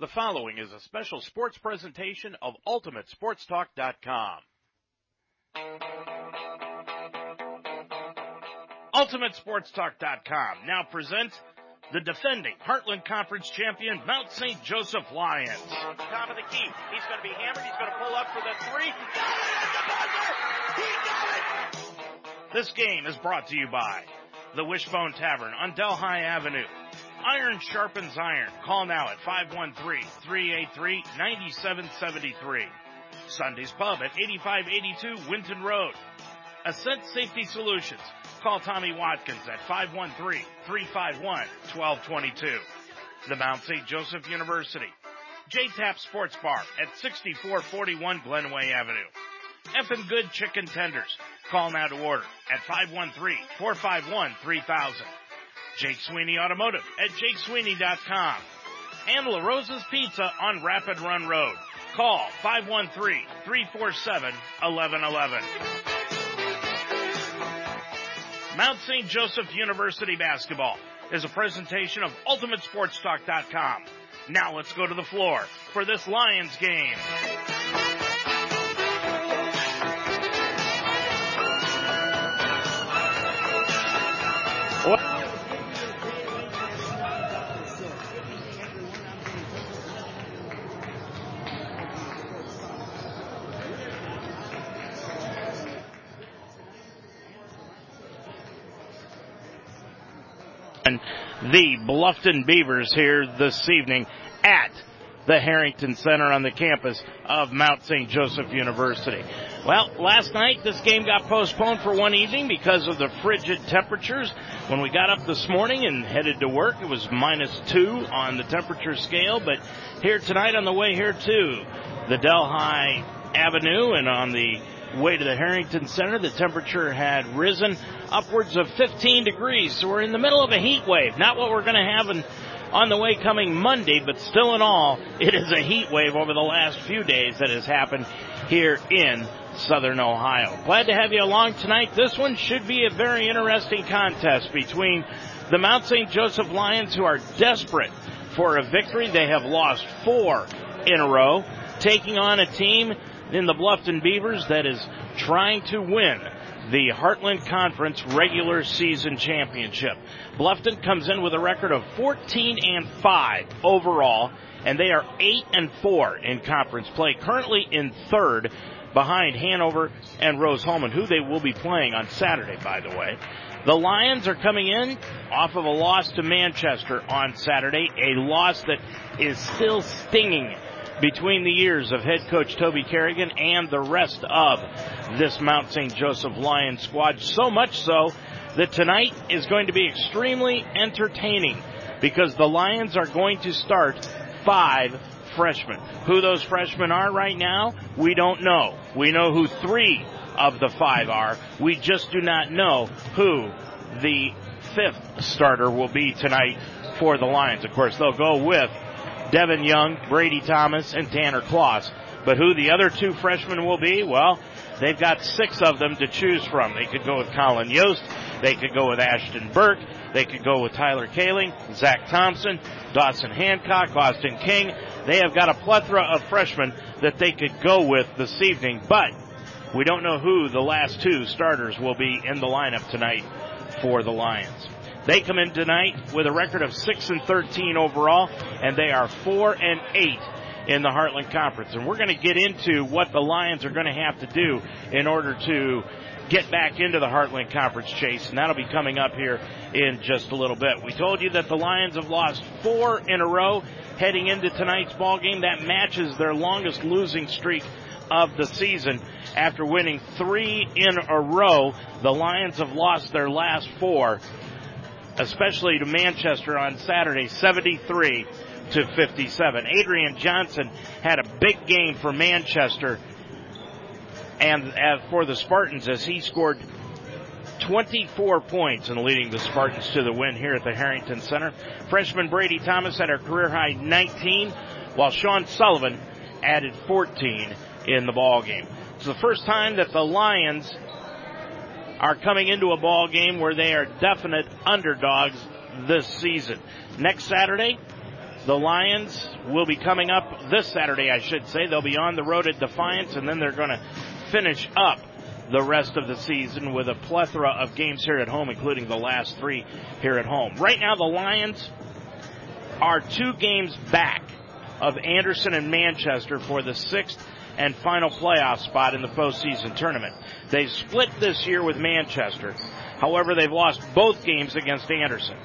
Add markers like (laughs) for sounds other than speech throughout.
The following is a special sports presentation of UltimateSportsTalk.com. UltimateSportsTalk.com now presents the defending Heartland Conference champion Mount St. Joseph Lions. Top of the key. He's going to be hammered. He's going to pull up for the three. Got it at the buzzer. He got it. This game is brought to you by the Wishbone Tavern on Delhi Avenue. Iron sharpens iron. Call now at 513-383-9773. Sunday's Pub at 8582 Winton Road. Ascent Safety Solutions. Call Tommy Watkins at 513-351-1222. The Mount St. Joseph University. J-Tap Sports Bar at 6441 Glenway Avenue. Effin Good Chicken Tenders. Call now to order at 513-451-3000. Jake Sweeney Automotive at jakesweeney.com. And La Rosa's Pizza on Rapid Run Road. Call 513-347-1111. Mount St. Joseph University Basketball is a presentation of UltimateSportsTalk.com. Now let's go to the floor for this Lions game. The Bluffton Beavers here this evening at the Harrington Center on the campus of Mount St. Joseph University. Well, last night this game got postponed for one evening because of the frigid temperatures. When we got up this morning and headed to work, it was minus two on the temperature scale, but here tonight on the way here to the Delhi Avenue and on the way to the Harrington Center, the temperature had risen upwards of 15 degrees. So we're in the middle of a heat wave. Not what we're going to have in, on the way coming Monday, but still in all, it is a heat wave over the last few days that has happened here in Southern Ohio. Glad to have you along tonight. This one should be a very interesting contest between the Mount St. Joseph Lions who are desperate for a victory. They have lost four in a row, taking on a team in the Bluffton Beavers that is trying to win the Heartland Conference regular season championship. Bluffton comes in with a record of 14 and 5 overall, and they are 8 and 4 in conference play, currently in third behind Hanover and Rose-Hulman, who they will be playing on Saturday, by the way. The Lions are coming in off of a loss to Manchester on Saturday, a loss that is still stinging between the ears of head coach Toby Kerrigan and the rest of this Mount St. Joseph Lions squad. So much so that tonight is going to be extremely entertaining because the Lions are going to start five freshmen. Who those freshmen are right now, we don't know. We know who three of the five are. We just do not know who the fifth starter will be tonight for the Lions. Of course, they'll go with Devin Young, Brady Thomas, and Tanner Kloss. But who the other two freshmen will be, well, they've got six of them to choose from. They could go with Colin Yost. They could go with Ashton Burke. They could go with Tyler Kaling, Zach Thompson, Dawson Hancock, Austin King. They have got a plethora of freshmen that they could go with this evening, but we don't know who the last two starters will be in the lineup tonight for the Lions. They come in tonight with a record of 6 and 13 overall, and they are 4 and 8 in the Heartland Conference. And we're going to get into what the Lions are going to have to do in order to get back into the Heartland Conference chase, and that'll be coming up here in just a little bit. We told you that the Lions have lost four in a row heading into tonight's ball game. That matches their longest losing streak of the season. After winning three in a row, the Lions have lost their last four especially to Manchester on Saturday, 73 to 57. Adrian Johnson had a big game for Manchester and uh, for the Spartans as he scored 24 points and leading the Spartans to the win here at the Harrington Center. Freshman Brady Thomas had a career high 19, while Sean Sullivan added 14 in the ball game. It's the first time that the Lions are coming into a ball game where they are definite underdogs this season. Next Saturday, The Lions will be coming up this Saturday, I should say. They'll be on the road at Defiance, and then they're going to finish up the rest of the season with a plethora of games here at home, including the last three here at home. Right now, the Lions are two games back of Anderson and Manchester for the sixth and final playoff spot in the postseason tournament. They've split this year with Manchester. However, they've lost both games against Anderson.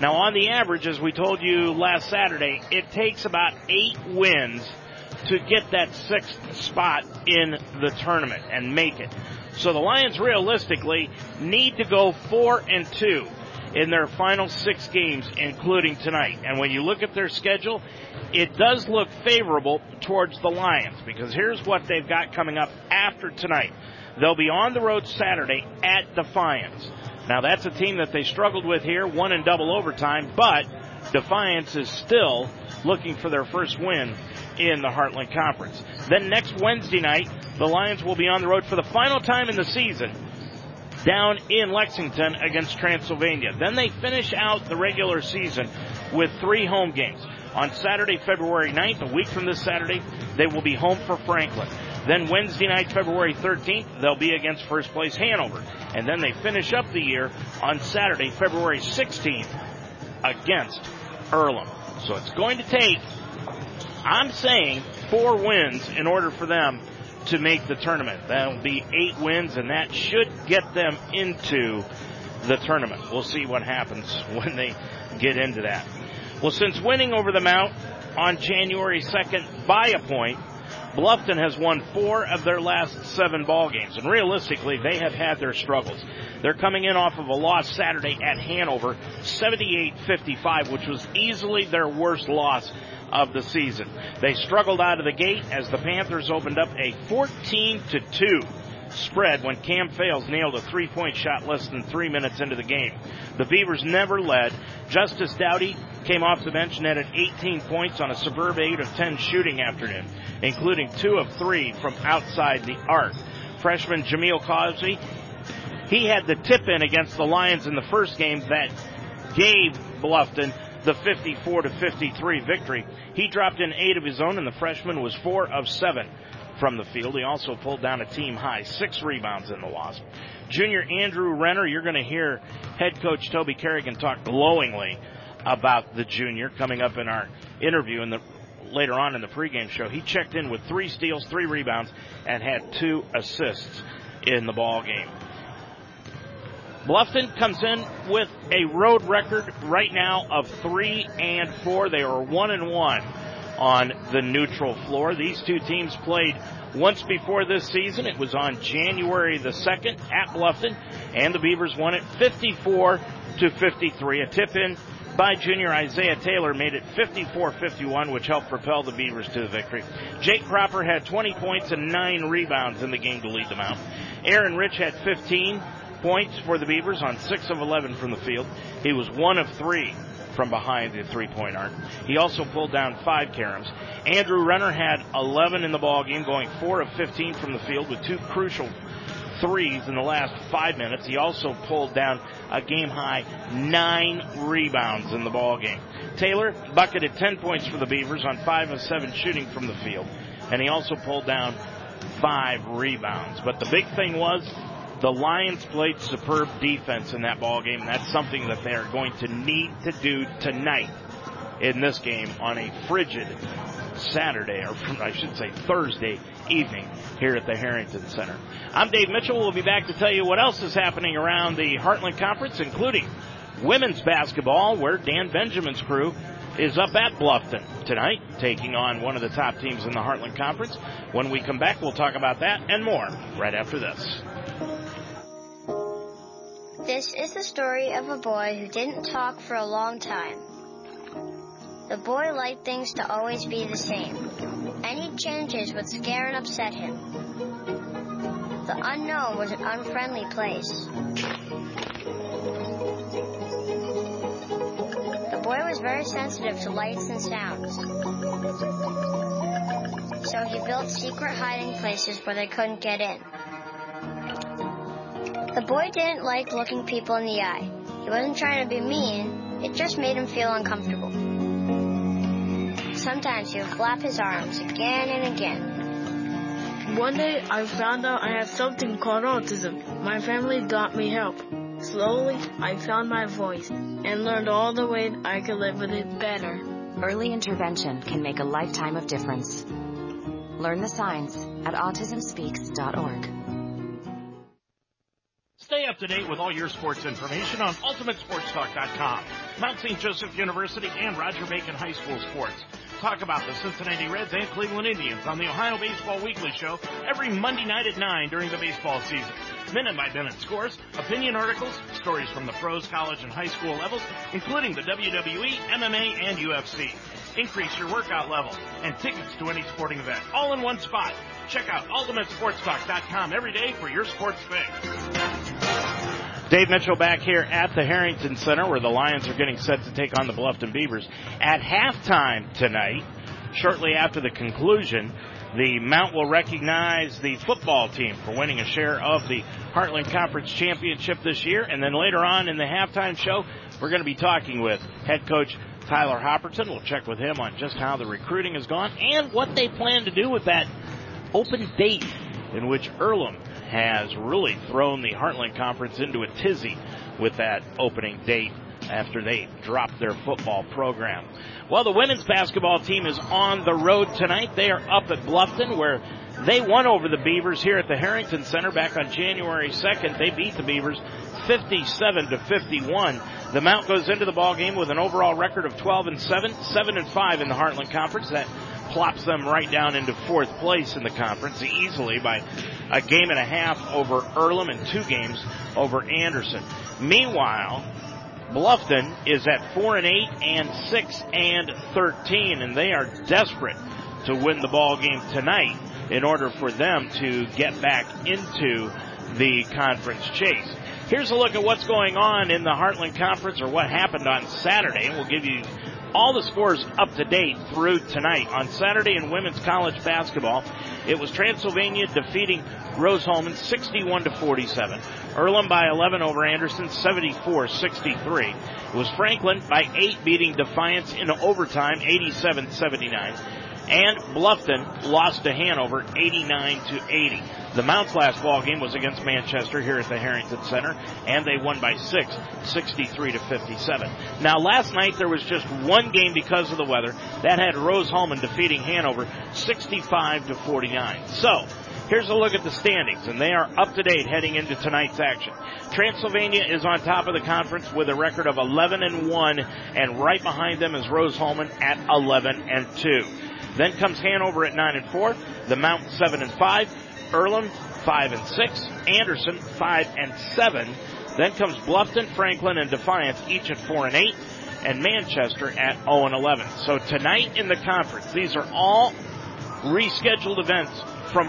Now, on the average, as we told you last Saturday, it takes about eight wins to get that sixth spot in the tournament and make it. So the Lions realistically need to go four and two in their final six games, including tonight. And when you look at their schedule, it does look favorable towards the Lions because here's what they've got coming up after tonight. They'll be on the road Saturday at Defiance. Now that's a team that they struggled with here, won in double overtime, but Defiance is still looking for their first win in the Heartland Conference. Then next Wednesday night, the Lions will be on the road for the final time in the season down in Lexington against Transylvania. Then they finish out the regular season with three home games. On Saturday, February 9th, a week from this Saturday, they will be home for Franklin. Then Wednesday night, February 13th, they'll be against first place Hanover. And then they finish up the year on Saturday, February 16th against Earlham. So it's going to take, I'm saying, four wins in order for them to make the tournament. That'll be eight wins, and that should get them into the tournament. We'll see what happens (laughs) when they get into that. Well, since winning over the Mount on January 2nd by a point, Bluffton has won four of their last seven ball games, and realistically, they have had their struggles. They're coming in off of a loss Saturday at Hanover, 78-55, which was easily their worst loss of the season. They struggled out of the gate as the Panthers opened up a 14 to 2 spread when Cam Fales nailed a three point shot less than three minutes into the game. The Beavers never led. Justice Dowdy came off the bench and added 18 points on a superb 8 of 10 shooting afternoon, including two of three from outside the arc. Freshman Jameel Cosby, he had the tip in against the Lions in the first game that gave Bluffton the 54 to 53 victory. He dropped in eight of his own and the freshman was four of seven from the field. He also pulled down a team high six rebounds in the loss. Junior Andrew Renner, you're going to hear head coach Toby Kerrigan talk glowingly about the junior coming up in our interview in the later on in the pregame show. He checked in with three steals, three rebounds, and had two assists in the ball game. Bluffton comes in with a road record right now of three and four. They are one and one on the neutral floor. These two teams played once before this season. It was on January the 2nd at Bluffton, and the Beavers won it 54 to 53. A tip in by junior Isaiah Taylor made it 54-51, which helped propel the Beavers to the victory. Jake Cropper had 20 points and 9 rebounds in the game to lead them out. Aaron Rich had 15 points for the Beavers on 6 of 11 from the field. He was 1 of 3 from behind the three-point arc. He also pulled down five caroms. Andrew Renner had 11 in the ball game, going 4 of 15 from the field with two crucial threes in the last five minutes. He also pulled down a game high nine rebounds in the ball game. Taylor bucketed 10 points for the Beavers on five of seven shooting from the field, and he also pulled down five rebounds. But the big thing was the Lions played superb defense in that ball game, that's something that they are going to need to do tonight in this game on a frigid Saturday, or I should say Thursday evening here at the Harrington Center. I'm Dave Mitchell. We'll be back to tell you what else is happening around the Heartland Conference, including women's basketball, where Dan Benjamin's crew is up at Bluffton tonight, taking on one of the top teams in the Heartland Conference. When we come back, we'll talk about that and more right after this. This is the story of a boy who didn't talk for a long time. The boy liked things to always be the same. Any changes would scare and upset him. The unknown was an unfriendly place. The boy was very sensitive to lights and sounds. So he built secret hiding places where they couldn't get in. The boy didn't like looking people in the eye. He wasn't trying to be mean, it just made him feel uncomfortable. sometimes he would flap his arms again and again. One day I found out I had something called autism. My family got me help. Slowly, I found my voice and learned all the ways I could live with it better. Early intervention can make a lifetime of difference. Learn the signs at autismspeaks.org. Stay up to date with all your sports information on UltimateSportsTalk.com. Mount St. Joseph University and Roger Bacon High School sports. Talk about the Cincinnati Reds and Cleveland Indians on the Ohio Baseball Weekly Show every Monday night at 9 during the baseball season. Minute by minute scores, opinion articles, stories from the pros, college, and high school levels, including the WWE, MMA, and UFC. Increase your workout level and tickets to any sporting event all in one spot. Check out UltimateSportsTalk.com every day for your sports fix. Dave Mitchell back here at the Harrington Center where the Lions are getting set to take on the Bluffton Beavers. At halftime tonight, shortly after the conclusion, the Mount will recognize the football team for winning a share of the Heartland Conference Championship this year. And then later on in the halftime show, we're going to be talking with head coach Tyler Hopperton. We'll check with him on just how the recruiting has gone and what they plan to do with that open date in which Earlham has really thrown the Heartland Conference into a tizzy with that opening date after they dropped their football program. Well, the women's basketball team is on the road tonight. They are up at Bluffton where they won over the Beavers here at the Harrington Center back on January 2nd. They beat the Beavers 57 to 51. The Mount goes into the ball game with an overall record of 12 and 7, 7 and 5 in the Heartland Conference. That plops them right down into fourth place in the conference easily by a game and a half over Earlham and two games over Anderson. Meanwhile, Bluffton is at four and eight and six and thirteen, and they are desperate to win the ball game tonight in order for them to get back into the conference chase. Here's a look at what's going on in the Heartland Conference or what happened on Saturday, and we'll give you all the scores up to date through tonight. On Saturday in women's college basketball, it was Transylvania defeating Rose-Hulman 61 to 47. Earlham by 11 over Anderson 74-63. It was Franklin by 8 beating Defiance in overtime 87-79 and Bluffton lost to Hanover 89 to 80. The Mounts last ball game was against Manchester here at the Harrington Center, and they won by six, 63 to 57. Now last night there was just one game because of the weather that had Rose-Hulman defeating Hanover 65 to 49. So Here's a look at the standings, and they are up to date heading into tonight's action. Transylvania is on top of the conference with a record of 11 and 1, and right behind them is Rose-Hulman at 11 and 2. Then comes Hanover at 9 and 4, the Mountain 7 and 5, Earlham 5 and 6, Anderson 5 and 7. Then comes Bluffton, Franklin, and Defiance, each at 4 and 8, and Manchester at 0 and 11. So tonight in the conference, these are all rescheduled events from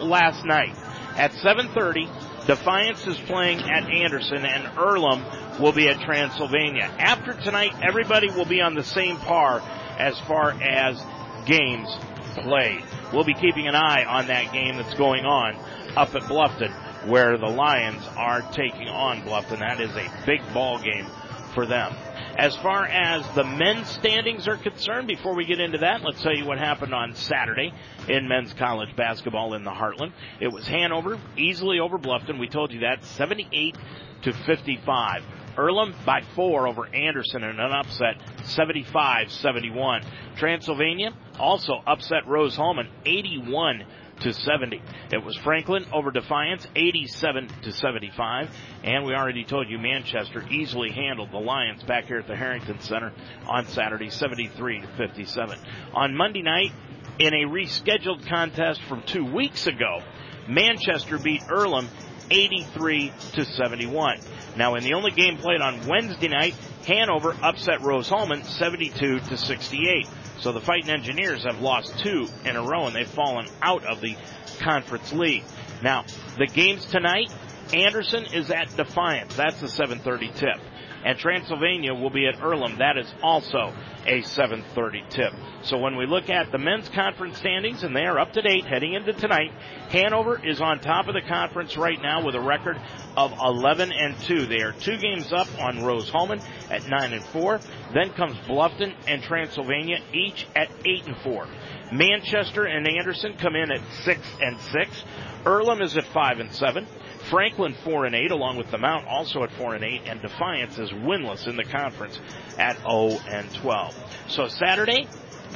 last night. At 7:30, Defiance is playing at Anderson, and Earlham will be at Transylvania. After tonight, everybody will be on the same par as far as games played. We'll be keeping an eye on that game that's going on up at Bluffton where the Lions are taking on Bluffton. That is a big ball game for them. As far as the men's standings are concerned, before we get into that, let's tell you what happened on Saturday in men's college basketball in the Heartland. It was Hanover easily over Bluffton. We told you that 78 to 55. Earlham by four over Anderson in an upset, 75-71. Transylvania also upset Rose-Hulman, 81 to 70. It was Franklin over Defiance, 87 to 75. And we already told you Manchester easily handled the Lions back here at the Harrington Center on Saturday, 73 to 57. On Monday night, in a rescheduled contest from two weeks ago, Manchester beat Earlham 83 to 71. Now, in the only game played on Wednesday night, Hanover upset Rose-Hulman 72 to 68. So the Fighting Engineers have lost two in a row and they've fallen out of the conference league. Now, the games tonight, Anderson is at Defiance. That's the 7:30 tip. And Transylvania will be at Earlham. That is also a 7:30 tip. So when we look at the men's conference standings, and they are up to date heading into tonight, Hanover is on top of the conference right now with a record of 11 and 2. They are two games up on Rose-Hulman at 9 and 4. Then comes Bluffton and Transylvania, each at 8 and 4. Manchester and Anderson come in at 6 and 6. Earlham is at 5 and 7. Franklin 4 and 8 along with the Mount also at 4 and 8 and Defiance is winless in the conference at 0 and 12. So Saturday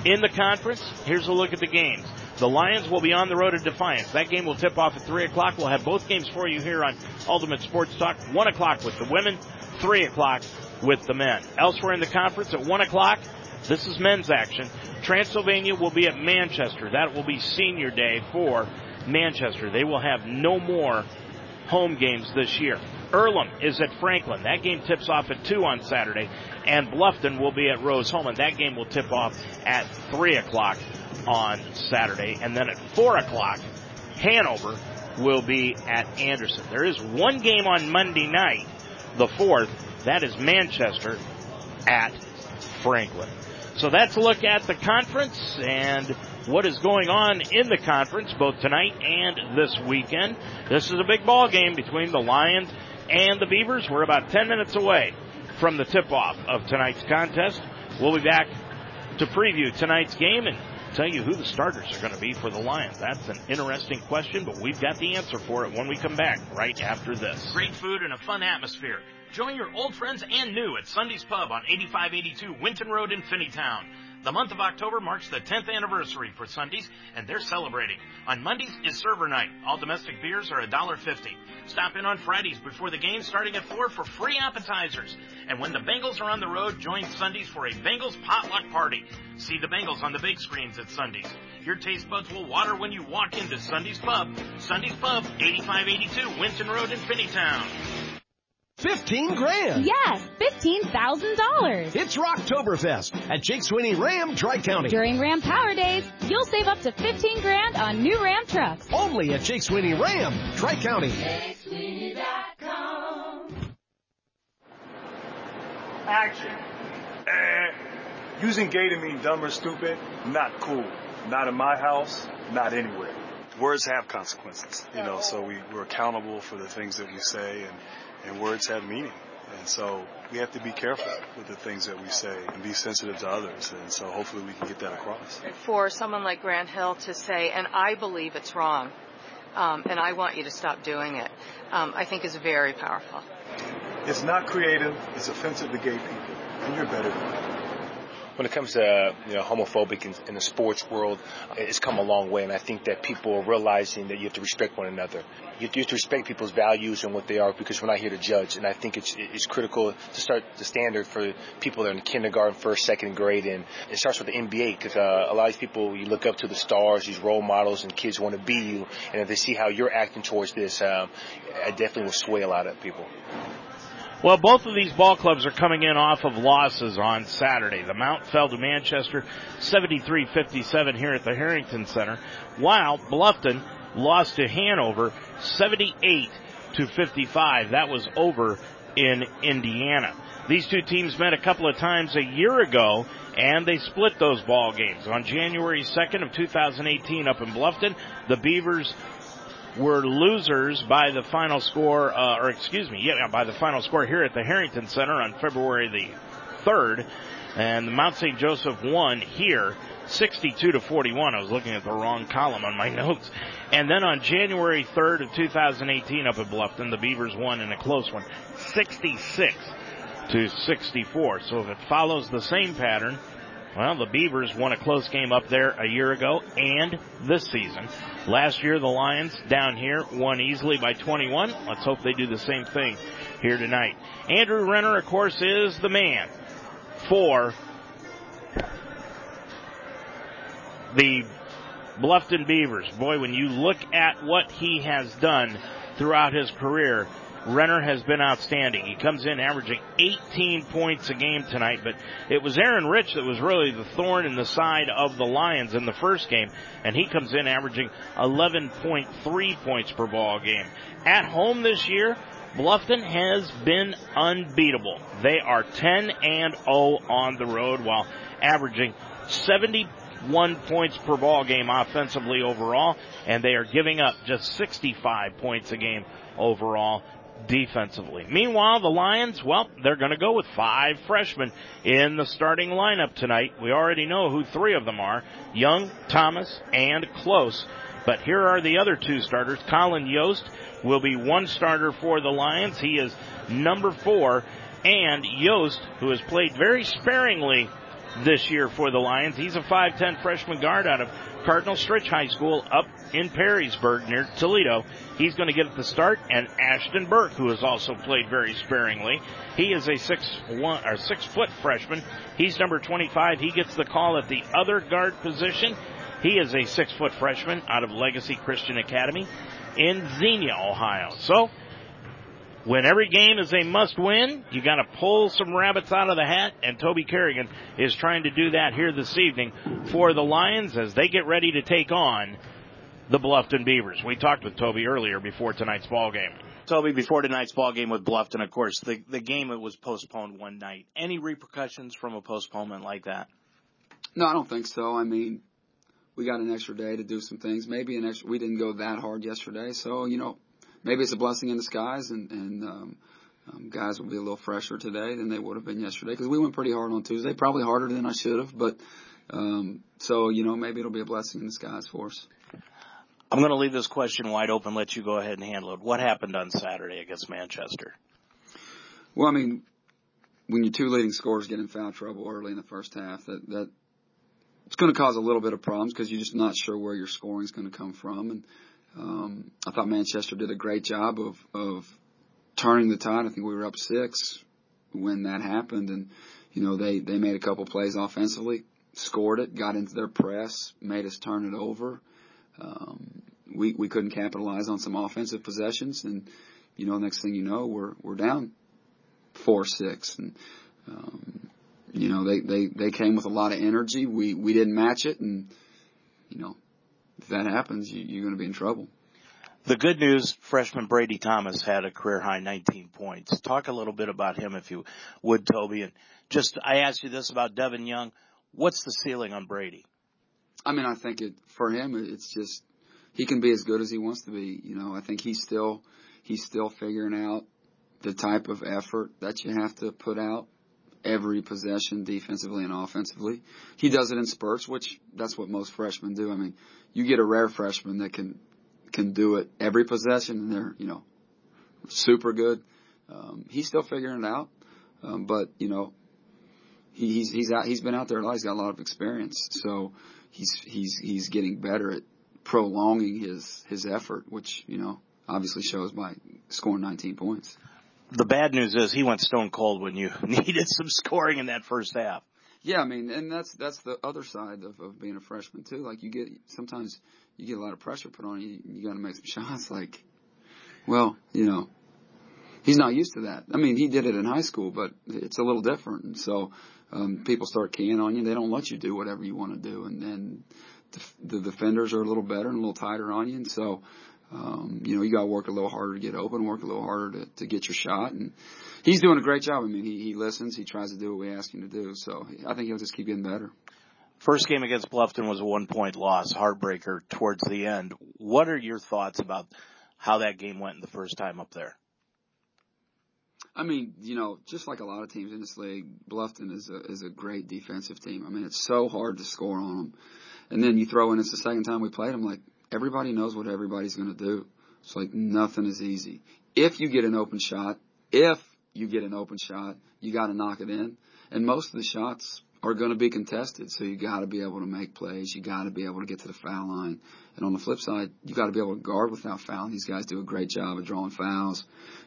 in the conference, here's a look at the games. The Lions will be on the road at Defiance. That game will tip off at 3 o'clock. We'll have both games for you here on Ultimate Sports Talk. 1 o'clock with the women, 3 o'clock with the men. Elsewhere in the conference at 1 o'clock, this is men's action. Transylvania will be at Manchester. That will be senior day for Manchester. They will have no more home games this year. Earlham is at Franklin. That game tips off at 2 on Saturday. And Bluffton will be at Rose-Hulman. That game will tip off at 3 o'clock on Saturday. And then at 4 o'clock, Hanover will be at Anderson. There is one game on Monday night, the 4th. That is Manchester at Franklin. So that's a look at the conference and what is going on in the conference both tonight and this weekend. This is a big ball game between the Lions and the Beavers. We're about 10 minutes away from the tip off of tonight's contest. We'll be back to preview tonight's game and tell you who the starters are going to be for the Lions. That's an interesting question, but we've got the answer for it when we come back right after this. Great food and a fun atmosphere. Join your old friends and new at Sunday's Pub on 8582 Winton Road in Finneytown. The month of October marks the 10th anniversary for Sundays, and they're celebrating. On Mondays is server night. All domestic beers are $1.50. Stop in on Fridays before the game starting at 4 for free appetizers. And when the Bengals are on the road, join Sundays for a Bengals potluck party. See the Bengals on the big screens at Sundays. Your taste buds will water when you walk into Sunday's Pub. Sunday's Pub, 8582 Winton Road in Finneytown. 15 grand. Yes, $15,000. It's Rocktoberfest at Jake Sweeney Ram Tri County. During Ram Power Days, you'll save up to 15 grand on new Ram trucks. Only at Jake Sweeney Ram Tri County. Action. Eh. Using gay to mean dumb or stupid, not cool. Not in my house, not anywhere. Words have consequences, you know, so we, we're accountable for the things that we say and and words have meaning. And so we have to be careful with the things that we say and be sensitive to others. And so hopefully we can get that across. For someone like Grant Hill to say, and I believe it's wrong, um, and I want you to stop doing it, um, I think is very powerful. It's not creative. It's offensive to gay people. And you're better than that when it comes to you know homophobic in, in, the sports world, it's come a long way, and I think that people are realizing that you have to respect one another. You have to respect people's values and what they are because we're not here to judge, and I think it's it's critical to start the standard for people that are in kindergarten, first, second grade, and it starts with the NBA because uh, a lot of these people you look up to the stars, these role models, and kids want to be you, and if they see how you're acting towards this, um, I definitely will sway a lot of people. Well, both of these ball clubs are coming in off of losses on Saturday. The Mount fell to Manchester 73-57 here at the Harrington Center, while Bluffton lost to Hanover 78 to 55. That was over in Indiana. These two teams met a couple of times a year ago and they split those ball games. On January 2nd of 2018 up in Bluffton, the Beavers were losers by the final score, uh, or excuse me, yeah, by the final score here at the Harrington Center on February the 3rd. And the Mount St. Joseph won here 62 to 41. I was looking at the wrong column on my (laughs) notes. And then on January 3rd of 2018 up at Bluffton, the Beavers won in a close one, 66 to 64. So if it follows the same pattern, well, the Beavers won a close game up there a year ago and this season. Last year, the Lions down here won easily by 21. Let's hope they do the same thing here tonight. Andrew Renner, of course, is the man for the Bluffton Beavers. Boy, when you look at what he has done throughout his career, Renner has been outstanding. He comes in averaging 18 points a game tonight, but it was Aaron Rich that was really the thorn in the side of the Lions in the first game, and he comes in averaging 11.3 points per ball game. At home this year, Bluffton has been unbeatable. They are 10 and 0 on the road while averaging 71 points per ball game offensively overall, and they are giving up just 65 points a game overall defensively. Meanwhile, the Lions, well, they're going to go with five freshmen in the starting lineup tonight. We already know who three of them are Young, Thomas, and Kloss. But here are the other two starters. Colin Yost will be one starter for the Lions. He is number four. And Yost, who has played very sparingly this year for the Lions, he's a 5'10 freshman guard out of Cardinal Stritch High School up in Perrysburg near Toledo. He's going to get the start, and Ashton Burke, who has also played very sparingly, he is a six one or six foot freshman. He's number 25. He gets the call at the other guard position. He is a six foot freshman out of Legacy Christian Academy in Xenia, Ohio. So, when every game is a must win, you got to pull some rabbits out of the hat, and Toby Kerrigan is trying to do that here this evening for the Lions as they get ready to take on the Bluffton Beavers. We talked with Toby earlier before tonight's ball game. Toby, before tonight's ball game with Bluffton, of course, the the game it was postponed one night. Any repercussions from a postponement like that? No, I don't think so. I mean, we got an extra day to do some things. Maybe an extra. We didn't go that hard yesterday, so you know, maybe it's a blessing in disguise, and and um, um, guys will be a little fresher today than they would have been yesterday because we went pretty hard on Tuesday, probably harder than I should have, but um, so you know, maybe it'll be a blessing in disguise for us. I'm going to leave this question wide open, let you go ahead and handle it. What happened on Saturday against Manchester? Well, I mean, when your two leading scorers get in foul trouble early in the first half, that that it's going to cause a little bit of problems because you're just not sure where your scoring is going to come from. And um, I thought Manchester did a great job of of turning the tide. I think we were up six when that happened, and you know they they made a couple plays offensively, scored it, got into their press, made us turn it over. Um, we we couldn't capitalize on some offensive possessions, and you know, next thing you know, we're we're down four six, and um, you know they they they came with a lot of energy. We we didn't match it, and you know, that happens, you, you're going to be in trouble. The good news, freshman Brady Thomas had a career high 19 points. Talk a little bit about him, if you would, Toby. And just, I asked you this about Devin Young. What's the ceiling on Brady? I mean, I think it for him, it's just he can be as good as he wants to be. You know, I think he's still he's still figuring out the type of effort that you have to put out every possession defensively and offensively. He does it in spurts, which that's what most freshmen do. I mean, you get a rare freshman that can can do it every possession and they're, you know, super good. Um, he's still figuring it out. Um, but, you know, he, he's he's out he's been out there a lot, he's got a lot of experience. So he's he's he's getting better at prolonging his his effort, which you know obviously shows by scoring 19 points. The bad news is he went stone cold when you (laughs) needed some scoring in that first half. Yeah, I mean, and that's that's the other side of, of being a freshman too. Like you get sometimes you get a lot of pressure put on you. You got to make some (laughs) shots. Like, well, you know, he's not used to that. I mean, he did it in high school, but it's a little different. And so um, people start keying on you. They don't let you do whatever you want to do, and then the, the defenders are a little better and a little tighter on you. And so, um, you know, you got to work a little harder to get open, work a little harder to, to get your shot. And he's doing a great job. I mean, he, he listens, he tries to do what we ask him to do. So I think he'll just keep getting better. First game against Bluffton was a one point loss, heartbreaker towards the end. What are your thoughts about how that game went the first time up there? I mean, you know, just like a lot of teams in this league, Bluffton is a is a great defensive team. I mean, it's so hard to score on them. And then you throw in it's the second time we played them. Like everybody knows what everybody's going to do. It's like nothing is easy. If you get an open shot, if you get an open shot, you got to knock it in. And most of the shots are going to be contested. So you got to be able to make plays. You got to be able to get to the foul line. And on the flip side, you got to be able to guard without fouling. These guys do a great job of drawing fouls,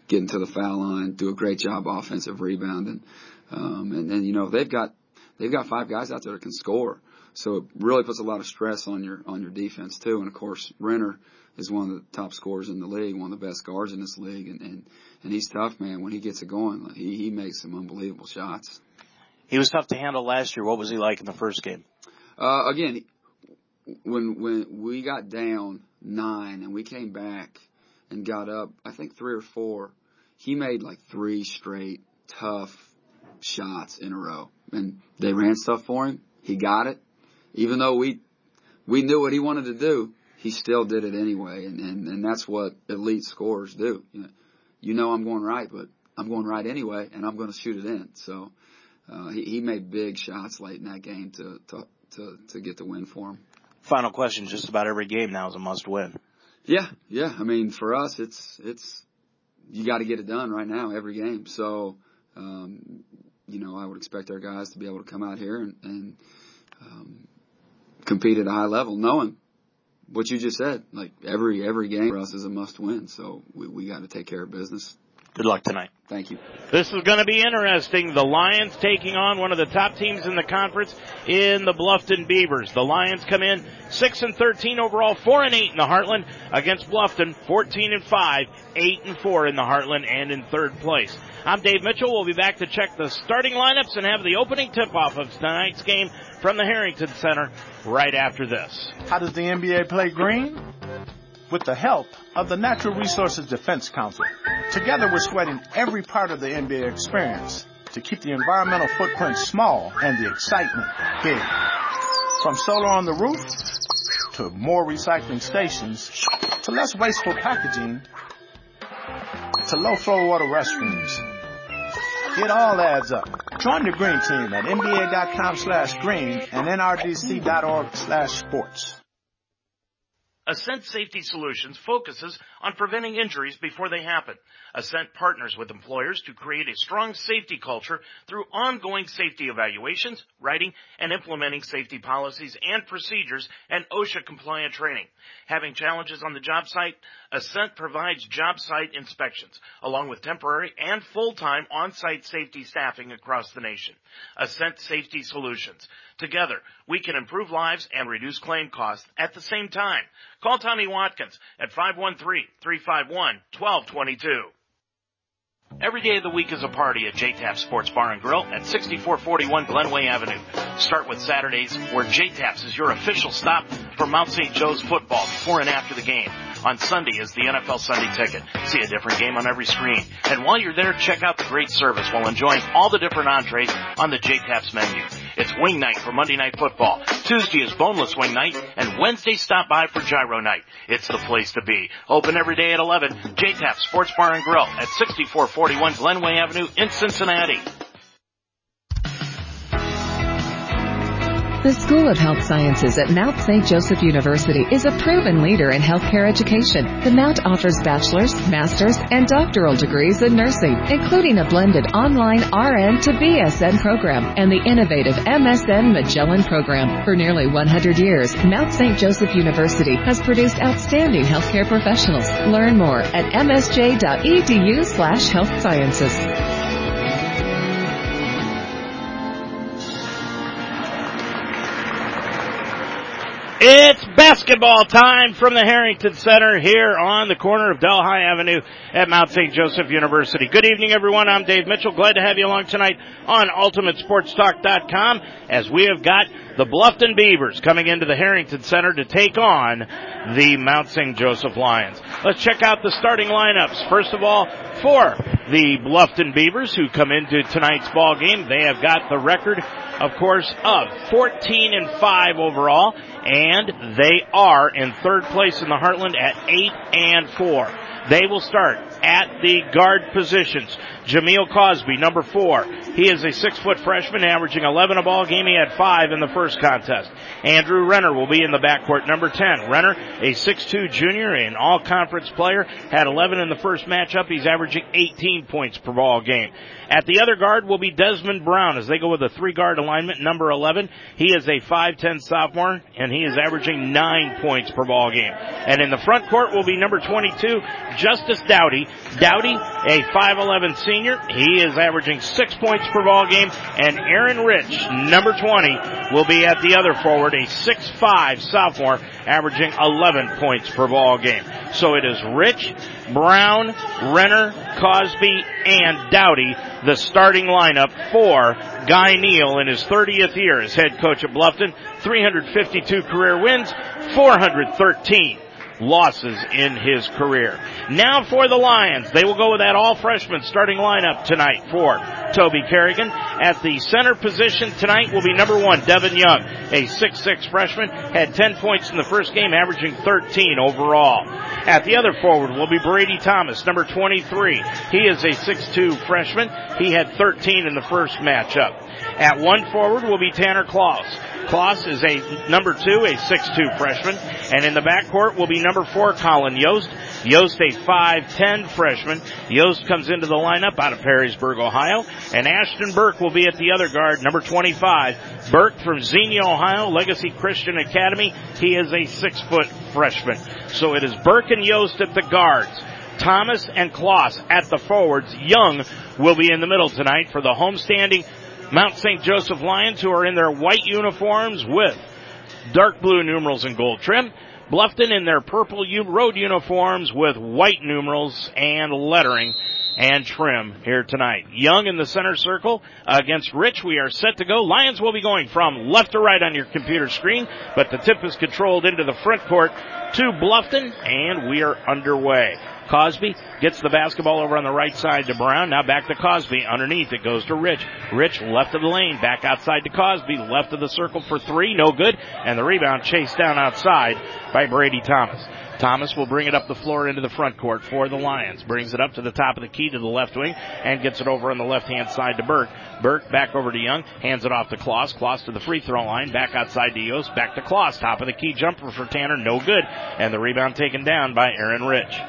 getting to the foul line, do a great job offensive rebounding. Um, and then, you know, they've got, they've got five guys out there that can score. So it really puts a lot of stress on your, on your defense too. And of course, Renner is one of the top scorers in the league, one of the best guards in this league. And, and, and he's tough, man. When he gets it going, he, he makes some unbelievable shots. He was tough to handle last year. What was he like in the first game? Uh, again, when when we got down nine and we came back and got up, I think three or four, he made like three straight tough shots in a row, and they ran stuff for him. He got it, even though we we knew what he wanted to do. He still did it anyway, and and, and that's what elite scorers do. You know, you know I'm going right, but I'm going right anyway, and I'm going to shoot it in. So uh, he, he made big shots late in that game to to to, to get the win for him. Final question: Just about every game now is a must win. Yeah, yeah. I mean, for us, it's it's you got to get it done right now every game. So, um, you know, I would expect our guys to be able to come out here and, and um, compete at a high level, knowing what you just said. Like every every game for us is a must win. So we we got to take care of business. Good luck tonight. Thank you. This is going to be interesting. The Lions taking on one of the top teams in the conference in the Bluffton Beavers. The Lions come in 6 and 13 overall, 4 and 8 in the Heartland against Bluffton, 14 and 5, 8 and 4 in the Heartland and in third place. I'm Dave Mitchell. We'll be back to check the starting lineups and have the opening tip off of tonight's game from the Harrington Center right after this. How does the NBA play green? with the help of the Natural Resources Defense Council. Together we're sweating every part of the NBA experience to keep the environmental footprint small and the excitement big. From solar on the roof to more recycling stations to less wasteful packaging to low flow water restrooms. It all adds up. Join the green team at nba.com slash green and nrdc.org slash sports. Ascent Safety Solutions focuses on preventing injuries before they happen. Ascent partners with employers to create a strong safety culture through ongoing safety evaluations, writing and implementing safety policies and procedures, and OSHA compliant training. Having challenges on the job site? Ascent provides job site inspections, along with temporary and full-time on-site safety staffing across the nation. Ascent Safety Solutions. Together, we can improve lives and reduce claim costs at the same time. Call Tommy Watkins at 513-351-1222. Every day of the week is a party at JTAP Sports Bar and Grill at 6441 Glenway Avenue. Start with Saturdays where JTAPS is your official stop for Mount St. Joe's football before and after the game. On Sunday is the NFL Sunday Ticket. See a different game on every screen. And while you're there, check out the great service while enjoying all the different entrees on the JTAPS menu. It's wing night for Monday Night Football. Tuesday is boneless wing night, and Wednesday stop by for gyro night. It's the place to be. Open every day at 11. JTAP Sports Bar and Grill at 6441 Glenway Avenue in Cincinnati. The School of Health Sciences at Mount St. Joseph University is a proven leader in healthcare education. The Mount offers bachelor's, master's, and doctoral degrees in nursing, including a blended online RN to BSN program and the innovative MSN Magellan program. For nearly 100 years, Mount St. Joseph University has produced outstanding healthcare professionals. Learn more at msj.edu slash health sciences. It's basketball time from the Harrington Center here on the corner of Delhi Avenue at Mount St. Joseph University. Good evening, everyone. I'm Dave Mitchell. Glad to have you along tonight on UltimateSportsTalk.com as we have got the Bluffton Beavers coming into the Harrington Center to take on the Mount St. Joseph Lions. Let's check out the starting lineups. First of all, for the Bluffton Beavers who come into tonight's ball game, they have got the record, of course, of 14 and 5 overall, and they are in third place in the Heartland at 8 and 4. They will start at the guard positions. Jameel Cosby, number four. He is a six foot freshman averaging 11 a ball game. He had five in the first contest. Andrew Renner will be in the backcourt, number 10. Renner, a 6'2 junior and all conference player, had 11 in the first matchup. He's averaging 18 points per ball game. At the other guard will be Desmond Brown as they go with a three guard alignment, number 11. He is a 5'10 sophomore and he is averaging nine points per ball game. And in the front court will be number 22, Justice Dowdy. Dowdy, a 5'11 senior. He is averaging six points per ball game. And Aaron Rich, number 20, will be at the other forward, a 6'5 sophomore, averaging 11 points per ball game. So it is Rich, Brown, Renner, Cosby, and Dowdy, the starting lineup for Guy Neal in his 30th year as head coach at Bluffton. 352 career wins, 413 losses in his career. Now for the Lions. They will go with that all freshman starting lineup tonight for Toby Kerrigan. At the center position tonight will be number one, Devin Young, a 6'6 freshman, had 10 points in the first game, averaging 13 overall. At the other forward will be Brady Thomas, number 23. He is a 6'2 freshman. He had 13 in the first matchup. At one forward will be Tanner Klaus. Klaus is a number two, a 6'2 freshman. And in the backcourt will be number four, Colin Yost. Yost, a 5'10 freshman. Yost comes into the lineup out of Perrysburg, Ohio. And Ashton Burke will be at the other guard, number 25. Burke from Xenia, Ohio, Legacy Christian Academy. He is a six foot freshman. So it is Burke and Yost at the guards. Thomas and Kloss at the forwards. Young will be in the middle tonight for the homestanding Mount St. Joseph Lions who are in their white uniforms with dark blue numerals and gold trim. Bluffton in their purple road uniforms with white numerals and lettering and trim here tonight. Young in the center circle against Rich. We are set to go. Lions will be going from left to right on your computer screen, but the tip is controlled into the front court to Bluffton and we are underway. Cosby gets the basketball over on the right side to Brown. Now back to Cosby. Underneath it goes to Rich. Rich left of the lane. Back outside to Cosby. Left of the circle for three. No good. And the rebound chased down outside by Brady Thomas. Thomas will bring it up the floor into the front court for the Lions. Brings it up to the top of the key to the left wing and gets it over on the left hand side to Burke. Burke back over to Young. Hands it off to Kloss. Kloss to the free throw line. Back outside to Yost. Back to Kloss. Top of the key jumper for Tanner. No good. And the rebound taken down by Aaron Rich.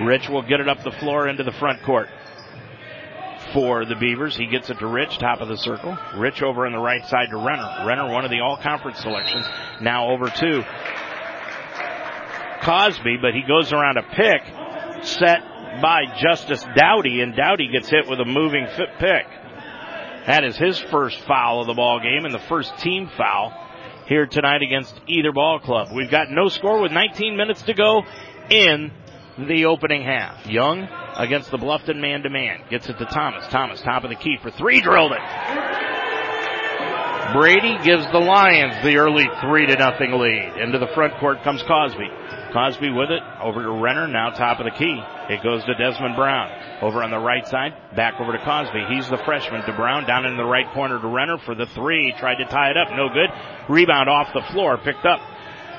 Rich will get it up the floor into the front court for the Beavers. He gets it to Rich, top of the circle. Rich over on the right side to Renner. Renner, one of the all conference selections. Now over to Cosby, but he goes around a pick set by Justice Dowdy, and Dowdy gets hit with a moving pick. That is his first foul of the ball game and the first team foul here tonight against either ball club. We've got no score with 19 minutes to go in the opening half. Young against the Bluffton man to man. Gets it to Thomas. Thomas, top of the key for three, drilled it. Brady gives the Lions the early three to nothing lead. Into the front court comes Cosby. Cosby with it over to Renner, now top of the key. It goes to Desmond Brown. Over on the right side, back over to Cosby. He's the freshman to Brown, down in the right corner to Renner for the three. Tried to tie it up, no good. Rebound off the floor, picked up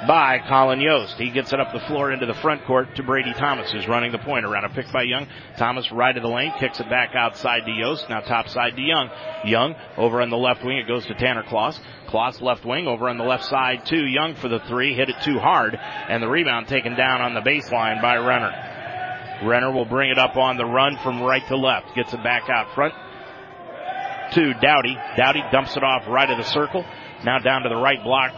by Colin Yost. He gets it up the floor into the front court to Brady Thomas, who's running the point around a pick by Young. Thomas right of the lane, kicks it back outside to Yost, now top side to Young. Young over on the left wing, it goes to Tanner Kloss. Kloss left wing over on the left side to Young for the three, hit it too hard, and the rebound taken down on the baseline by Renner. Renner will bring it up on the run from right to left, gets it back out front to Dowdy. Dowdy dumps it off right of the circle. Now down to the right block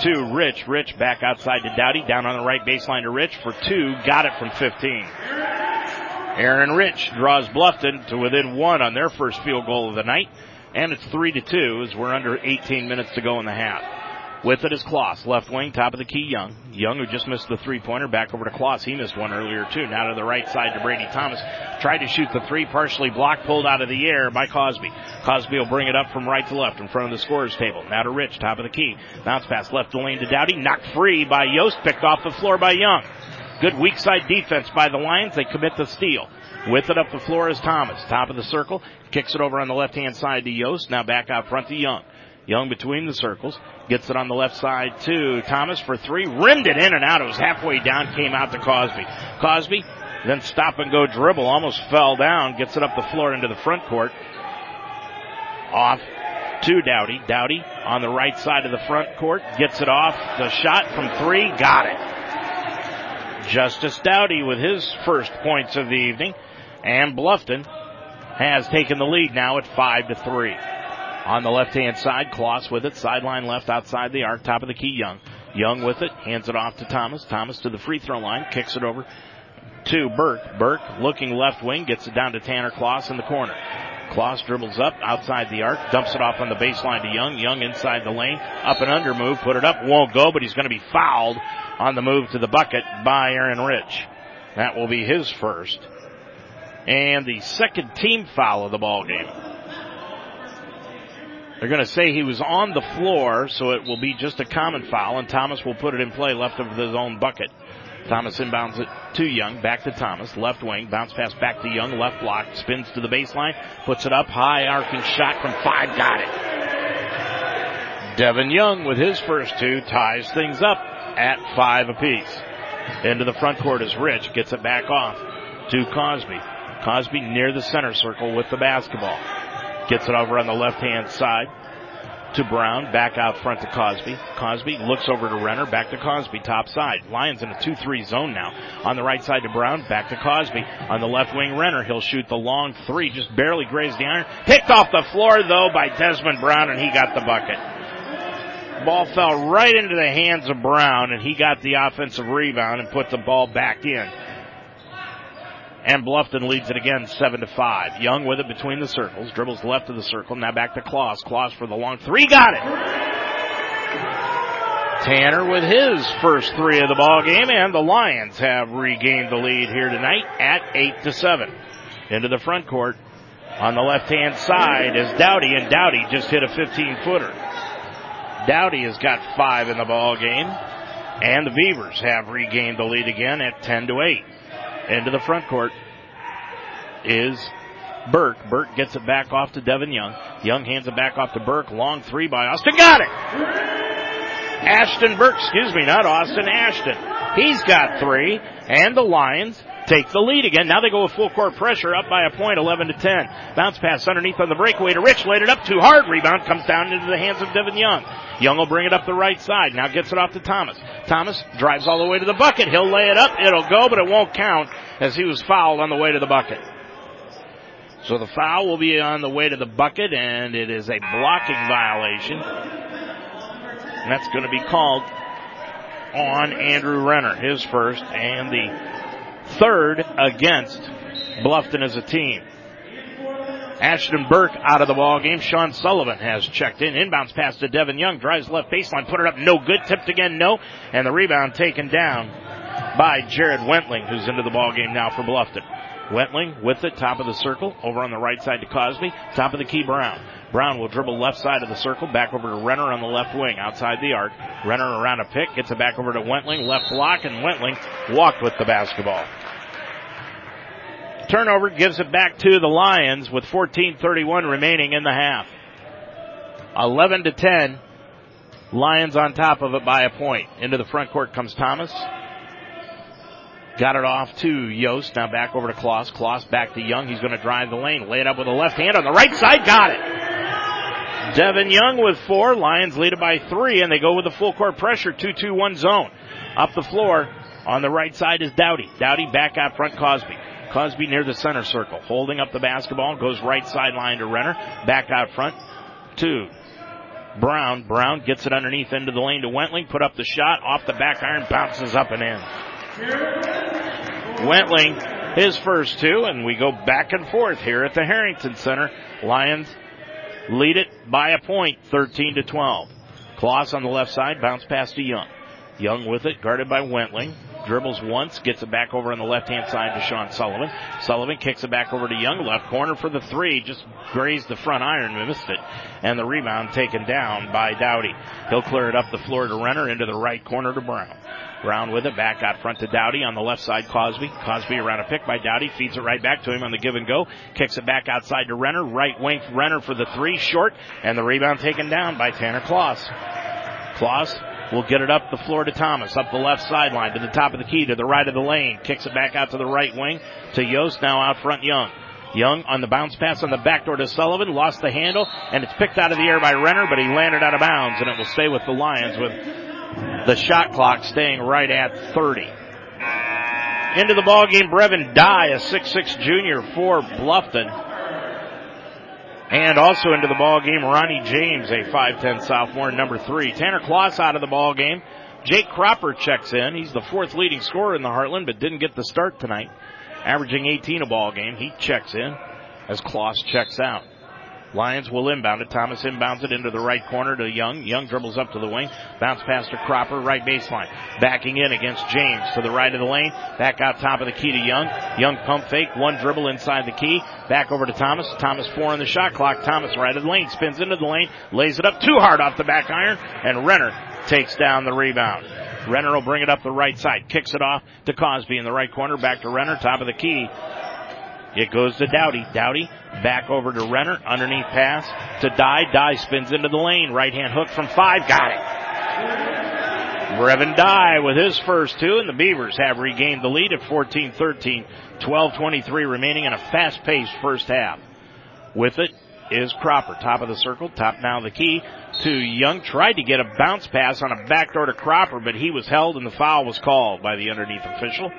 to Rich. Rich back outside to Dowdy. Down on the right baseline to Rich for two. Got it from 15. Aaron Rich draws Bluffton to within one on their first field goal of the night. And it's three to two as we're under 18 minutes to go in the half. With it is Kloss, left wing, top of the key, Young. Young, who just missed the three pointer, back over to Kloss. He missed one earlier too. Now to the right side to Brady Thomas. Tried to shoot the three, partially blocked, pulled out of the air by Cosby. Cosby will bring it up from right to left in front of the scorer's table. Now to Rich, top of the key. Bounce pass left the lane to Dowdy. Knocked free by Yost, picked off the floor by Young. Good weak side defense by the Lions. They commit the steal. With it up the floor is Thomas. Top of the circle. Kicks it over on the left hand side to Yost. Now back out front to Young. Young between the circles. Gets it on the left side to Thomas for three. Rimmed it in and out. It was halfway down. Came out to Cosby. Cosby then stop and go dribble. Almost fell down. Gets it up the floor into the front court. Off to Dowdy. Dowdy on the right side of the front court. Gets it off. The shot from three. Got it. Justice Dowdy with his first points of the evening. And Bluffton has taken the lead now at five to three. On the left hand side, Kloss with it, sideline left outside the arc, top of the key, Young. Young with it, hands it off to Thomas. Thomas to the free throw line, kicks it over to Burke. Burke looking left wing, gets it down to Tanner Kloss in the corner. Kloss dribbles up outside the arc, dumps it off on the baseline to Young. Young inside the lane, up and under move, put it up, won't go, but he's going to be fouled on the move to the bucket by Aaron Rich. That will be his first. And the second team foul of the ball game. They're going to say he was on the floor, so it will be just a common foul, and Thomas will put it in play left of his own bucket. Thomas inbounds it to Young, back to Thomas, left wing, bounce pass back to Young, left block, spins to the baseline, puts it up, high arcing shot from five, got it. Devin Young with his first two ties things up at five apiece. Into the front court is Rich gets it back off to Cosby. Cosby near the center circle with the basketball. Gets it over on the left hand side to Brown, back out front to Cosby. Cosby looks over to Renner, back to Cosby, top side. Lions in a 2-3 zone now. On the right side to Brown, back to Cosby. On the left wing, Renner. He'll shoot the long three, just barely grazed the iron. Picked off the floor though by Desmond Brown and he got the bucket. Ball fell right into the hands of Brown and he got the offensive rebound and put the ball back in. And Bluffton leads it again, seven to five. Young with it between the circles, dribbles left of the circle, now back to Kloss. Kloss for the long three, got it. Tanner with his first three of the ball game, and the Lions have regained the lead here tonight at eight to seven. Into the front court on the left hand side is Dowdy, and Dowdy just hit a 15 footer. Dowdy has got five in the ball game, and the Beavers have regained the lead again at 10 to 8. Into the front court is Burke. Burke gets it back off to Devin Young. Young hands it back off to Burke. Long three by Austin. Got it! Ashton Burke, excuse me, not Austin, Ashton. He's got three, and the Lions take the lead again. Now they go with full court pressure up by a point, 11 to 10. Bounce pass underneath on the breakaway to Rich, laid it up too hard. Rebound comes down into the hands of Devin Young. Young will bring it up the right side. Now gets it off to Thomas. Thomas drives all the way to the bucket. He'll lay it up. It'll go, but it won't count as he was fouled on the way to the bucket. So the foul will be on the way to the bucket, and it is a blocking violation. And that's going to be called on Andrew Renner, his first, and the third against Bluffton as a team. Ashton Burke out of the ball game. Sean Sullivan has checked in. Inbounds pass to Devin Young. Drives left baseline. Put it up. No good. Tipped again. No. And the rebound taken down by Jared Wentling, who's into the ball game now for Bluffton. Wentling with it, top of the circle, over on the right side to Cosby, top of the key Brown. Brown will dribble left side of the circle, back over to Renner on the left wing, outside the arc. Renner around a pick, gets it back over to Wentling, left block, and Wentling walked with the basketball. Turnover gives it back to the Lions with 14:31 remaining in the half. 11 to 10. Lions on top of it by a point. Into the front court comes Thomas. Got it off to Yost. Now back over to Kloss. Kloss back to Young. He's going to drive the lane. Lay it up with a left hand on the right side. Got it. Devin Young with four. Lions lead it by three, and they go with the full court pressure. 2-2-1 zone. Up the floor on the right side is Dowdy. Dowdy back out front Cosby. Cosby near the center circle. Holding up the basketball. Goes right sideline to Renner. Back out front to Brown. Brown gets it underneath into the lane to Wentling. Put up the shot. Off the back iron. Bounces up and in. Wentling, his first two, and we go back and forth here at the Harrington Center. Lions lead it by a point, 13 to 12. Kloss on the left side, bounce pass to Young. Young with it, guarded by Wentling. Dribbles once, gets it back over on the left hand side to Sean Sullivan. Sullivan kicks it back over to Young, left corner for the three, just grazed the front iron, missed it. And the rebound taken down by Dowdy. He'll clear it up the floor to Renner into the right corner to Brown. Brown with it, back out front to Dowdy on the left side, Cosby. Cosby around a pick by Dowdy, feeds it right back to him on the give and go, kicks it back outside to Renner, right wing Renner for the three, short, and the rebound taken down by Tanner Kloss. Kloss will get it up the floor to Thomas, up the left sideline, to the top of the key, to the right of the lane, kicks it back out to the right wing, to Yost, now out front Young. Young on the bounce pass on the backdoor to Sullivan, lost the handle, and it's picked out of the air by Renner, but he landed out of bounds, and it will stay with the Lions with the shot clock staying right at 30. Into the ball game, Brevin Dye, a 6'6 junior for Bluffton. And also into the ball game, Ronnie James, a 5'10 sophomore, number three. Tanner Kloss out of the ball game. Jake Cropper checks in. He's the fourth leading scorer in the Heartland, but didn't get the start tonight. Averaging 18 a ball game. He checks in as Kloss checks out. Lions will inbound it. Thomas inbounds it into the right corner to Young. Young dribbles up to the wing. Bounce pass to Cropper, right baseline. Backing in against James to the right of the lane. Back out top of the key to Young. Young pump fake. One dribble inside the key. Back over to Thomas. Thomas four on the shot clock. Thomas right of the lane. Spins into the lane. Lays it up too hard off the back iron. And Renner takes down the rebound. Renner will bring it up the right side. Kicks it off to Cosby in the right corner. Back to Renner. Top of the key. It goes to Dowdy. Dowdy back over to Renner. Underneath pass to Dye. Dye spins into the lane. Right hand hook from five. Got it. Brevin Dye with his first two, and the Beavers have regained the lead at 14-13. 12-23 remaining in a fast-paced first half. With it is Cropper, top of the circle, top now the key to Young. Tried to get a bounce pass on a backdoor to Cropper, but he was held and the foul was called by the underneath official.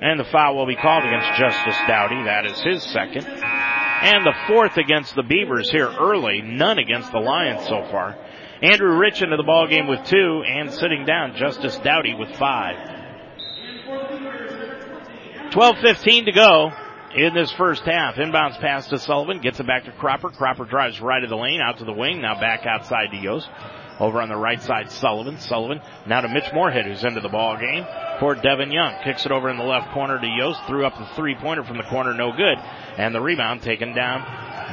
And the foul will be called against Justice Dowdy. That is his second. And the fourth against the Beavers here early. None against the Lions so far. Andrew Rich into the ball game with two and sitting down Justice Dowdy with five. 12-15 to go in this first half. Inbounds pass to Sullivan, gets it back to Cropper. Cropper drives right of the lane, out to the wing, now back outside to Yost. Over on the right side, Sullivan. Sullivan now to Mitch Moorhead, who's into the ball game for Devin Young. Kicks it over in the left corner to Yost. Threw up the three pointer from the corner, no good. And the rebound taken down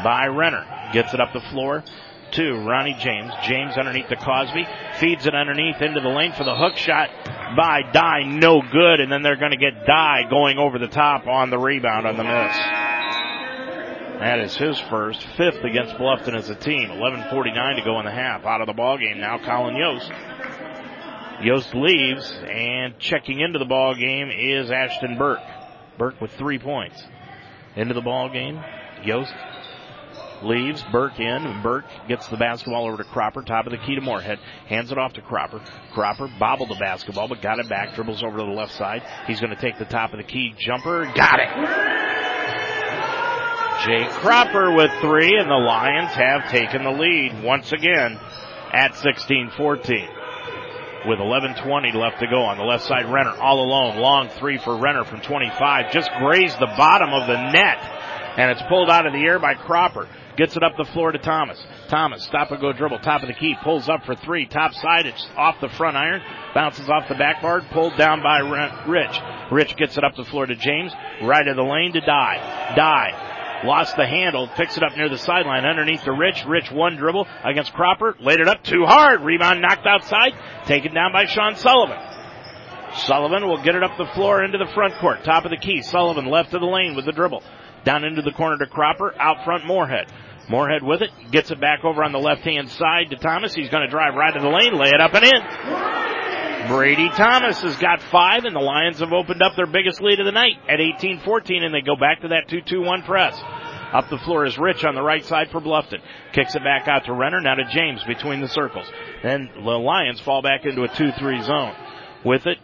by Renner. Gets it up the floor to Ronnie James. James underneath the Cosby. Feeds it underneath into the lane for the hook shot by Dye. No good. And then they're going to get Dye going over the top on the rebound on the miss. That is his first, fifth against Bluffton as a team. 11:49 to go in the half. Out of the ball game now, Colin Yost. Yost leaves, and checking into the ball game is Ashton Burke. Burke with three points. Into the ball game, Yost leaves, Burke in, and Burke gets the basketball over to Cropper, top of the key to Moorhead, hands it off to Cropper. Cropper bobbled the basketball, but got it back, dribbles over to the left side. He's going to take the top of the key jumper, got it! Jay Cropper with three, and the Lions have taken the lead once again at 16-14 with 11:20 left to go on the left side. Renner all alone, long three for Renner from 25, just grazed the bottom of the net, and it's pulled out of the air by Cropper. Gets it up the floor to Thomas. Thomas, stop and go dribble, top of the key, pulls up for three, top side, it's off the front iron, bounces off the backboard, pulled down by Rich. Rich gets it up the floor to James, right of the lane to Die. Dye lost the handle, picks it up near the sideline underneath the Rich. Rich one dribble against Cropper, laid it up too hard, rebound knocked outside, taken down by Sean Sullivan. Sullivan will get it up the floor into the front court, top of the key. Sullivan left of the lane with the dribble. Down into the corner to Cropper, out front Moorhead. Moorhead with it, gets it back over on the left hand side to Thomas. He's going to drive right to the lane, lay it up and in. Brady Thomas has got five, and the Lions have opened up their biggest lead of the night at 18-14, and they go back to that 2-2-1 press. Up the floor is Rich on the right side for Bluffton. Kicks it back out to Renner, now to James between the circles. Then the Lions fall back into a 2-3 zone. With it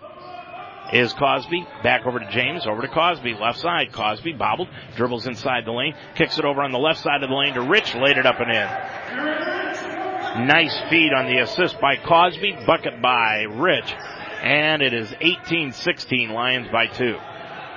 is Cosby. Back over to James, over to Cosby, left side. Cosby bobbled, dribbles inside the lane, kicks it over on the left side of the lane to Rich, laid it up and in. Nice feed on the assist by Cosby, bucket by Rich, and it is 18-16 Lions by two.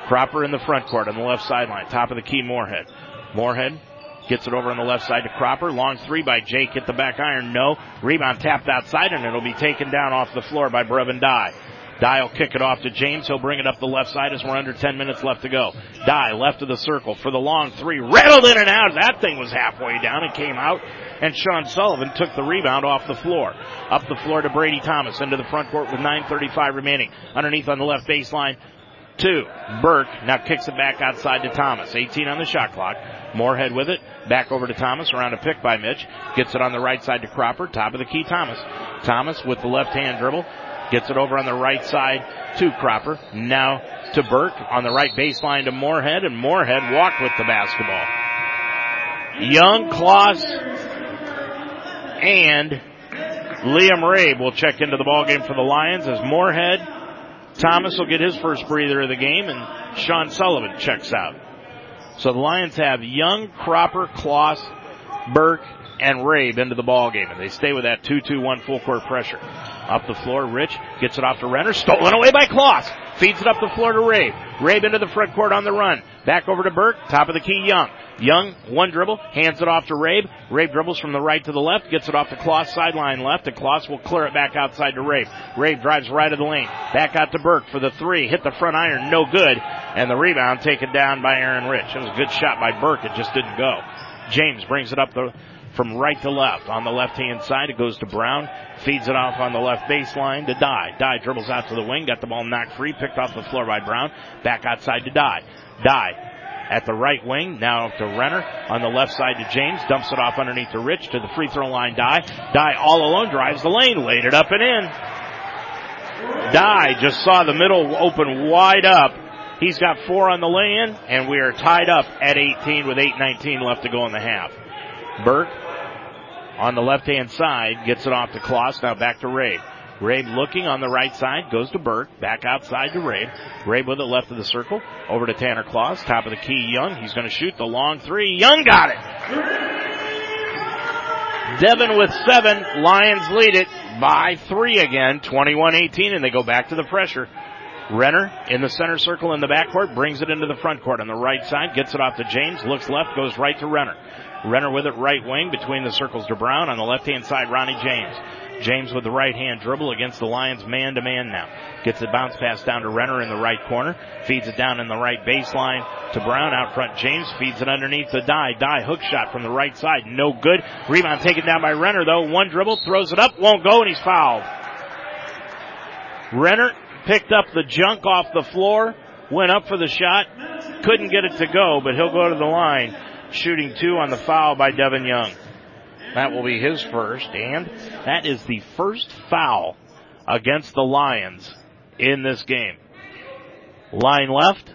Cropper in the front court on the left sideline, top of the key Moorhead. Moorhead gets it over on the left side to Cropper. Long three by Jake. Hit the back iron. No. Rebound tapped outside and it'll be taken down off the floor by Brevin Dye. Dye will kick it off to James. He'll bring it up the left side as we're under 10 minutes left to go. Dye left of the circle for the long three. Rattled in and out. That thing was halfway down and came out. And Sean Sullivan took the rebound off the floor. Up the floor to Brady Thomas into the front court with 9.35 remaining. Underneath on the left baseline to Burke. Now kicks it back outside to Thomas. 18 on the shot clock. Moorhead with it. Back over to Thomas. Around a pick by Mitch. Gets it on the right side to Cropper. Top of the key Thomas. Thomas with the left hand dribble. Gets it over on the right side to Cropper. Now to Burke on the right baseline to Moorhead, and Moorhead walked with the basketball. Young, Kloss, and Liam Rabe will check into the ball game for the Lions as Moorhead. Thomas will get his first breather of the game, and Sean Sullivan checks out. So the Lions have Young, Cropper, Kloss, Burke, and Rabe into the ball game, and they stay with that 2-2-1 full court pressure. Up the floor, Rich gets it off to Renner, stolen away by Kloss. Feeds it up the floor to Rabe. Rabe into the front court on the run. Back over to Burke, top of the key, Young. Young, one dribble, hands it off to Rabe. Rabe dribbles from the right to the left, gets it off to Kloss sideline left, and Kloss will clear it back outside to Rabe. Rabe drives right of the lane. Back out to Burke for the three. Hit the front iron, no good. And the rebound taken down by Aaron Rich. It was a good shot by Burke, it just didn't go. James brings it up the from right to left. On the left hand side, it goes to Brown. Feeds it off on the left baseline to Dye. Dye dribbles out to the wing, got the ball knocked free, picked off the floor by Brown. Back outside to Dye. Dye at the right wing. Now to Renner on the left side to James. Dumps it off underneath to Rich to the free throw line. Dye. Dye all alone drives the lane. Laid it up and in. Dye just saw the middle open wide up. He's got four on the lay-in, and we are tied up at 18 with 8.19 left to go in the half. Burke on the left-hand side gets it off to Kloss. Now back to Ray. Rabe looking on the right side, goes to Burke, back outside to Rabe. Rabe with it left of the circle, over to Tanner Kloss, top of the key, Young. He's going to shoot the long three. Young got it! Devin with seven. Lions lead it by three again, 21-18, and they go back to the pressure. Renner in the center circle in the backcourt, brings it into the front court on the right side, gets it off to James, looks left, goes right to Renner. Renner with it right wing between the circles to Brown on the left hand side, Ronnie James. James with the right hand dribble against the Lions man to man now. Gets the bounce pass down to Renner in the right corner. Feeds it down in the right baseline to Brown out front. James feeds it underneath the Dye. Dye hook shot from the right side. No good. Rebound taken down by Renner though. One dribble, throws it up, won't go and he's fouled. Renner picked up the junk off the floor, went up for the shot, couldn't get it to go, but he'll go to the line shooting two on the foul by Devin Young. That will be his first, and that is the first foul against the Lions in this game. Line left.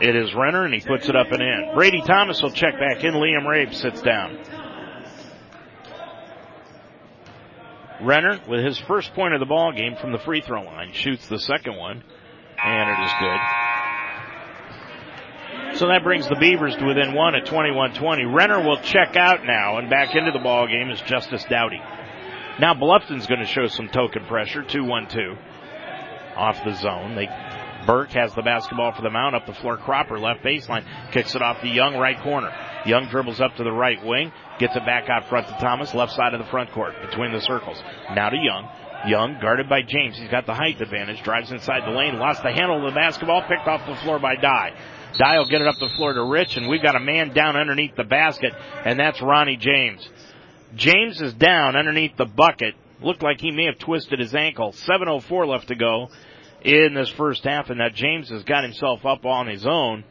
It is Renner, and he puts it up and in. Brady Thomas will check back in. Liam Rabe sits down. Renner, with his first point of the ball game from the free throw line, shoots the second one, and it is good. So that brings the Beavers to within one at 21-20. Renner will check out now, and back into the ball game is Justice Dowdy. Now Bluffton's going to show some token pressure, 2-1-2 off the zone. They Burke has the basketball for the mount up the floor. Cropper left baseline kicks it off the Young right corner. Young dribbles up to the right wing, gets it back out front to Thomas, left side of the front court between the circles. Now to Young. Young guarded by James. He's got the height advantage. Drives inside the lane. Lost the handle of the basketball. Picked off the floor by Dye. Will get it up the floor to Rich, and we've got a man down underneath the basket, and that's Ronnie James. James is down underneath the bucket. Looked like he may have twisted his ankle. 7.04 left to go in this first half, and that James has got himself up on his own,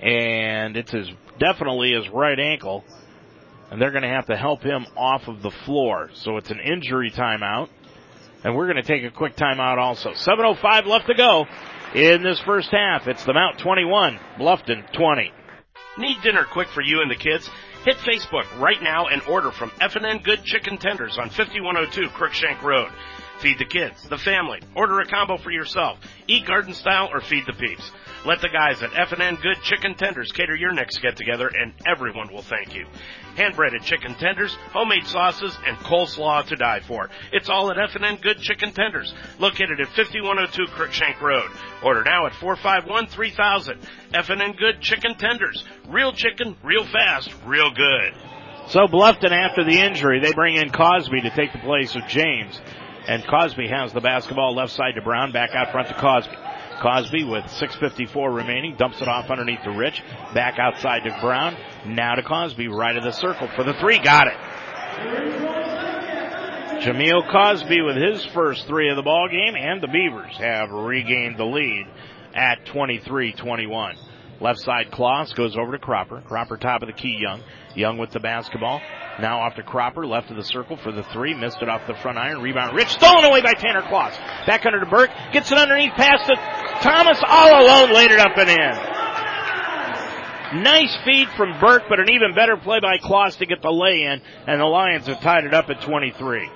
and it's his definitely his right ankle, and they're going to have to help him off of the floor. So it's an injury timeout, and we're going to take a quick timeout also. 7.05 left to go in this first half. It's the Mount 21, Bluffton 20. Need dinner quick for you and the kids? Hit Facebook right now and order from F&N Good Chicken Tenders on 5102 Crookshank Road. Feed the kids, the family, order a combo for yourself, eat garden style or feed the peeps. Let the guys at F&N Good Chicken Tenders cater your next get together and everyone will thank you. Hand breaded chicken tenders, homemade sauces, and coleslaw to die for. It's all at F&N Good Chicken Tenders, located at 5102 Crookshank Road. Order now at 451-3000. F&N Good Chicken Tenders. Real chicken, real fast, real good. So Bluffton, after the injury, they bring in Cosby to take the place of James. And Cosby has the basketball left side to Brown, back out front to Cosby. Cosby with 6.54 remaining, dumps it off underneath the Rich, back outside to Brown, now to Cosby, right of the circle for the three, got it. Jameel Cosby with his first three of the ball game, and the Beavers have regained the lead at 23-21. Left side Kloss goes over to Cropper. Cropper top of the key, Young. Young with the basketball. Now off to Cropper, left of the circle for the three. Missed it off the front iron. Rebound Rich. Stolen away by Tanner Kloss. Back under to Burke. Gets it underneath. past to Thomas all alone. Laid it up and in. Nice feed from Burke, but an even better play by Kloss to get the lay in. And the Lions have tied it up at 23.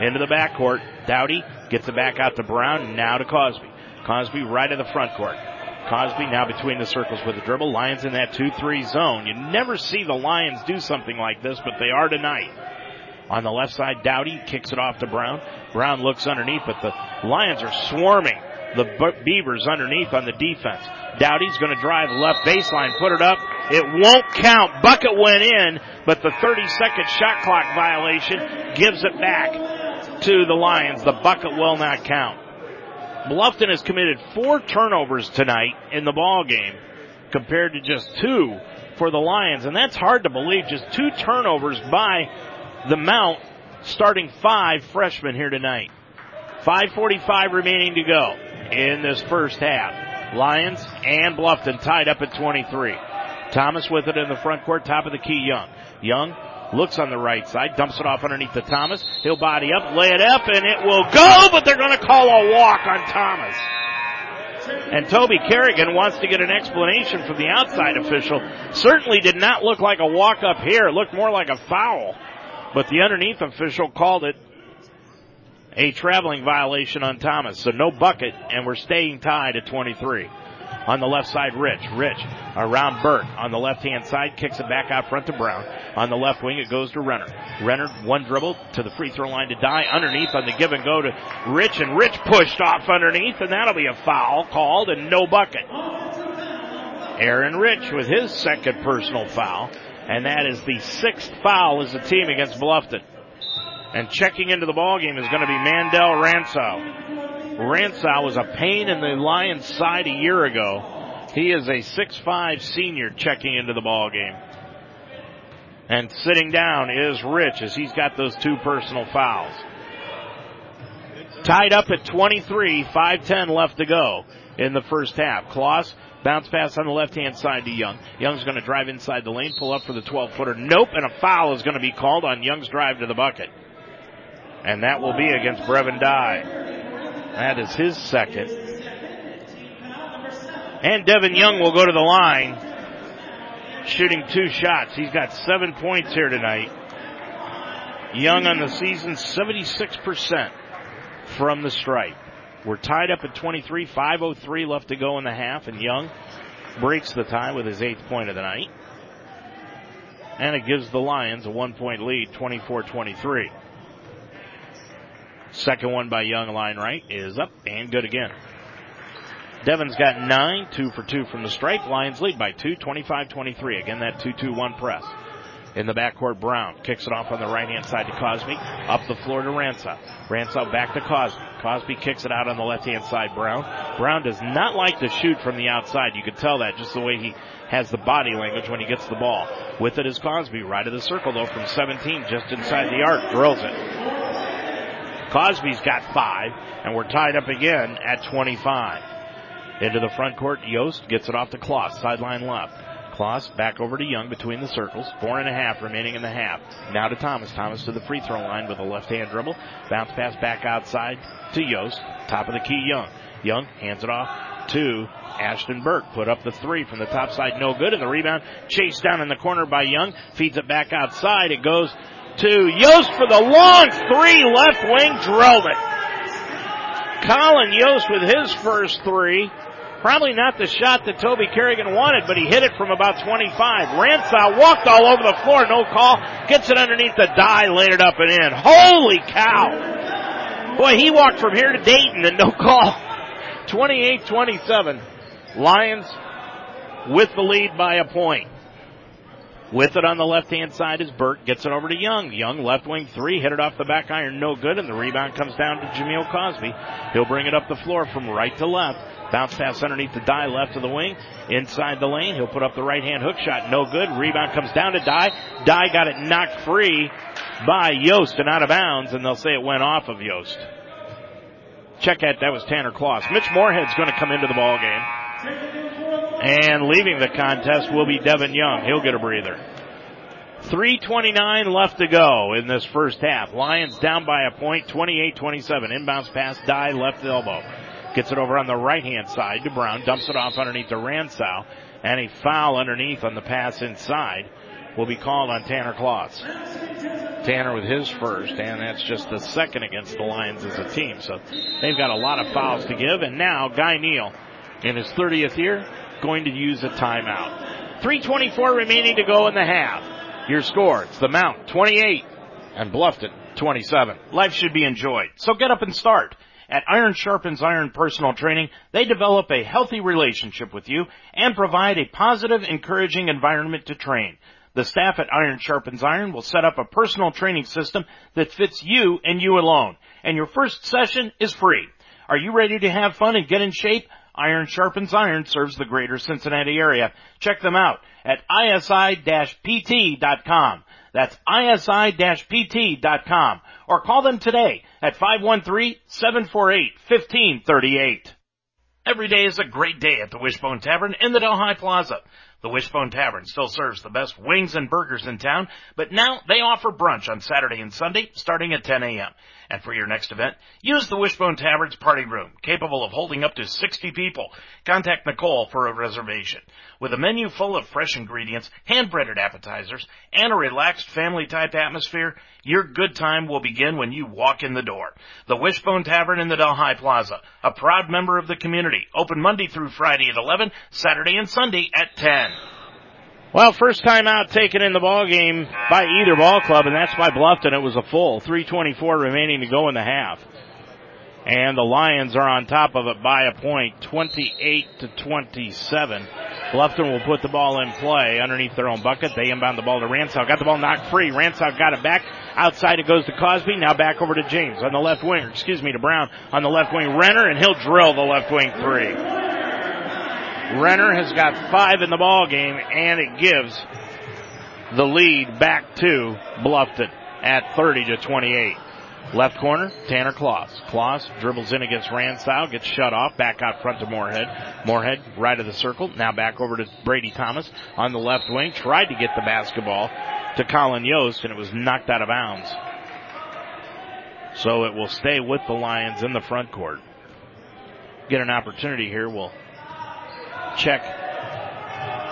Into the backcourt. Dowdy gets it back out to Brown. Now to Cosby. Cosby right of the front court. Cosby now between the circles with the dribble. Lions in that 2-3 zone. You never see the Lions do something like this, but they are tonight. On the left side, Dowdy kicks it off to Brown. Brown looks underneath, but the Lions are swarming the Beavers underneath on the defense. Dowdy's going to drive left baseline, put it up. It won't count. Bucket went in, but the 30 second shot clock violation gives it back to the Lions. The bucket will not count. Bluffton has committed four turnovers tonight in the ball game compared to just two for the Lions, and that's hard to believe. Just two turnovers by the Mount, starting five freshmen here tonight. 5.45 remaining to go in this first half. Lions and Bluffton tied up at 23. Thomas with it in the front court, top of the key, Young. Young looks on the right side, dumps it off underneath the Thomas. He'll body up, lay it up, and it will go, but they're to call a walk on Thomas. And Toby Kerrigan wants to get an explanation from the outside official. Certainly did not look like a walk up here. It looked more like a foul. But the underneath official called it a traveling violation on Thomas. So no bucket, and we're staying tied at 23. On the left side, Rich. Rich around Burke. On the left hand side, kicks it back out front to Brown. On the left wing, it goes to Renner. Renner, one dribble to the free throw line to Dye. Underneath on the give and go to Rich, and Rich pushed off underneath, and that'll be a foul called and no bucket. Aaron Rich with his second personal foul, and that is the sixth foul as a team against Bluffton. And checking into the ball game is going to be Mandel Ransow. Ransow was a pain in the Lions side a year ago. He is a 6'5 senior checking into the ball game. And sitting down is Rich as he's got those two personal fouls. Tied up at 23, 5-10 left to go in the first half. Kloss bounce pass on the left hand side to Young. Young's going to drive inside the lane, pull up for the 12 footer. Nope, and a foul is going to be called on Young's drive to the bucket. And that will be against Brevin Dye. That is his second. And Devin Young will go to the line, shooting two shots. He's got seven points here tonight. Young on the season, 76% from the stripe. We're tied up at 23, 5.03 left to go in the half, and Young breaks the tie with his eighth point of the night. And it gives the Lions a one point lead, 24-23. Second one by Young, line right, is up and good again. Devin's got nine, two for two from the strike. Lions lead by two, 25-23. Again, that 2-2-1 press. In the backcourt, Brown kicks it off on the right hand side to Cosby. Up the floor to Ransow. Ransow back to Cosby. Cosby kicks it out on the left hand side, Brown. Brown does not like to shoot from the outside. You can tell that just the way he has the body language when he gets the ball. With it is Cosby. Right of the circle though from 17, just inside the arc. Drills it. Cosby's got five, and we're tied up again at 25. Into the front court, Yost gets it off to Kloss, sideline left. Kloss back over to Young between the circles. Four and a half remaining in the half. Now to Thomas. Thomas to the free throw line with a left hand dribble. Bounce pass back outside to Yost. Top of the key, Young. Young hands it off to Ashton Burke. Put up the three from the top side, no good. And the rebound chased down in the corner by Young. Feeds it back outside. It goes to Yost for the long three. Left wing drilled it. Colin Yost with his first three. Probably not the shot that Toby Kerrigan wanted, but he hit it from about 25. Ransow walked all over the floor, no call. Gets it underneath the Dye, laid it up and in. Holy cow! Boy, he walked from here to Dayton and no (laughs) call. 28-27. Lions with the lead by a point. With it on the left hand side is Burke. Gets it over to Young. Young left wing three. Hit it off the back iron. No good. And the rebound comes down to Jameel Cosby. He'll bring it up the floor from right to left. Bounce pass underneath the Dye left of the wing. Inside the lane. He'll put up the right hand hook shot. No good. Rebound comes down to Dye. Dye got it knocked free by Yost and out of bounds. And they'll say it went off of Yost. Check that. That was Tanner Kloss. Mitch Moorhead's going to come into the ball game. And leaving the contest will be Devin Young. He'll get a breather. 329 left to go in this first half. Lions down by a point, 28-27. Inbounds pass, Dye, left elbow. Gets it over on the right hand side to Brown, dumps it off underneath to Ransow, and a foul underneath on the pass inside will be called on Tanner Kloss. Tanner with his first, and that's just the second against the Lions as a team. So they've got a lot of fouls to give, and now Guy Neal in his 30th year going to use a timeout. 324 remaining to go in the half. Your score, it's the Mount 28 and Bluffton 27. Life should be enjoyed, so get up and start. At Iron Sharpens Iron Personal Training, they develop a healthy relationship with you and provide a positive, encouraging environment to train. The staff at Iron Sharpens Iron will set up a personal training system that fits you and you alone. And your first session is free. Are you ready to have fun and get in shape? Iron Sharpens Iron serves the greater Cincinnati area. Check them out at isi-pt.com. That's isi-pt.com. Or call them today at 513-748-1538. Every day is a great day at the Wishbone Tavern in the Delhi Plaza. The Wishbone Tavern still serves the best wings and burgers in town, but now they offer brunch on Saturday and Sunday starting at 10 a.m. And for your next event, use the Wishbone Tavern's party room, capable of holding up to 60 people. Contact Nicole for a reservation. With a menu full of fresh ingredients, hand-breaded appetizers, and a relaxed family-type atmosphere, your good time will begin when you walk in the door. The Wishbone Tavern in the Delhi Plaza, a proud member of the community, open Monday through Friday at 11, Saturday and Sunday at 10. Well, first time out taken in the ball game by either ball club, and that's by Bluffton. It was a full 324 remaining to go in the half. And the Lions are on top of it by a point, 28 to 27. Bluffton will put the ball in play underneath their own bucket. They inbound the ball to Ransow. Got the ball knocked free. Ransow got it back. Outside it goes to Cosby. Now back over to James on the left wing. Excuse me, to Brown on the left wing. Renner, and he'll drill the left wing three. Renner has got five in the ball game, and it gives the lead back to Bluffton at 30 to 28. Left corner, Tanner Kloss. Kloss dribbles in against Ransow, gets shut off, back out front to Moorhead. Moorhead, right of the circle, now back over to Brady Thomas on the left wing, tried to get the basketball to Colin Yost, and it was knocked out of bounds. So it will stay with the Lions in the front court. Get an opportunity here, we'll check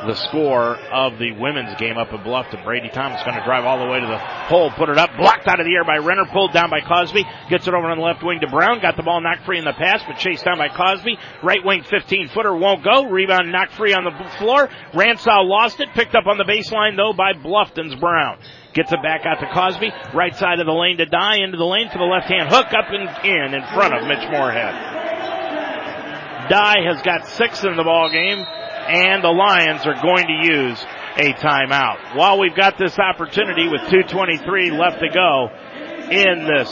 the score of the women's game up at Bluffton. Brady Thomas going to drive all the way to the hole, put it up, blocked out of the air by Renner, pulled down by Cosby, gets it over on the left wing to Brown, got the ball knocked free in the pass, but chased down by Cosby. Right wing 15 footer won't go, rebound knocked free on the floor. Ransow lost it, picked up on the baseline though by Bluffton's Brown. Gets it back out to Cosby, right side of the lane to Dye, into the lane for the left hand hook, up and in in front of Mitch Moorhead. Dye has got six in the ball game, and the Lions are going to use a timeout. While we've got this opportunity with 2.23 left to go in this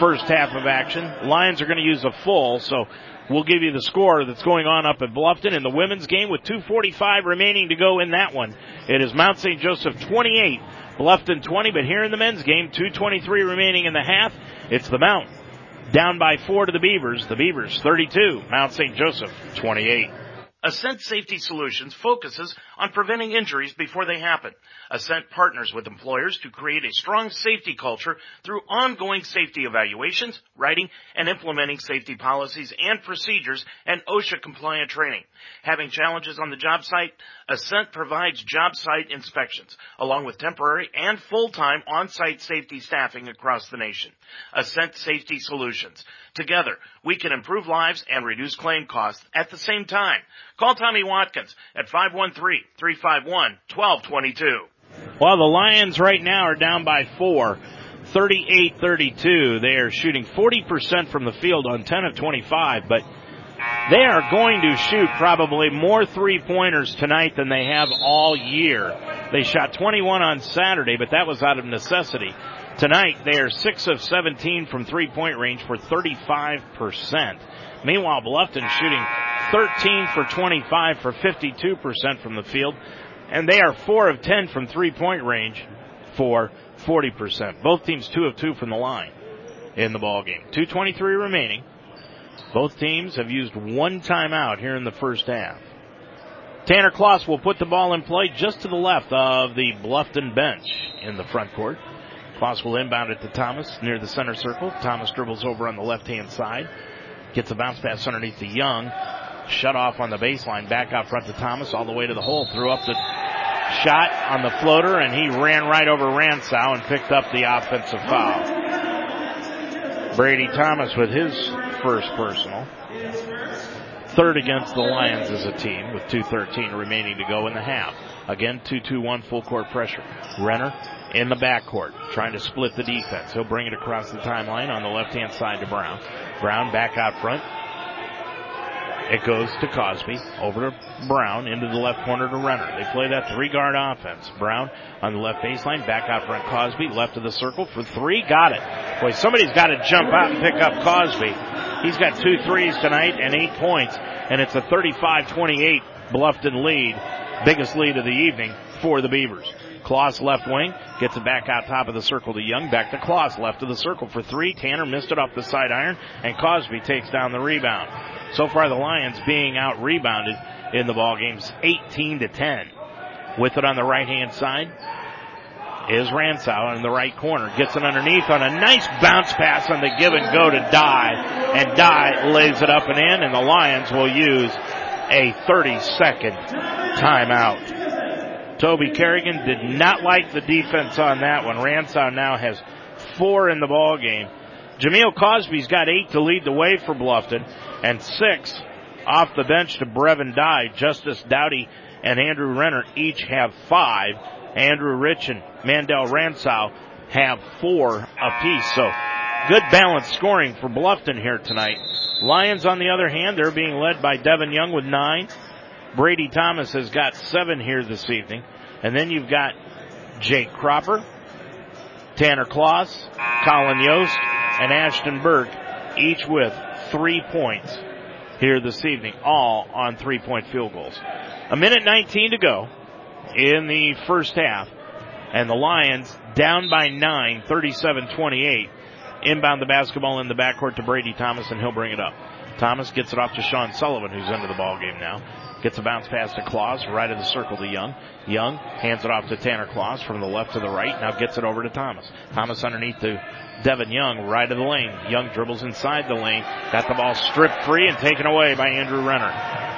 first half of action, Lions are going to use a full, so we'll give you the score that's going on up at Bluffton in the women's game with 2.45 remaining to go in that one. It is Mount St. Joseph 28, Bluffton 20, but here in the men's game, 2.23 remaining in the half, it's the Mount down by four to the Beavers. The Beavers 32, Mount St. Joseph 28. Ascent Safety Solutions focuses on preventing injuries before they happen. Ascent partners with employers to create a strong safety culture through ongoing safety evaluations, writing, and implementing safety policies and procedures and OSHA compliant training. Having challenges on the job site, Ascent provides job site inspections, along with temporary and full-time on-site safety staffing across the nation. Ascent Safety Solutions. Together, we can improve lives and reduce claim costs at the same time. Call Tommy Watkins at 513-351-1222. Well, the Lions right now are down by four. 38-32. They are shooting 40% from the field on 10 of 25, but they are going to shoot probably more three pointers tonight than they have all year. They shot 21 on Saturday, but that was out of necessity. Tonight, they are 6 of 17 from three point range for 35%. Meanwhile, Bluffton shooting 13 for 25 for 52% from the field, and they are 4 of 10 from three point range for 40%. Both teams 2 of 2 from the line in the ball game. 223 remaining. Both teams have used one timeout here in the first half. Tanner Kloss will put the ball in play just to the left of the Bluffton bench in the front court. Kloss will inbound it to Thomas near the center circle. Thomas dribbles over on the left hand side. Gets a bounce pass underneath the Young. Shut off on the baseline. Back out front to Thomas all the way to the hole. Threw up the shot on the floater and he ran right over Ransow and picked up the offensive foul. Brady Thomas with his first personal. Third against the Lions as a team with 2.13 remaining to go in the half. Again, 2-2-1 full court pressure. Renner in the backcourt trying to split the defense. He'll bring it across the timeline on the left hand side to Brown. Brown back out front. It goes to Cosby, over to Brown, into the left corner to Renner. They play that three guard offense. Brown on the left baseline, back out front Cosby, left of the circle for three, got it. Boy, somebody's got to jump out and pick up Cosby. He's got two threes tonight and eight points, and it's a 35-28 Bluffton lead, biggest lead of the evening for the Beavers. Kloss left wing, gets it back out top of the circle to Young, back to Kloss, left of the circle for three. Tanner missed it off the side iron, and Cosby takes down the rebound. So far the Lions being out rebounded in the ball games 18 to 10. With it on the right hand side is Ransow in the right corner. Gets it underneath on a nice bounce pass on the give and go to Dye. And Dye lays it up and in and the Lions will use a 30 second timeout. Toby Kerrigan did not like the defense on that one. Ransow now has four in the ball game. Jameel Cosby's got eight to lead the way for Bluffton and six off the bench to Brevin Dye. Justice Dowdy and Andrew Renner each have five. Andrew Rich and Mandel Ransow have four apiece. So good balanced scoring for Bluffton here tonight. Lions, on the other hand, they're being led by Devin Young with nine. Brady Thomas has got seven here this evening. And then you've got Jake Cropper, Tanner Kloss, Colin Yost, and Ashton Burke, each with three points here this evening, all on three point field goals. A minute 19 to go in the first half, and the Lions down by nine, 37-28. Inbound the basketball in the backcourt to Brady Thomas, and he'll bring it up. Thomas gets it off to Sean Sullivan, who's into the ball game now. Gets a bounce pass to Kloss, right of the circle to Young. Young hands it off to Tanner Kloss from the left to the right. Now gets it over to Thomas. Thomas underneath to Devin Young, right of the lane. Young dribbles inside the lane. Got the ball stripped free and taken away by Andrew Renner.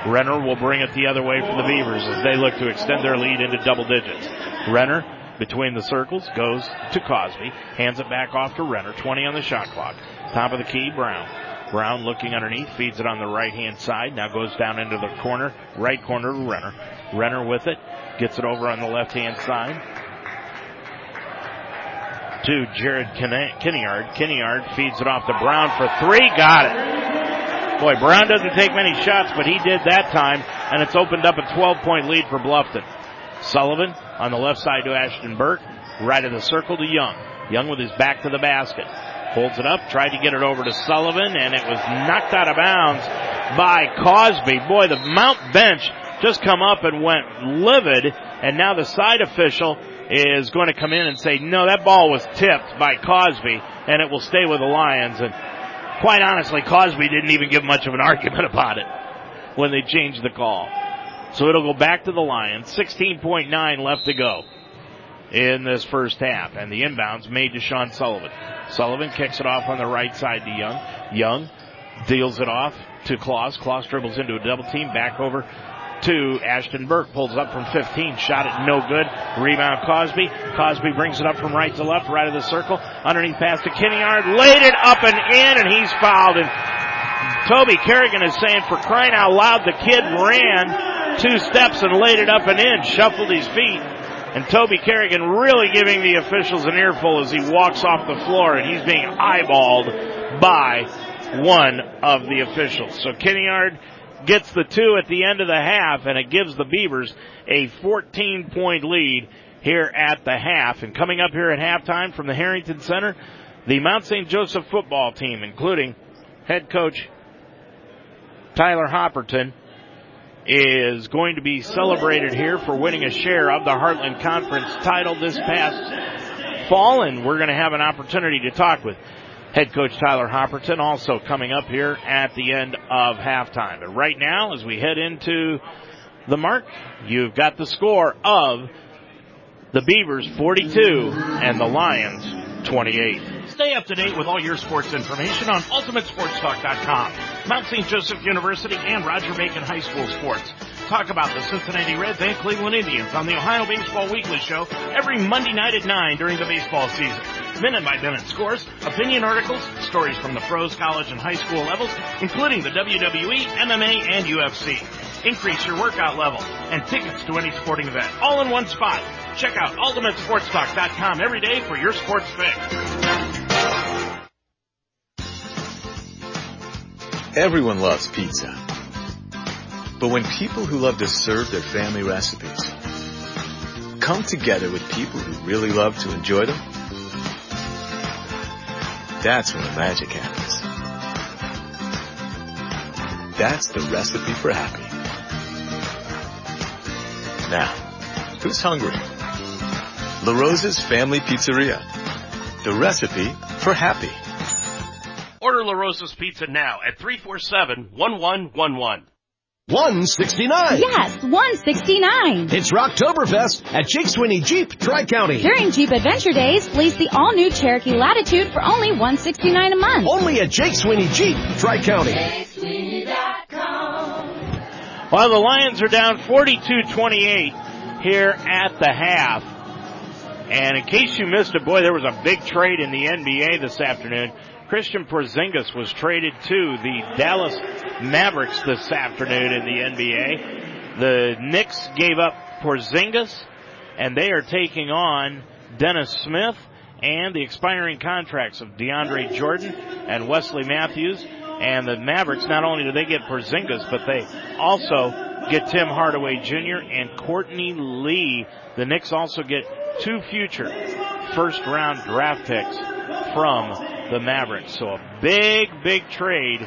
Renner will bring it the other way for the Beavers as they look to extend their lead into double digits. Renner between the circles goes to Cosby. Hands it back off to Renner. 20 on the shot clock. Top of the key, Brown. Brown looking underneath, feeds it on the right hand side, now goes down into the corner, right corner to Renner. Renner with it, gets it over on the left hand side to Jared Kinneard. Kinneard feeds it off to Brown for three, got it. Boy, Brown doesn't take many shots, but he did that time, and it's opened up a 12 point lead for Bluffton. Sullivan on the left side to Ashton Burke, right of the circle to Young. Young with his back to the basket. Holds it up, tried to get it over to Sullivan, and it was knocked out of bounds by Cosby. Boy, the Mount bench just come up and went livid, and now the side official is going to come in and say, no, that ball was tipped by Cosby, and it will stay with the Lions. And quite honestly, Cosby didn't even give much of an (laughs) argument about it when they changed the call. So it'll go back to the Lions. 16.9 left to go in this first half. And the inbounds made to Sean Sullivan. Sullivan kicks it off on the right side to Young. Young deals it off to Kloss. Kloss dribbles into a double team back over to Ashton Burke. Pulls up from 15. Shot it no good. Rebound Cosby. Cosby brings it up from right to left, right of the circle. Underneath pass to Kinneard. Laid it up and in and he's fouled. And Toby Kerrigan is saying for crying out loud, the kid ran two steps and laid it up and in, shuffled his feet. And Toby Kerrigan really giving the officials an earful as he walks off the floor and he's being eyeballed by one of the officials. So Kinneard gets the two at the end of the half and it gives the Beavers a 14 point lead here at the half. And coming up here at halftime from the Harrington Center, the Mount St. Joseph football team, including head coach Tyler Hopperton, is going to be celebrated here for winning a share of the Heartland Conference title this past fall, and we're going to have an opportunity to talk with head coach Tyler Hopperton also coming up here at the end of halftime. But right now, as we head into the mark, you've got the score of the Beavers 42 and the Lions 28. Stay up to date with all your sports information on UltimateSportsTalk.com. Mount St. Joseph University and Roger Bacon High School sports. Talk about the Cincinnati Reds and Cleveland Indians on the Ohio Baseball Weekly Show every Monday night at 9 during the baseball season. Minute by minute scores, opinion articles, stories from the pros, college, and high school levels, including the WWE, MMA, and UFC. Increase your workout level and tickets to any sporting event all in one spot. Check out UltimateSportsTalk.com every day for your sports fix. Everyone loves pizza. But when people who love to serve their family recipes come together with people who really love to enjoy them, that's when the magic happens. That's the recipe for happy. Now, who's hungry? La Rosa's Family Pizzeria. The recipe for happy. Order La Rosa's Pizza now at 347-1111. 169. Yes, 169. It's Rocktoberfest at Jake Sweeney Jeep, Tri-County. During Jeep Adventure Days, lease the all-new Cherokee Latitude for only 169 a month. Only at Jake Sweeney Jeep, Tri-County. Well, the Lions are down 42-28 here at the half. And in case you missed it, boy, there was a big trade in the NBA this afternoon. Kristaps Porzingis was traded to the Dallas Mavericks this afternoon in the NBA. The Knicks gave up Porzingis, and they are taking on Dennis Smith and the expiring contracts of DeAndre Jordan and Wesley Matthews. And the Mavericks, not only do they get Porzingis, but they also get Tim Hardaway Jr. and Courtney Lee. The Knicks also get two future first round draft picks from the Mavericks. So a big, big trade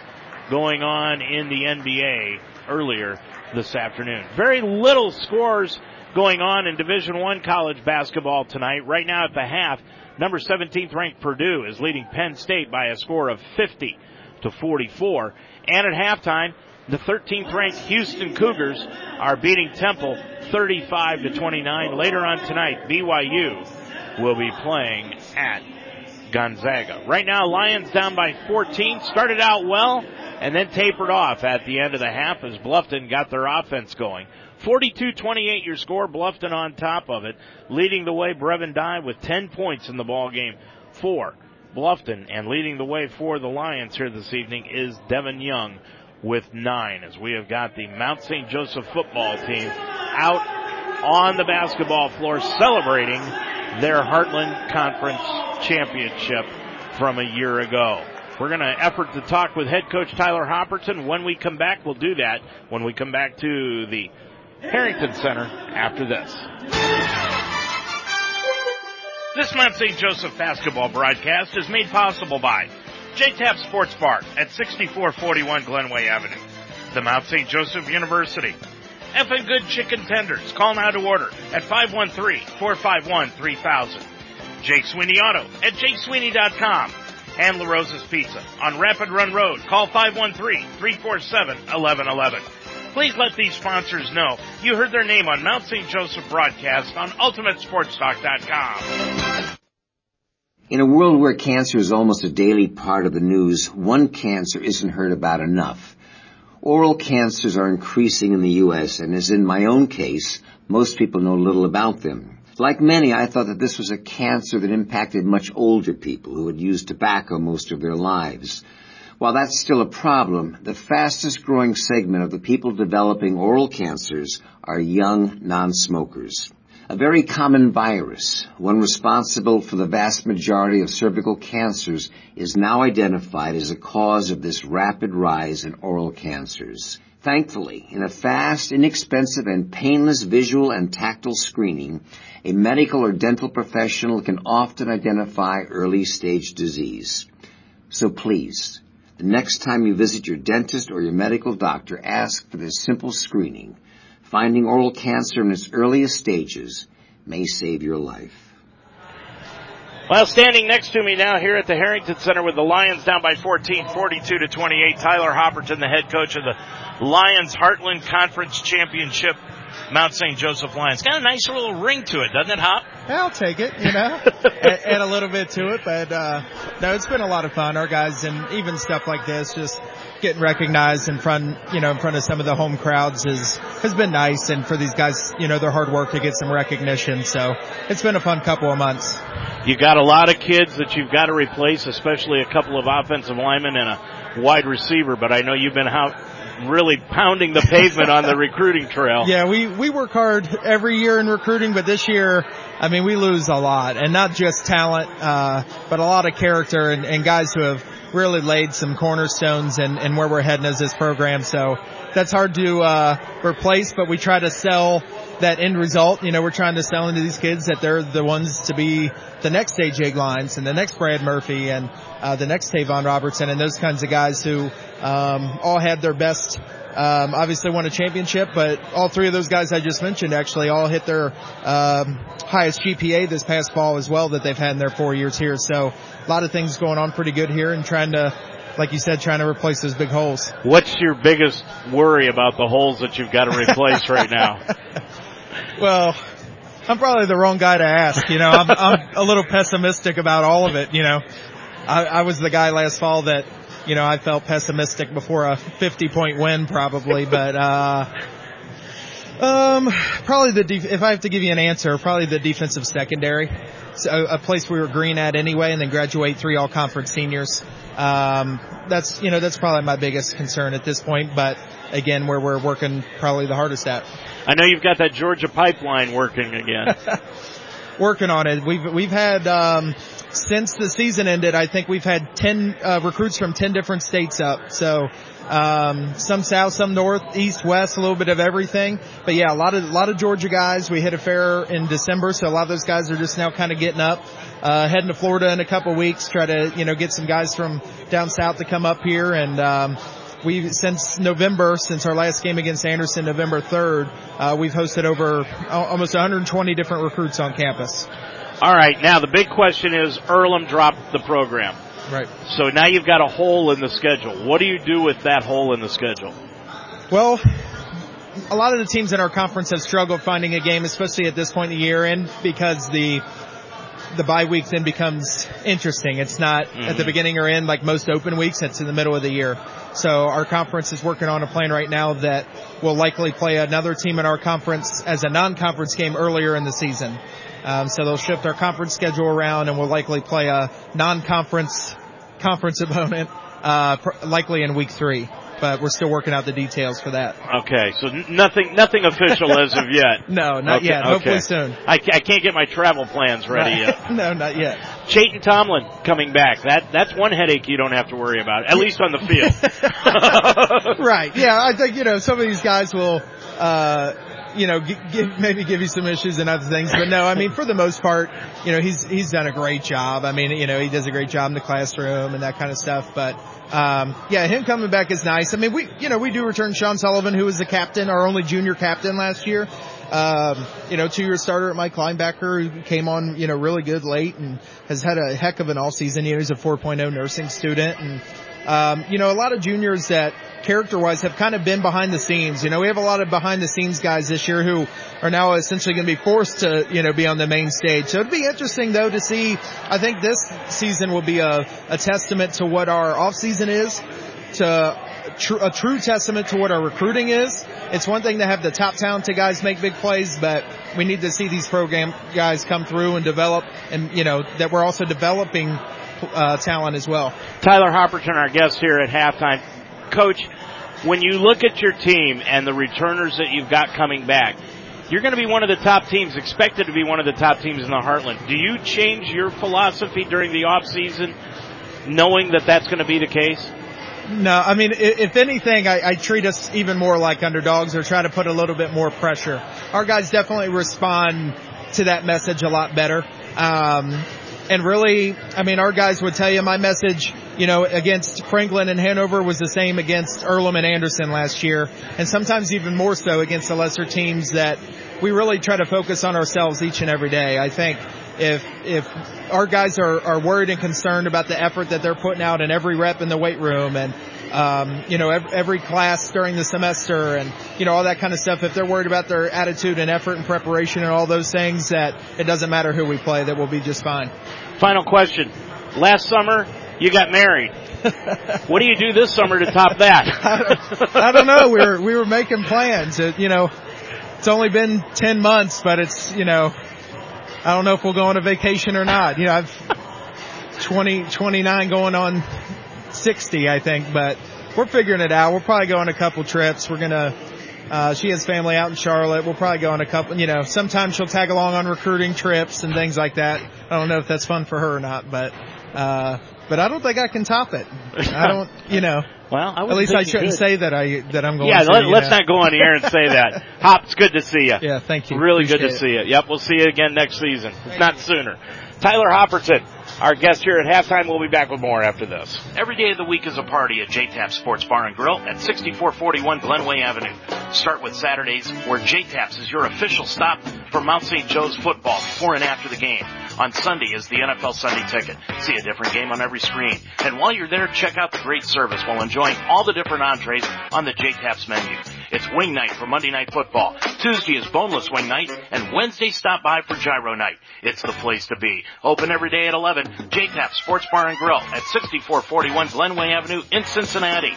going on in the NBA earlier this afternoon. Very little scores going on in Division One college basketball tonight. Right now at the half, number 17th ranked Purdue is leading Penn State by a score of 50 to 44. And at halftime, the 13th ranked Houston Cougars are beating Temple 35 to 29. Later on tonight, BYU will be playing at Gonzaga. Right now, Lions down by 14. Started out well and then tapered off at the end of the half as Bluffton got their offense going. 42-28 your score, Bluffton on top of it. Leading the way, Brevin Dye with 10 points in the ball game for Bluffton. And leading the way for the Lions here this evening is Devin Young with nine as we have got the Mount St. Joseph football team out on the basketball floor celebrating their Heartland Conference championship from a year ago. We're going to effort to talk with head coach Tyler Hopperton. When we come back, we'll do that when we come back to the Harrington Center after this. This Mount St. Joseph basketball broadcast is made possible by J-Tap Sports Bar at 6441 Glenway Avenue, the Mount St. Joseph University, F and Good Chicken Tenders. Call now to order at 513-451-3000. Jake Sweeney Auto at jakesweeney.com and La Rosa's Pizza on Rapid Run Road. Call 513-347-1111. Please let these sponsors know you heard their name on Mount St. Joseph broadcast on UltimateSportsTalk.com. In a world where cancer is almost a daily part of the news, one cancer isn't heard about enough. Oral cancers are increasing in the U.S., and as in my own case, most people know little about them. Like many, I thought that this was a cancer that impacted much older people who had used tobacco most of their lives. While that's still a problem, the fastest growing segment of the people developing oral cancers are young non-smokers. A very common virus, one responsible for the vast majority of cervical cancers, is now identified as a cause of this rapid rise in oral cancers. Thankfully, in a fast, inexpensive, and painless visual and tactile screening, a medical or dental professional can often identify early stage disease. So please, the next time you visit your dentist or your medical doctor, ask for this simple screening. Finding oral cancer in its earliest stages may save your life. Well, standing next to me now here at the Harrington Center with the Lions down by 14, 42 to 28. Tyler Hopperton, the head coach of the Lions Heartland Conference Championship Mount St. Joseph Lions. Got a nice little ring to it, doesn't it, Hop? Yeah, I'll take it, you know, (laughs) add, add, a little bit to it, but, uh, no, it's been a lot of fun. Our guys and even stuff like this, just getting recognized in front, you know, in front of some of the home crowds is, has been nice. And for these guys, you know, their hard work to get some recognition. So it's been a fun couple of months. You got a lot of kids that you've got to replace, especially a couple of offensive linemen and a wide receiver, but I know you've been out really pounding the pavement on the (laughs) recruiting trail. Yeah, we, we work hard every year in recruiting, but this year, I mean, we lose a lot and not just talent, uh, but a lot of character and, and guys who have really laid some cornerstones and and where we're heading as this program. So that's hard to uh, replace, but we try to sell that end result. You know, we're trying to sell into these kids that they're the ones to be the next AJ Glines and the next Brad Murphy and uh, the next Tavon Robertson and those kinds of guys who um, all had their best. Um, obviously won a championship, but all three of those guys I just mentioned actually all hit their um, highest GPA this past fall as well that they've had in their four years here. So a lot of things going on pretty good here and trying to like you said, trying to replace those big holes. What's your biggest worry about the holes that you've got to replace (laughs) right now? well, I'm probably the wrong guy to ask. You know, I'm, I'm a little pessimistic about all of it. You know, I, I was the guy last fall that, you know, I felt pessimistic before a 50 point win probably, but, uh, um, probably the def- if I have to give you an answer, probably the defensive secondary, so a place we were green at anyway, and then graduate three all conference seniors. Um, that's you know that's probably my biggest concern at this point, but again, where we're working probably the hardest at. I know you've got that Georgia pipeline working again. (laughs) working on it. We've we've had um, since the season ended. I think we've had ten uh, recruits from ten different states up. So um, some south, some north, east, west, a little bit of everything. But yeah, a lot of a lot of Georgia guys. We hit a fair in December, so a lot of those guys are just now kind of getting up. Uh, heading to Florida in a couple weeks, try to you know get some guys from down south to come up here and. Um, we since November, since our last game against Anderson, November 3rd, uh, we've hosted over almost 120 different recruits on campus. All right, now the big question is Earlham dropped the program. Right. So now you've got a hole in the schedule. What do you do with that hole in the schedule? Well, a lot of the teams in our conference have struggled finding a game, especially at this point in the year, and because the the bye week then becomes interesting. It's not mm-hmm. at the mm-hmm. beginning or end like most open weeks. It's in the middle of the year. So our conference is working on a plan right now that will likely play another team in our conference as a non-conference game earlier in the season. Um, so they'll shift our conference schedule around and we'll likely play a non-conference conference (laughs) opponent, uh, likely in week three but we're still working out the details for that. Okay, so nothing, nothing official as of yet. (laughs) No, not okay, yet. Okay. Hopefully soon. I, I can't get my travel plans (laughs) ready yet. no, not yet. Chayton Tomlin coming back. That that's one headache you don't have to worry about, at least on the field. right. Yeah, I think you know some of these guys will. Uh, you know, give, maybe give you some issues and other things, but no, I mean, for the most part, you know, he's, he's done a great job. I mean, you know, he does a great job in the classroom and that kind of stuff, but, um, yeah, him coming back is nice. I mean, we, you know, we do return Sean Sullivan, who was the captain, our only junior captain last year. Um, you know, two-year starter at Mike Linebacker who came on, you know, really good late and has had a heck of an all season. You know, he's a 4.0 nursing student and, um, you know, a lot of juniors that character-wise have kind of been behind the scenes. You know, we have a lot of behind-the-scenes guys this year who are now essentially going to be forced to, you know, be on the main stage. So it'd be interesting though to see. I think this season will be a, a testament to what our off-season is, to a true testament to what our recruiting is. It's one thing to have the top talented guys make big plays, but we need to see these program guys come through and develop, and you know that we're also developing uh, talent as well. Tyler Hopperton, our guest here at halftime. Coach, when you look at your team and the returners that you've got coming back, you're going to be one of the top teams, expected to be one of the top teams in the Heartland. Do you change your philosophy during the off season, knowing that that's going to be the case? No, I mean, if anything, I, I, treat us even more like underdogs or try to put a little bit more pressure. Our guys definitely respond to that message a lot better. Um, and really, I mean, our guys would tell you my message, you know, against Franklin and Hanover was the same against Earlham and Anderson last year, and sometimes even more so against the lesser teams that we really try to focus on ourselves each and every day. I think if if our guys are, are worried and concerned about the effort that they're putting out in every rep in the weight room and um, you know every, every class during the semester and you know all that kind of stuff. If they're worried about their attitude and effort and preparation and all those things that it doesn't matter who we play that we'll be just fine. Final question. Last summer you got married. (laughs) What do you do this summer to top that? (laughs) I, don't, know. We were we were making plans. It, you know it's only been 10 months but it's you know I don't know if we'll go on a vacation or not. You know, I've 20, 29 going on 60, I think, but we're figuring it out. We'll probably go on a couple trips. We're gonna, uh, she has family out in Charlotte. We'll probably go on a couple, you know, sometimes she'll tag along on recruiting trips and things like that. I don't know if that's fun for her or not, but, uh, but I don't think I can top it. I (laughs) don't, you know. Well, at least I shouldn't say that I that I'm going. Yeah, to, let, let's know. not go on air and say that. (laughs) Hop, it's good to see you. Yeah, thank you. Really good to Appreciate see you. Yep, we'll see you again next season, if not sooner. Tyler Hopperton, our guest here at halftime. We'll be back with more after this. Every day of the week is a party at JTAP Sports Bar and Grill at 6441 Glenway Avenue. Start with Saturdays where JTAPS is your official stop for Mount St. Joe's football before and after the game. On Sunday is the NFL Sunday Ticket. See a different game on every screen. And while you're there, check out the great service while enjoying all the different entrees on the JTAPS menu. It's wing night for Monday Night Football. Tuesday is boneless wing night, and Wednesday stop by for gyro night. It's the place to be. Open every day at 11. JTAP Sports Bar and Grill at 6441 Glenway Avenue in Cincinnati.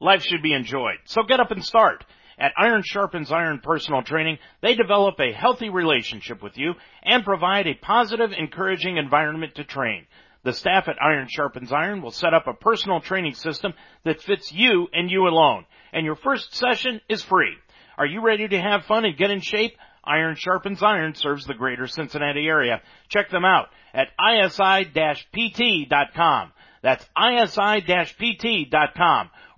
Life should be enjoyed, so get up and start. At Iron Sharpens Iron Personal Training, they develop a healthy relationship with you and provide a positive, encouraging environment to train. The staff at Iron Sharpens Iron will set up a personal training system that fits you and you alone. And your first session is free. Are you ready to have fun and get in shape? Iron Sharpens Iron serves the greater Cincinnati area. Check them out at isi-pt.com. That's isi-pt.com.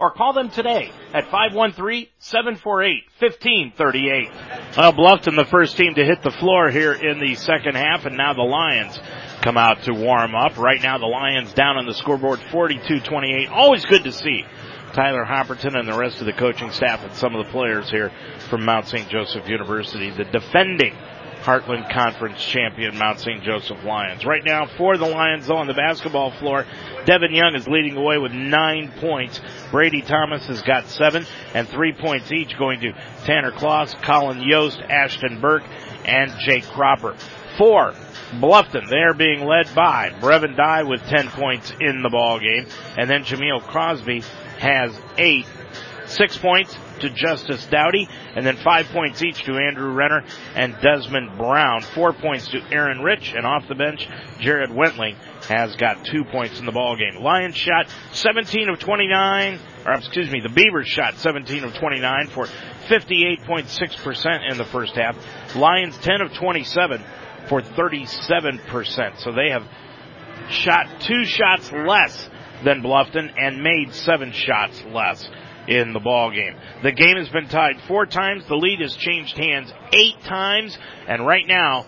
Or call them today at 513-748-1538. Well, Bluffton, the first team to hit the floor here in the second half, and now the Lions come out to warm up. Right now the Lions down on the scoreboard 42-28. Always good to see Tyler Hopperton and the rest of the coaching staff and some of the players here from Mount St. Joseph University, the defending Heartland Conference champion Mount St. Joseph Lions. Right now for the Lions on the basketball floor, Devin Young is leading away with nine points. Brady Thomas has got seven and three points each going to Tanner Kloss, Colin Yost, Ashton Burke, and Jake Cropper. Four Bluffton, they're being led by Brevin Dye with 10 points in the ball game. And then Jameel Cosby has eight. Six points to Justice Dowdy, and then five points each to Andrew Renner and Desmond Brown. Four points to Aaron Rich, and off the bench, Jared Wentling has got two points in the ball game. Lions shot 17 of 29, or excuse me, the Beavers shot 17 of 29 for 58.6% in the first half. Lions 10 of 27 for 37%. So they have shot two shots less than Bluffton and made seven shots less in the ball game. The game has been tied four times. The lead has changed hands eight times. And right now,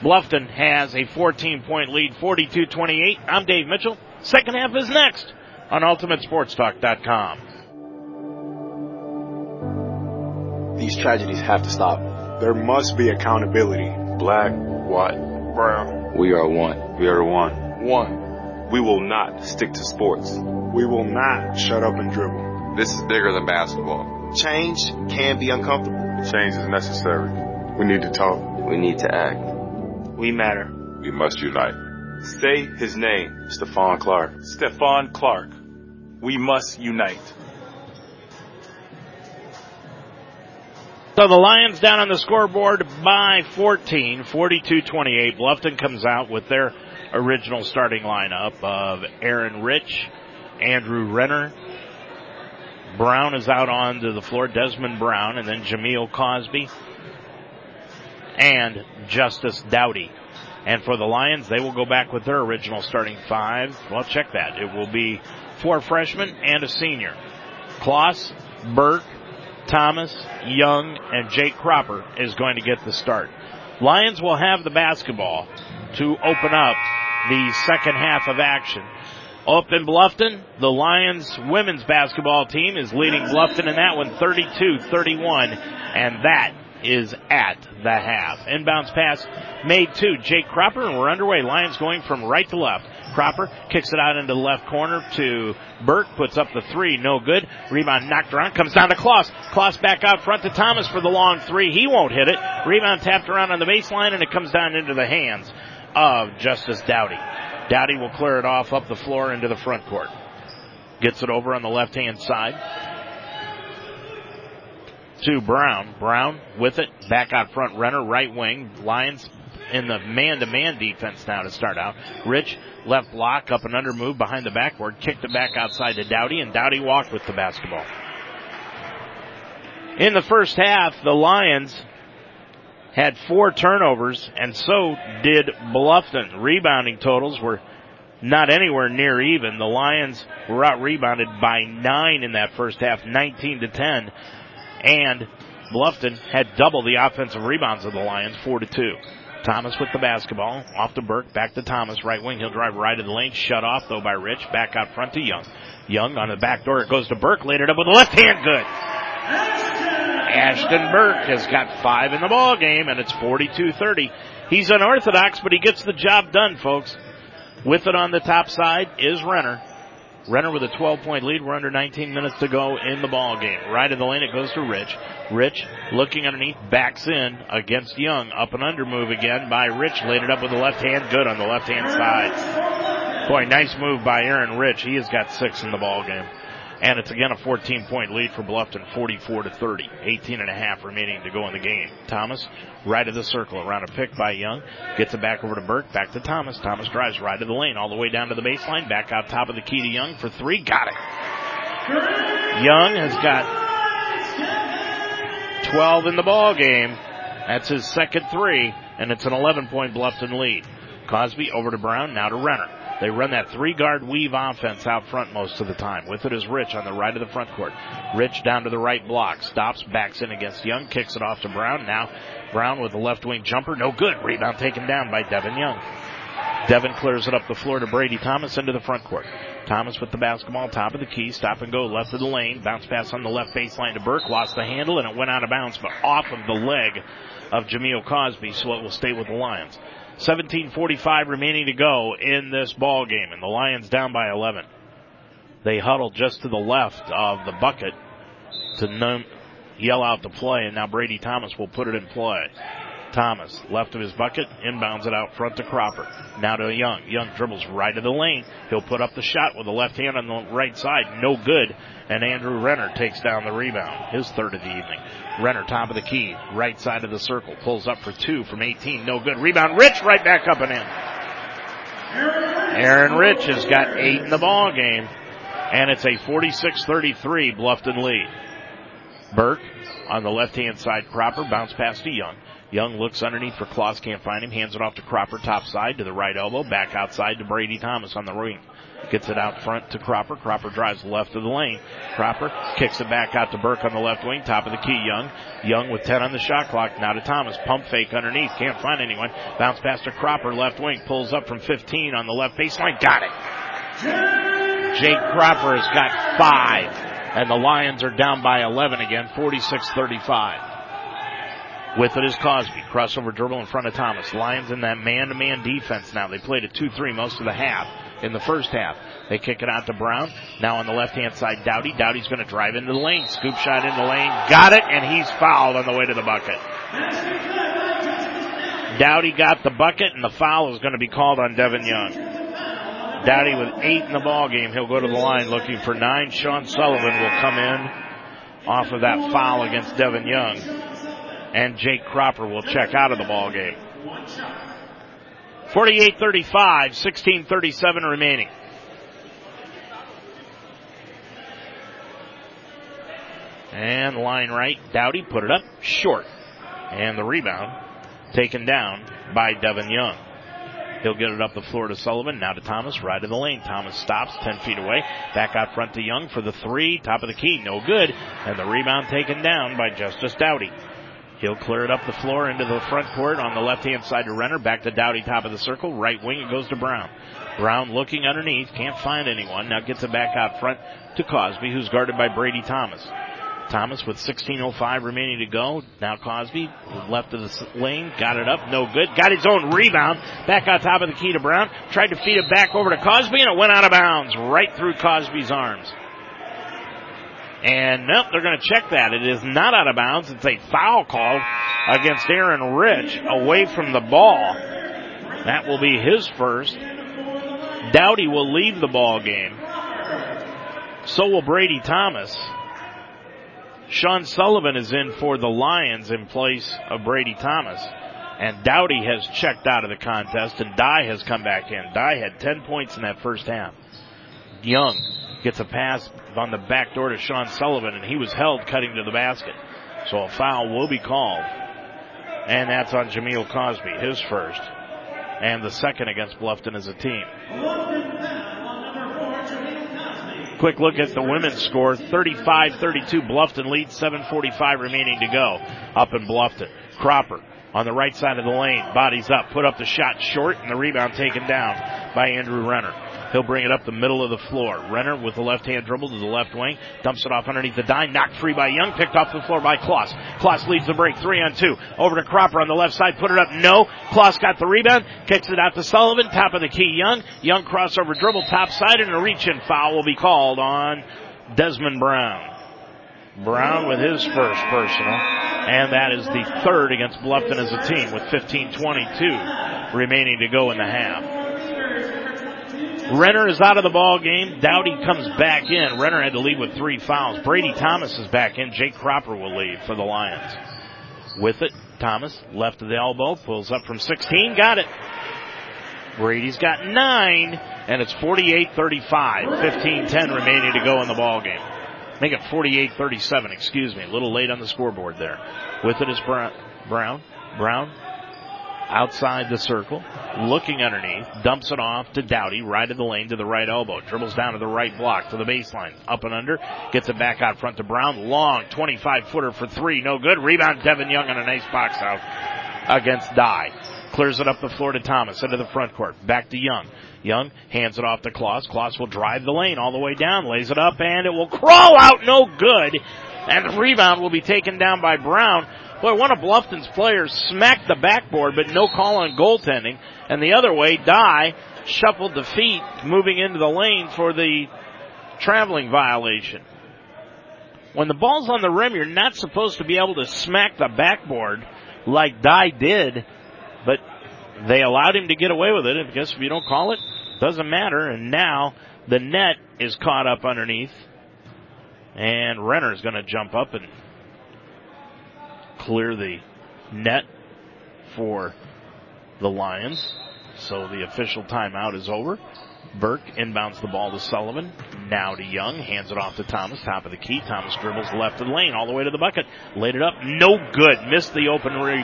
Bluffton has a 14 point lead, 42-28. I'm Dave Mitchell. Second half is next on UltimateSportsTalk.com. These tragedies have to stop. There must be accountability. Black, white, brown. We are one. We are one. One. We will not stick to sports. We will not shut up and dribble. This is bigger than basketball. Change can be uncomfortable. Change is necessary. We need to talk. We need to act. We matter. We must unite. Say his name. Stephon Clark. Stephon Clark. We must unite. So the Lions down on the scoreboard by 14, 42-28. Bluffton comes out with their original starting lineup of Aaron Rich, Andrew Renner, Brown is out onto the floor, Desmond Brown, and then Jameel Cosby and Justice Dowdy. And for the Lions, they will go back with their original starting five. Well, check that. It will be four freshmen and a senior. Kloss, Burke, Thomas, Young, and Jake Cropper is going to get the start. Lions will have the basketball to open up the second half of action. Up in Bluffton, the Lions women's basketball team is leading Bluffton in that one 32-31, and that is at the half. Inbounds pass made to Jake Cropper, and we're underway. Lions going from right to left. Cropper kicks it out into the left corner to Burke, puts up the three, no good. Rebound knocked around, comes down to Kloss. Kloss back out front to Thomas for the long three. He won't hit it. Rebound tapped around on the baseline, and it comes down into the hands of Justice Dowdy. Dowdy will clear it off up the floor into the front court. Gets it over on the left hand side to Brown. Brown with it. Back out front. Renner, right wing. Lions in the man-to-man defense now to start out. Rich, left block, up and under move behind the backboard. Kicked it back outside to Dowdy, and Dowdy walked with the basketball. In the first half, the Lions had four turnovers, and so did Bluffton. Rebounding totals were not anywhere near even. The Lions were out rebounded by nine in that first half, 19 to 10, and Bluffton had double the offensive rebounds of the Lions, four to two. Thomas with the basketball, off to Burke, back to Thomas, right wing. He'll drive right of the lane, shut off though by Rich, back out front to Young. Young on the back door, it goes to Burke, laid it up with the left hand, good. Ashton Burke has got five in the ball game, and it's 42-30. He's unorthodox, but he gets the job done, folks. With it on the top side is Renner. Renner with a 12 point lead. We're under 19 minutes to go in the ball game. Right of the lane, it goes to Rich. Rich looking underneath, backs in against Young. Up and under move again by Rich. Laid it up with the left hand, good on the left hand side. Boy, nice move by Aaron Rich. He has got six in the ball game. And it's again a 14 point lead for Bluffton, 44 to 30. 18 and a half remaining to go in the game. Thomas, right of the circle, around a pick by Young, gets it back over to Burke, back to Thomas. Thomas drives right of the lane, all the way down to the baseline, back out top of the key to Young for three, got it. Young has got 12 in the ball game. That's his second three, and it's an 11 point Bluffton lead. Cosby over to Brown, now to Renner. They run that three guard weave offense out front most of the time. With it is Rich on the right of the front court. Rich down to the right block. Stops, backs in against Young, kicks it off to Brown. Now Brown with the left wing jumper. No good. Rebound taken down by Devin Young. Devin clears it up the floor to Brady Thomas into the front court. Thomas with the basketball, top of the key, stop and go left of the lane, bounce pass on the left baseline to Burke, lost the handle and it went out of bounds, but off of the leg of Jameel Cosby, so it will stay with the Lions. 17:45 remaining to go in this ball game, and the Lions down by 11. They huddle just to the left of the bucket to num- yell out the play, and now Brady Thomas will put it in play. Thomas, left of his bucket, inbounds it out front to Cropper. Now to Young. Young dribbles right of the lane. He'll put up the shot with the left hand on the right side. No good. And Andrew Renner takes down the rebound. His third of the evening. Renner, top of the key, right side of the circle. Pulls up for two from 18. No good. Rebound. Rich right back up and in. Aaron Rich has got eight in the ball game. And it's a 46-33 Bluffton lead. Burke on the left hand side. Cropper bounce pass to Young. Young looks underneath for Kloss, can't find him, hands it off to Cropper, top side to the right elbow, back outside to Brady Thomas on the wing. Gets it out front to Cropper. Cropper drives left of the lane. Cropper kicks it back out to Burke on the left wing, top of the key. Young. Young with 10 on the shot clock. Now to Thomas. Pump fake underneath. Can't find anyone. Bounce pass to Cropper, left wing. Pulls up from 15 on the left baseline. Got it. Jake Cropper has got five. And the Lions are down by 11 again, 46-35. With it is Cosby. Crossover dribble in front of Thomas. Lions in that man-to-man defense now. They played a 2-3 most of the half in the first half. They kick it out to Brown. Now on the left-hand side, Dowdy. Dowdy's going to drive into the lane. Scoop shot in the lane. Got it, and he's fouled on the way to the bucket. Dowdy got the bucket, and the foul is going to be called on Devin Young. Dowdy with eight in the ball game. He'll go to the line looking for nine. Sean Sullivan will come in off of that foul against Devin Young and Jake Cropper will check out of the ball game. 48-35, 16-37 remaining. And line right, Dowdy put it up short. And the rebound taken down by Devin Young. He'll get it up the floor to Sullivan. Now to Thomas, right of the lane. Thomas stops 10 feet away. Back out front to Young for the three. Top of the key. No good. And the rebound taken down by Justice Dowdy. He'll clear it up the floor into the front court on the left hand side to Renner. Back to Dowdy, top of the circle. Right wing, it goes to Brown. Brown looking underneath, can't find anyone. Now gets it back out front to Cosby, who's guarded by Brady Thomas. Thomas with 16.05 remaining to go. Now Cosby, left of the lane, got it up, no good. Got his own rebound. Back on top of the key to Brown. Tried to feed it back over to Cosby and it went out of bounds right through Cosby's arms. And nope, they're going to check that. It is not out of bounds. It's a foul call against Aaron Rich away from the ball. That will be his first. Dowdy will leave the ball game. So will Brady Thomas. Sean Sullivan is in for the Lions in place of Brady Thomas. And Dowdy has checked out of the contest and Dye has come back in. Dye had 10 points in that first half. Young gets a pass on the back door to Sean Sullivan, and he was held cutting to the basket. So a foul will be called And that's on Jameel Cosby, his first. And the second against Bluffton as a team. Quick look at the women's score. 35-32 Bluffton leads, 7.45 remaining to go up in Bluffton. Cropper on the right side of the lane, bodies up, put up the shot short, and the rebound taken down by Andrew Renner. He'll bring it up the middle of the floor. Renner with the left hand dribble to the left wing, dumps it off underneath the dime, knocked free by Young, picked off the floor by Kloss. Kloss leads the break, three on two. Over to Cropper on the left side, put it up, no. Kloss got the rebound, kicks it out to Sullivan, top of the key, Young. Young crossover dribble, top side, and a reach in foul will be called on Desmond Brown. Brown with his first personal, and that is the third against Bluffton as a team with 15-22 remaining to go in the half. Renner is out of the ball game. Dowdy comes back in. Renner had to leave with three fouls. Brady Thomas is back in. Jake Cropper will leave for the Lions. With it, Thomas left of the elbow, pulls up from 16, got it. Brady's got nine, and it's 48-35. 15-10 remaining to go in the ball game. Make it 48-37, excuse me. A little late on the scoreboard there. With it is Brown. Brown. Brown outside the circle, looking underneath, dumps it off to Dowdy, right of the lane to the right elbow, dribbles down to the right block to the baseline, up and under, gets it back out front to Brown, long 25 footer for three, no good, rebound Devin Young and a nice box out against Dye. Clears it up the floor to Thomas into the front court, back to Young. Young hands it off to Kloss. Kloss will drive the lane all the way down, lays it up, and it will crawl out, no good. And the rebound will be taken down by Brown. Boy, one of Bluffton's players smacked the backboard, but no call on goaltending. And the other way, Dye shuffled the feet, moving into the lane for the traveling violation. When the ball's on the rim, you're not supposed to be able to smack the backboard like Dye did, but they allowed him to get away with it. I guess if you don't call it, doesn't matter. And now the net is caught up underneath, and Renner's going to jump up and clear the net for the Lions. So the official timeout is over. Burke inbounds the ball to Sullivan. Now to Young. Hands it off to Thomas. Top of the key. Thomas dribbles left of the lane all the way to the bucket. Laid it up. No good. Missed the open re-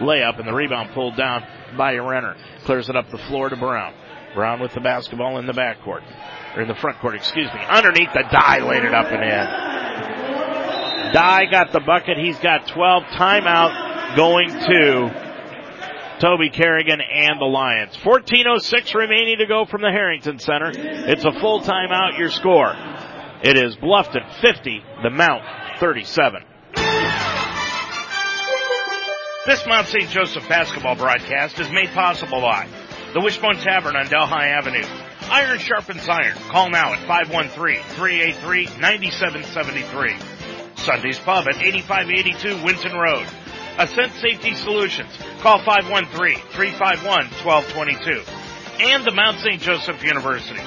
layup and the rebound pulled down by Renner. Clears it up the floor to Brown. Brown with the basketball in the backcourt. Or in the front court, excuse me. Underneath the Dye laid it up and in. Dye got the bucket. He's got 12. Timeout going to Toby Kerrigan and the Lions. 14.06 remaining to go from the Harrington Center. It's a full timeout, your score. It is Bluffton 50, the Mount 37. This Mount St. Joseph basketball broadcast is made possible by the Wishbone Tavern on Delhi Avenue. Iron sharpens iron. Call now at 513-383-9773. Sunday's Pub at 8582 Winton Road. Ascent Safety Solutions. Call 513-351-1222. And the Mount St. Joseph University.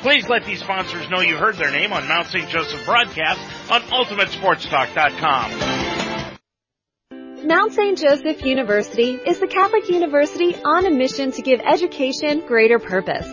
Please let these sponsors know you heard their name on Mount St. Joseph broadcast on UltimateSportsTalk.com. Mount St. Joseph University is the Catholic university on a mission to give education greater purpose.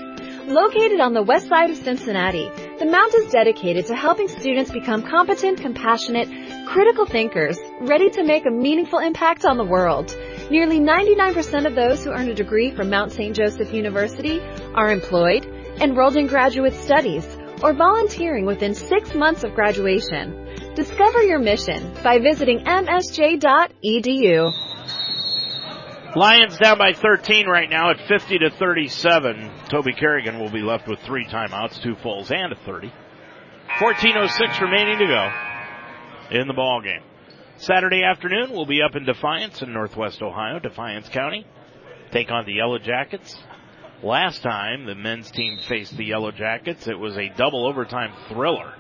Located on the west side of Cincinnati, the Mount is dedicated to helping students become competent, compassionate, critical thinkers, ready to make a meaningful impact on the world. Nearly 99% of those who earn a degree from Mount St. Joseph University are employed, enrolled in graduate studies, or volunteering within six months of graduation. Discover your mission by visiting msj.edu. Lions down by 13 right now at 50 to 37. Toby Kerrigan will be left with three timeouts, two fulls, and a 30. 14.06 remaining to go in the ball game. Saturday afternoon, we'll be up in Defiance in Northwest Ohio, Defiance County. Take on the Yellow Jackets. Last time the men's team faced the Yellow Jackets, it was a double overtime thriller.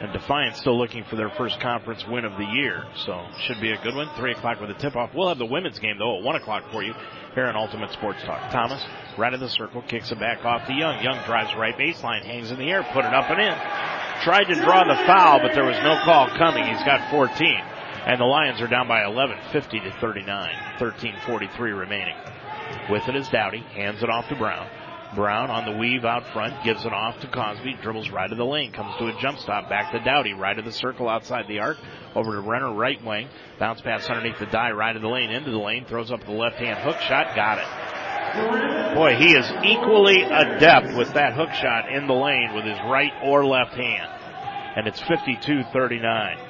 And Defiance still looking for their first conference win of the year. So should be a good one. Three o'clock with a tip off. We'll have the women's game though at one o'clock for you here on Ultimate Sports Talk. Thomas, right of the circle, kicks it back off to Young. Young drives right baseline, hangs in the air, put it up and in. Tried to draw the foul, but there was no call coming. He's got 14. And the Lions are down by 11, 50 to 39. 13.43 remaining. With it is Dowdy, hands it off to Brown. Brown on the weave out front, gives it off to Cosby, dribbles right of the lane, comes to a jump stop, back to Dowdy, right of the circle outside the arc, over to Renner, right wing, bounce pass underneath the Dye, right of the lane, into the lane, throws up the left hand hook shot, got it. Boy, he is equally adept with that hook shot in the lane with his right or left hand. And it's 52-39.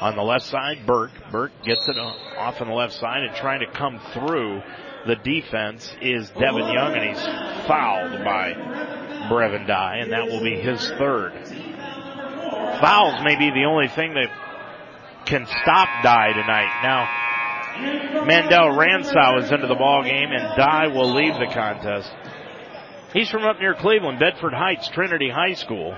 On the left side, Burke. Burke gets it off on the left side and trying to come through the defense is Devin Young, and he's fouled by Brevin Dye, and that will be his third. Fouls may be the only thing that can stop Dye tonight. Now, Mandel Ransow is into the ball game, and Dye will leave the contest. He's from up near Cleveland, Bedford Heights, Trinity High School.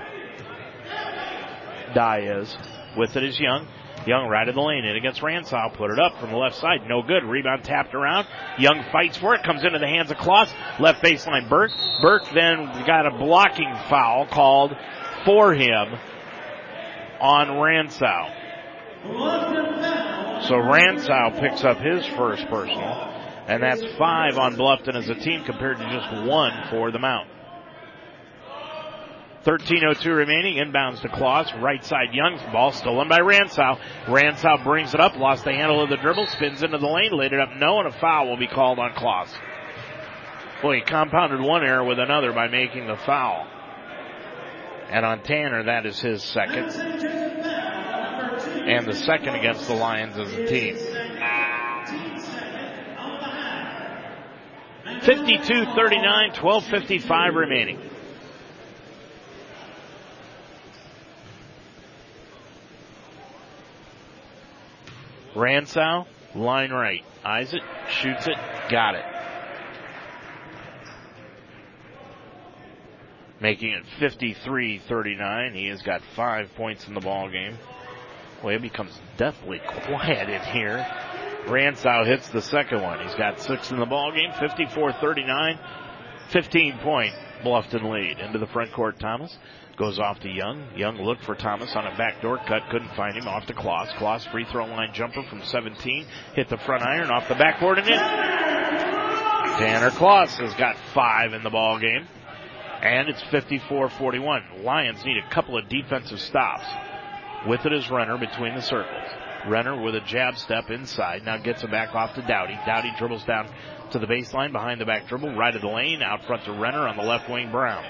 Dye is. With it is Young. Young right of the lane in against Ransow. Put it up from the left side. No good. Rebound tapped around. Young fights for it. Comes into the hands of Kloss. Left baseline Burke. Burke then got a blocking foul called for him on Ransow. So Ransow picks up his first personal. And that's five on Bluffton as a team compared to just one for the Mount. 13.02 remaining. Inbounds to Kloss. Right side Young's ball stolen by Ransow. Ransow brings it up. Lost the handle of the dribble. Spins into the lane. Laid it up. No, and a foul will be called on Kloss. Boy, he compounded one error with another by making the foul. And on Tanner, that is his second. And the second against the Lions as a team. 52-39, 12.55 remaining. Ransow, line right. Eyes it, shoots it, got it. Making it 53-39. He has got five points in the ball game. Well, it becomes deathly quiet in here. Ransow hits the second one. He's got six in the ball game. 54-39. 15 point Bluffton lead. Into the front court, Thomas. Goes off to Young. Young looked for Thomas on a backdoor cut. Couldn't find him. Off to Kloss. Kloss free throw line jumper from 17. Hit the front iron off the backboard and in. Tanner Kloss has got five in the ball game. And it's 54-41. Lions need a couple of defensive stops. With it is Renner between the circles. Renner with a jab step inside. Now gets it back off to Dowdy. Dowdy dribbles down to the baseline behind the back dribble. Right of the lane. Out front to Renner on the left wing Brown.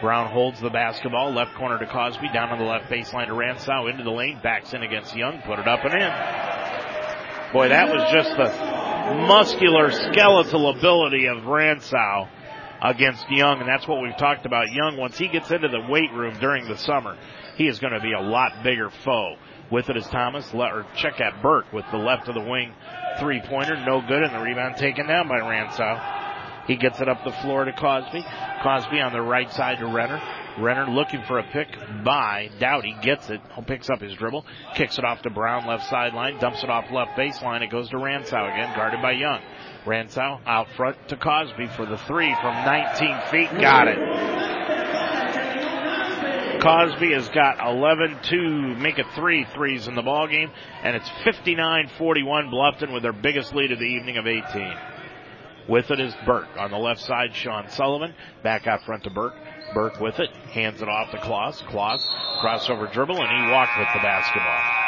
Brown holds the basketball. Left corner to Cosby. Down on the left baseline to Ransow. Into the lane. Backs in against Young. Put it up and in. Boy, that was just the muscular skeletal ability of Ransow against Young. And that's what we've talked about. Young, once he gets into the weight room during the summer, he is going to be a lot bigger foe. With it is Thomas, or check at Burke with the left of the wing three pointer, no good, and the rebound taken down by Ransow. He gets it up the floor to Cosby. Cosby on the right side to Renner. Renner looking for a pick by Dowdy. Gets it. He picks up his dribble. Kicks it off to Brown left sideline. Dumps it off left baseline. It goes to Ransow again, guarded by Young. Ransow out front to Cosby for the three from 19 feet. Got it. Cosby has got 11 to make it three threes in the ball game, and it's 59-41 Bluffton with their biggest lead of the evening of 18. With it is Burke on the left side. Sean Sullivan back out front to Burke. Burke with it, hands it off to Kloss. Kloss crossover dribble, and he walked with the basketball.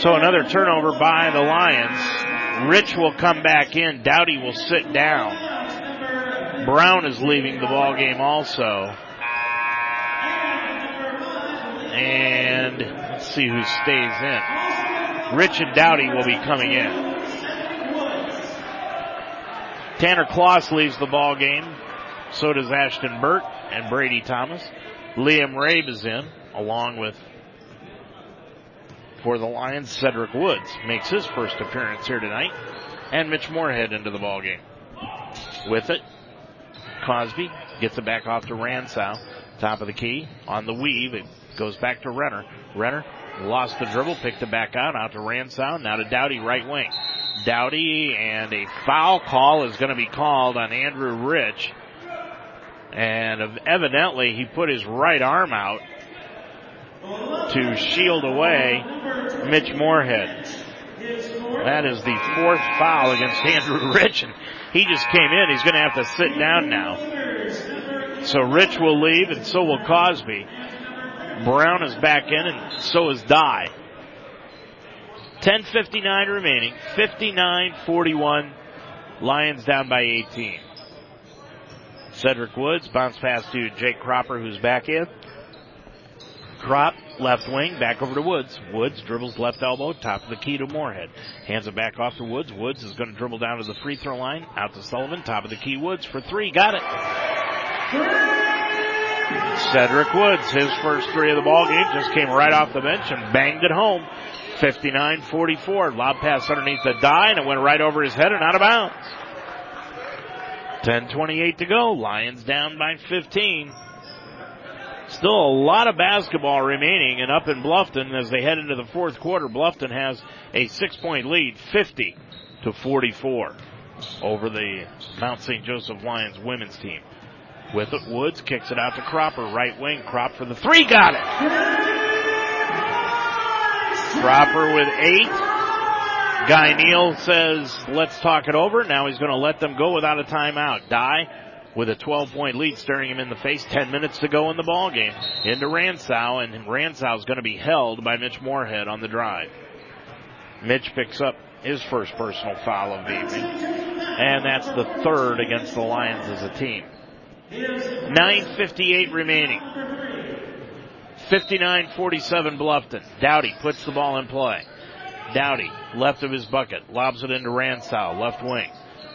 So another turnover by the Lions. Rich will come back in. Dowdy will sit down. Brown is leaving the ball game also. And let's see who stays in. Rich and Dowdy will be coming in. Tanner Kloss leaves the ball game. So does Ashton Burke and Brady Thomas. Liam Rabe is in, along with for the Lions, Cedric Woods makes his first appearance here tonight, and Mitch Moorhead into the ball game. With it, Cosby gets it back off to Ransow. Top of the key on the weave. It goes back to Renner. Renner lost the dribble, picked it back out, out to Ransow. Now to Dowdy, right wing. Dowdy and a foul call is going to be called on Andrew Rich. And evidently he put his right arm out to shield away Mitch Moorhead. That is the fourth foul against Andrew (laughs) Rich, and he just came in. He's going to have to sit down now. So Rich will leave, and so will Cosby. Brown is back in, and so is Dye. 10.59 remaining. 59-41. Lions down by 18. Cedric Woods bounce pass to Jake Cropper, who's back in. Crop, left wing, back over to Woods. Woods dribbles left elbow, top of the key to Moorhead. Hands it back off to Woods. Woods is going to dribble down to the free throw line. Out to Sullivan, top of the key. Woods for three. Got it. Cedric Woods, his first three of the ball game, just came right off the bench and banged it home. 59-44. Lob pass underneath the Dye and it went right over his head and out of bounds. 10:28 to go. Lions down by 15. Still a lot of basketball remaining and up in Bluffton as they head into the fourth quarter. Bluffton has a six point lead, 50 to 44 over the Mount St. Joseph Lions women's team. With it, Woods kicks it out to Cropper, right wing. Crop for the three, got it! Cropper with eight. Guy Neal says, let's talk it over. Now he's going to let them go without a timeout. Die with a 12 point lead staring him in the face. 10 minutes to go in the ball game. Into Ransow and Ransow is going to be held by Mitch Moorhead on the drive. Mitch picks up his first personal foul of the evening. And that's the third against the Lions as a team. 9.58 remaining. 59-47 Bluffton. Dowdy puts the ball in play. Dowdy, left of his bucket, lobs it into Ransow, left wing.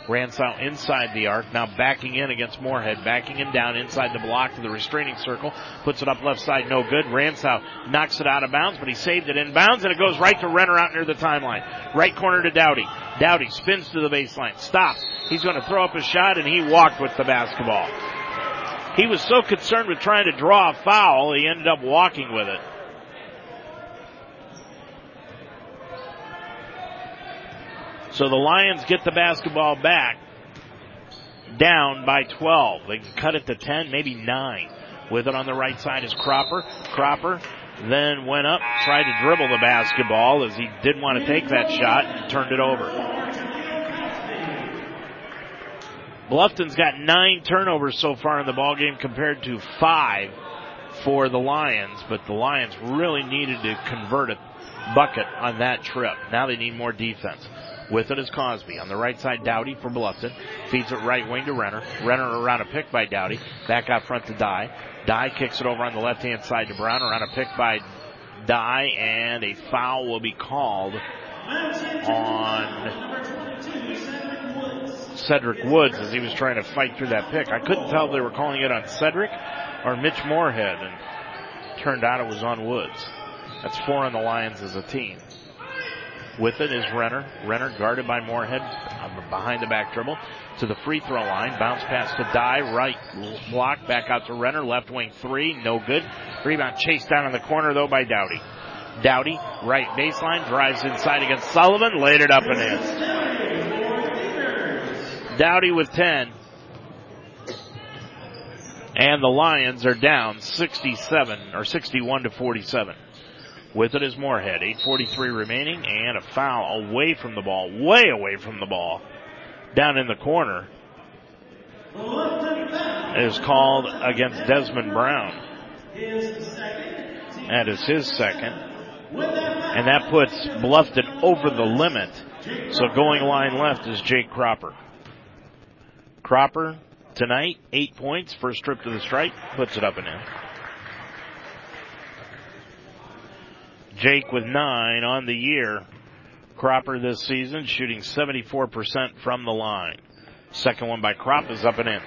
Ransow inside the arc, now backing in against Moorhead, backing him down inside the block to the restraining circle, puts it up left side, no good. Ransow knocks it out of bounds, but he saved it in bounds, and it goes right to Renner out near the timeline. Right corner to Dowdy. Dowdy spins to the baseline, stops. He's going to throw up a shot, and he walked with the basketball. He was so concerned with trying to draw a foul, he ended up walking with it. So the Lions get the basketball back down by 12. They can cut it to 10, maybe 9. With it on the right side is Cropper. Cropper then went up, tried to dribble the basketball as he didn't want to take that shot and turned it over. Bluffton's got nine turnovers so far in the ball game compared to five for the Lions, but the Lions really needed to convert a bucket on that trip. Now they need more defense. With it is Cosby. On the right side, Dowdy for Bluffton. Feeds it right wing to Renner. Renner around a pick by Dowdy. Back out front to Dye. Dye kicks it over on the left hand side to Brown. Around a pick by Dye, and a foul will be called on Cedric Woods as he was trying to fight through that pick. I couldn't tell if they were calling it on Cedric or Mitch Moorhead, and turned out it was on Woods. That's four on the Lions as a team. With it is Renner. Renner guarded by Moorhead um, behind the back dribble to the free throw line. Bounce pass to Dye. Right block. Back out to Renner. Left wing three. No good. Rebound chased down in the corner though by Dowdy. Dowdy, right baseline, drives inside against Sullivan, laid it up and in. Dowdy with 10. And the Lions are down 67 or 61 to 47. With it is Moorhead. 8.43 remaining and a foul away from the ball, way away from the ball, down in the corner. Is called against Desmond Brown. That is his second. And that puts Bluffton over the limit. So going line left is Jake Cropper. Cropper tonight, eight points, first trip to the stripe, puts it up and in. Jake with nine on the year. Cropper this season shooting 74% from the line. Second one by Crop is up and in.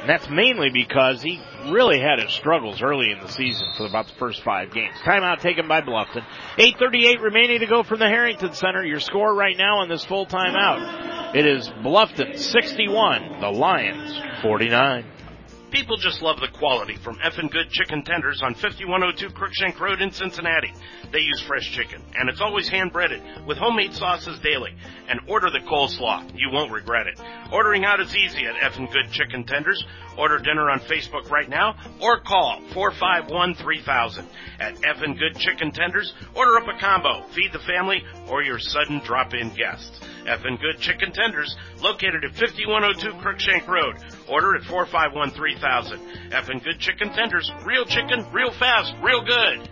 And that's mainly because he really had his struggles early in the season for about the first five games. Timeout taken by Bluffton. 8.38 remaining to go from the Harrington Center. Your score right now on this full timeout. It is Bluffton 61, the Lions 49. People just love the quality from effin' good chicken tenders on 5102 Crookshank Road in Cincinnati. They use fresh chicken, and it's always hand breaded with homemade sauces daily. And order the coleslaw. You won't regret it. Ordering out is easy at effin' good chicken tenders. Order dinner on Facebook right now or call 451 3000. At effin' good chicken tenders, order up a combo, feed the family, or your sudden drop in guests. Effin' Good Chicken Tenders, located at 5102 Crookshank Road. Order at 451 3000. Effin' Good Chicken Tenders, real chicken, real fast, real good.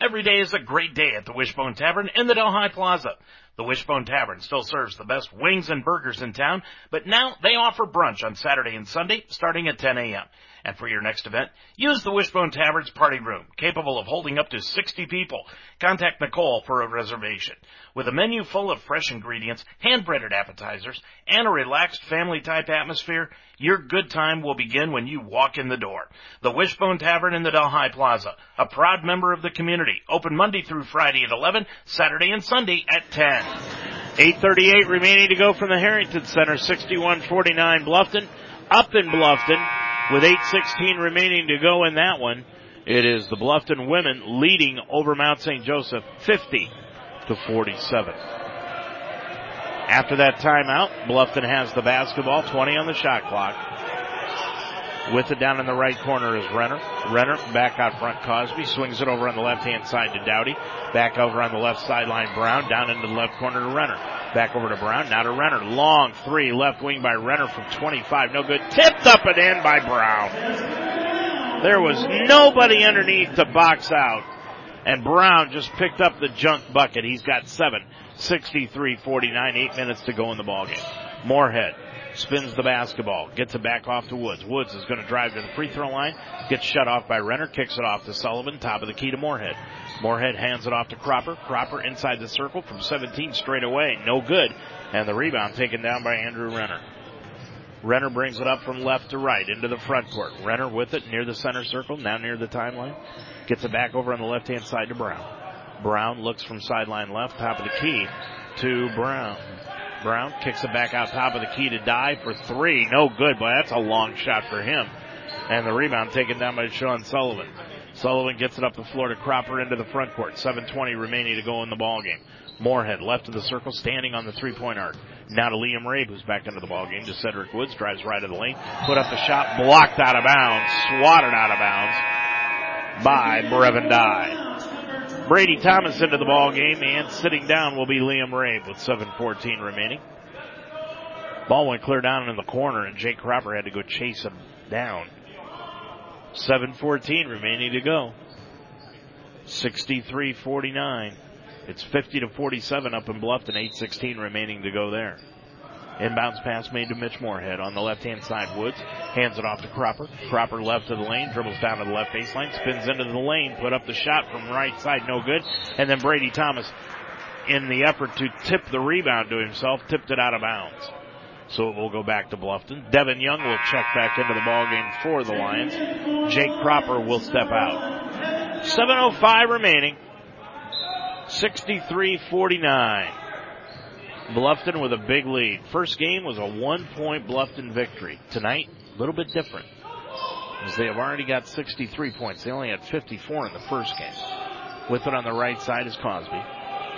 Every day is a great day at the Wishbone Tavern in the Delhi Plaza. The Wishbone Tavern still serves the best wings and burgers in town, but now they offer brunch on Saturday and Sunday starting at 10 a.m. And for your next event, use the Wishbone Tavern's party room, capable of holding up to 60 people. Contact Nicole for a reservation. With a menu full of fresh ingredients, hand-breaded appetizers, and a relaxed family-type atmosphere, your good time will begin when you walk in the door. The Wishbone Tavern in the Delhi Plaza, a proud member of the community, open Monday through Friday at 11, Saturday and Sunday at 10. 8.38 remaining to go from the Harrington Center, 61-49 Bluffton. Up in Bluffton, with 8.16 remaining to go in that one, it is the Bluffton women leading over Mount St. Joseph 50 to 47. After that timeout, Bluffton has the basketball, 20 on the shot clock. With it down in the right corner is Renner. Renner back out front Cosby, swings it over on the left hand side to Dowdy. Back over on the left sideline Brown, down into the left corner to Renner. Back over to Brown, now to Renner. Long three, left wing by Renner from 25, no good. Tipped up and in by Brown. There was nobody underneath to box out. And Brown just picked up the junk bucket. He's got seven. 63-49, eight minutes to go in the ballgame. Moorhead spins the basketball, gets it back off to Woods. Woods is going to drive to the free throw line, gets shut off by Renner, kicks it off to Sullivan, top of the key to Moorhead. Moorhead hands it off to Cropper. Cropper inside the circle from 17 straight away, no good. And the rebound taken down by Andrew Renner. Renner brings it up from left to right into the front court. Renner with it near the center circle, now near the timeline. Gets it back over on the left hand side to Brown. Brown looks from sideline left, top of the key to Brown. Brown kicks it back out top of the key to Dye for three. No good, but that's a long shot for him. And the rebound taken down by Sean Sullivan. Sullivan gets it up the floor to Cropper into the front court. 7.20 remaining to go in the ball game. Moorhead left of the circle, standing on the three point arc. Now to Liam Rabe, who's back into the ball game. To Cedric Woods, drives right of the lane, put up the shot, blocked out of bounds, swatted out of bounds by Brevin Dye. Brady Thomas into the ball game, and sitting down will be Liam Rabe with 7:14 remaining. Ball went clear down in the corner, and Jake Cropper had to go chase him down. 7:14 remaining to go. 63-49. It's 50 to 47 up in Bluffton. 8:16 remaining to go there. Inbounds pass made to Mitch Moorhead on the left hand side. Woods hands it off to Cropper. Cropper left of the lane, dribbles down to the left baseline, spins into the lane, put up the shot from right side, no good. And then Brady Thomas, in the effort to tip the rebound to himself, tipped it out of bounds. So it will go back to Bluffton. Devin Young will check back into the ball game for the Lions. Jake Cropper will step out. 7.05 remaining. 63-49. Bluffton with a big lead. First game was a one point Bluffton victory. Tonight, a little bit different. As they have already got 63 points. They only had 54 in the first game. With it on the right side is Cosby.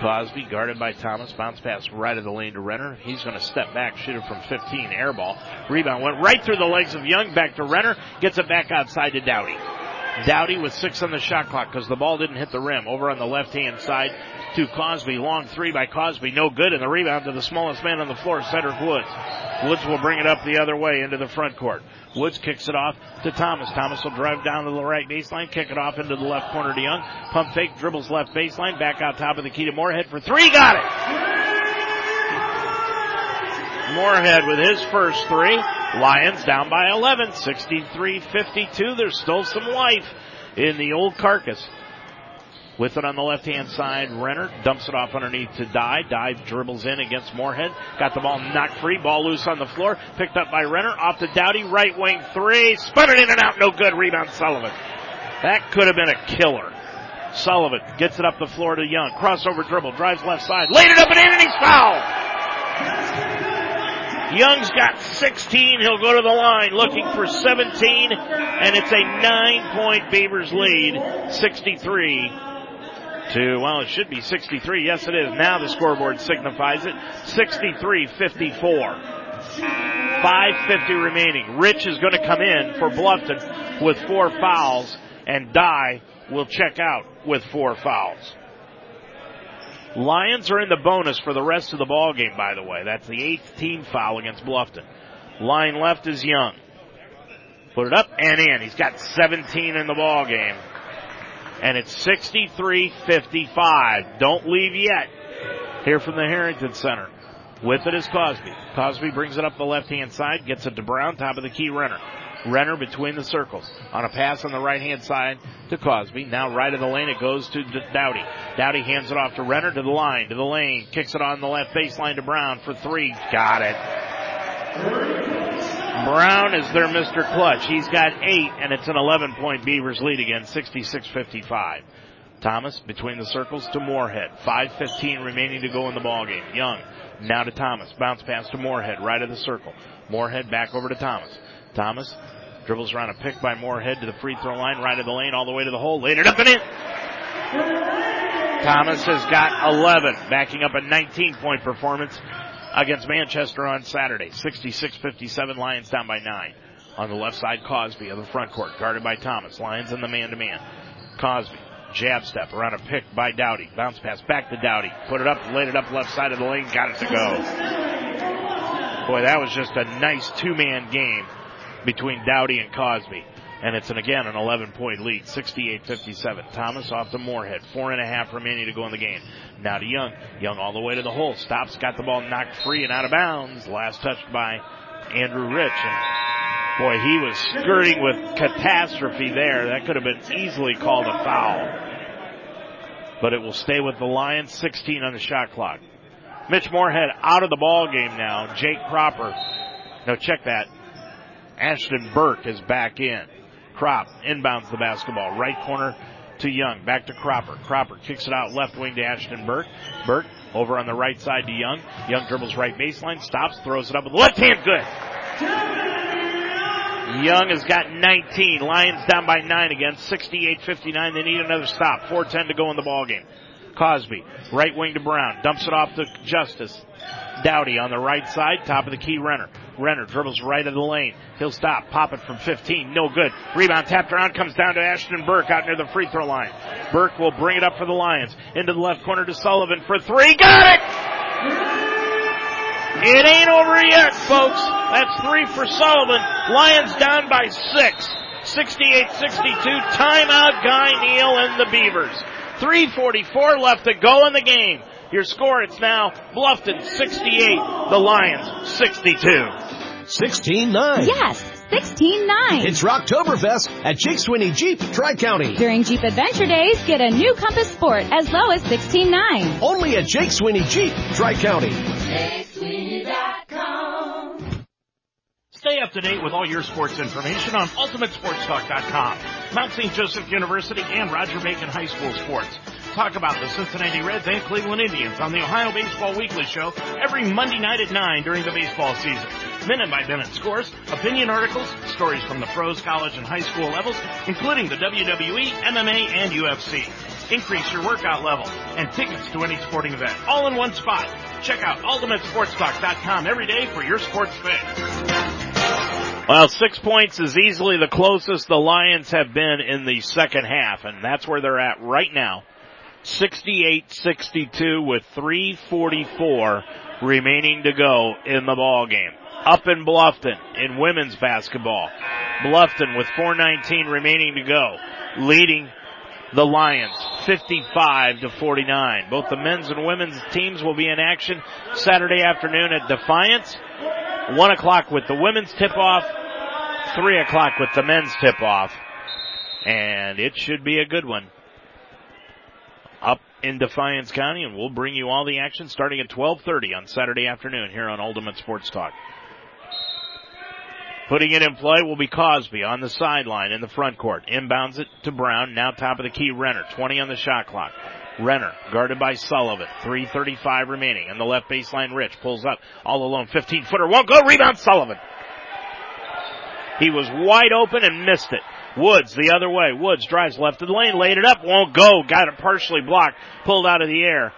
Cosby guarded by Thomas. Bounce pass right of the lane to Renner. He's going to step back, shoot it from 15. Air ball. Rebound went right through the legs of Young. Back to Renner. Gets it back outside to Dowdy. Dowdy with six on the shot clock because the ball didn't hit the rim. Over on the left hand side to Cosby. Long three by Cosby. No good. And the rebound to the smallest man on the floor, Cedric Woods. Woods will bring it up the other way into the front court. Woods kicks it off to Thomas. Thomas will drive down to the right baseline, kick it off into the left corner to Young. Pump fake, dribbles left baseline, back out top of the key to Moorhead for three. Got it! Moorhead with his first three. Lions down by 11, 63-52. There's still some life in the old carcass. With it on the left hand side, Renner dumps it off underneath to Dye. Dye dribbles in against Moorhead. Got the ball knocked free. Ball loose on the floor. Picked up by Renner. Off to Dowdy. Right wing three. Spun it in and out. No good. Rebound Sullivan. That could have been a killer. Sullivan gets it up the floor to Young. Crossover dribble. Drives left side. Laid it up and in and he's fouled. Young's got 16. He'll go to the line looking for 17, and it's a nine point Beavers lead, 63 to, well, it should be 63. Yes, it is. Now the scoreboard signifies it. 63-54. 5.50 remaining. Rich is going to come in for Bluffton with four fouls, and Dye will check out with four fouls. Lions are in the bonus for the rest of the ball game, by the way. That's the eighth team foul against Bluffton. Line left is Young. Put it up and in. He's got 17 in the ball game. And it's 63-55. Don't leave yet. Here from the Harrington Center. With it is Cosby. Cosby brings it up the left hand side, gets it to Brown, top of the key Renner. Renner between the circles. On a pass on the right hand side to Cosby. Now right of the lane it goes to Dowdy. Dowdy hands it off to Renner to the line, to the lane. Kicks it on the left baseline to Brown for three. Got it. Brown is their Mr. Clutch. He's got eight and it's an 11 point Beavers lead again, 66-55. Thomas between the circles to Moorhead. 5.15 remaining to go in the ball game. Young now to Thomas. Bounce pass to Moorhead, right of the circle. Moorhead back over to Thomas. Thomas dribbles around a pick by Moorhead to the free throw line, right of the lane, all the way to the hole, laid it up and in. Thomas has got 11, backing up a 19 point performance against Manchester on Saturday. 66-57, Lions down by 9. On the left side, Cosby of the front court, guarded by Thomas. Lions in the man-to-man. Cosby, jab step around a pick by Dowdy. Bounce pass back to Dowdy. Put it up, laid it up left side of the lane, got it to go. Boy, that was just a nice two-man game between Dowdy and Cosby. And it's an again an 11 point lead, 68-57. Thomas off to Moorhead. Four and a half remaining to go in the game. Now to Young. Young all the way to the hole. Stops, got the ball knocked free and out of bounds. Last touched by Andrew Rich. And boy, he was skirting with catastrophe there. That could have been easily called a foul. But it will stay with the Lions. 16 on the shot clock. Mitch Moorhead out of the ball game now. Jake Cropper. No, check that. Ashton Burke is back in. Crop inbounds the basketball. Right corner to Young. Back to Cropper. Cropper kicks it out left wing to Ashton Burke. Burke over on the right side to Young. Young dribbles right baseline, stops, throws it up with the left hand. Good. Young has got 19. Lions down by 9 again. 68-59. They need another stop. 4-10 to go in the ball game. Cosby, right wing to Brown, dumps it off to Justice. Dowdy on the right side, top of the key Renner. Renner dribbles right of the lane. He'll stop, pop it from 15, no good. Rebound tapped around, comes down to Ashton Burke out near the free throw line. Burke will bring it up for the Lions. Into the left corner to Sullivan for three, got it! It ain't over yet, folks. That's three for Sullivan. Lions down by six. 68-62, timeout Guy Neal and the Beavers. 344 left to go in the game. Your score, it's now Bluffton 68, the Lions 62. 16-9. Yes, 16-9. It's Rocktoberfest at Jake Sweeney Jeep, Tri-County. During Jeep Adventure Days, get a new Compass Sport as low as 16-9. Only at Jake Sweeney Jeep, Tri-County. Stay up to date with all your sports information on UltimateSportsTalk.com. Mount St. Joseph University and Roger Bacon High School sports. Talk about the Cincinnati Reds and Cleveland Indians on the Ohio Baseball Weekly Show every Monday night at 9 during the baseball season. Minute by minute scores, opinion articles, stories from the pros, college, and high school levels, including the WWE, MMA, and UFC. Increase your workout level and tickets to any sporting event all in one spot. Check out UltimateSportsTalk.com every day for your sports fix. Well, six points is easily the closest the Lions have been in the second half, and that's where they're at right now. 68-62 with 344 remaining to go in the ball game. Up in Bluffton in women's basketball. Bluffton with 419 remaining to go, leading the Lions 55 to 49. Both the men's and women's teams will be in action Saturday afternoon at Defiance. One o'clock with the women's tip off, three o'clock with the men's tip off. And it should be a good one. Up in Defiance County and we'll bring you all the action starting at 1230 on Saturday afternoon here on Ultimate Sports Talk. Putting it in play will be Cosby on the sideline in the front court. Inbounds it to Brown. Now top of the key Renner. 20 on the shot clock. Renner, guarded by Sullivan. 3.35 remaining. And the left baseline, Rich pulls up all alone. 15 footer, won't go. Rebound, Sullivan. He was wide open and missed it. Woods the other way. Woods drives left of the lane, laid it up, won't go. Got it partially blocked, pulled out of the air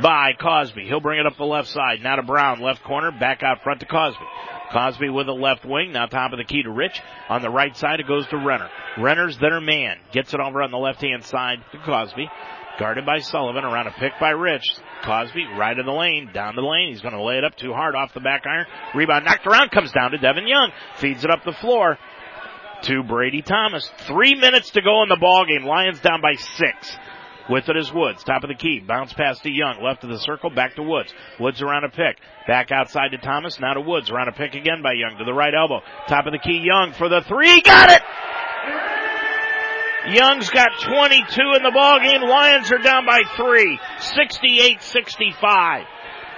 by Cosby. He'll bring it up the left side. Now to Brown, left corner, back out front to Cosby. Cosby with the left wing, now top of the key to Rich. On the right side, it goes to Renner. Renner's their man. Gets it over on the left hand side to Cosby. Guarded by Sullivan, around a pick by Rich. Cosby, right in the lane, down the lane. He's going to lay it up too hard off the back iron. Rebound knocked around, comes down to Devin Young. Feeds it up the floor to Brady Thomas. Three minutes to go in the ball game. Lions down by six. With it is Woods, top of the key, bounce pass to Young, left of the circle, back to Woods. Woods around a pick, back outside to Thomas, now to Woods, around a pick again by Young, to the right elbow, top of the key, Young for the three, got it! Young's got 22 in the ball game. Lions are down by three, 68-65.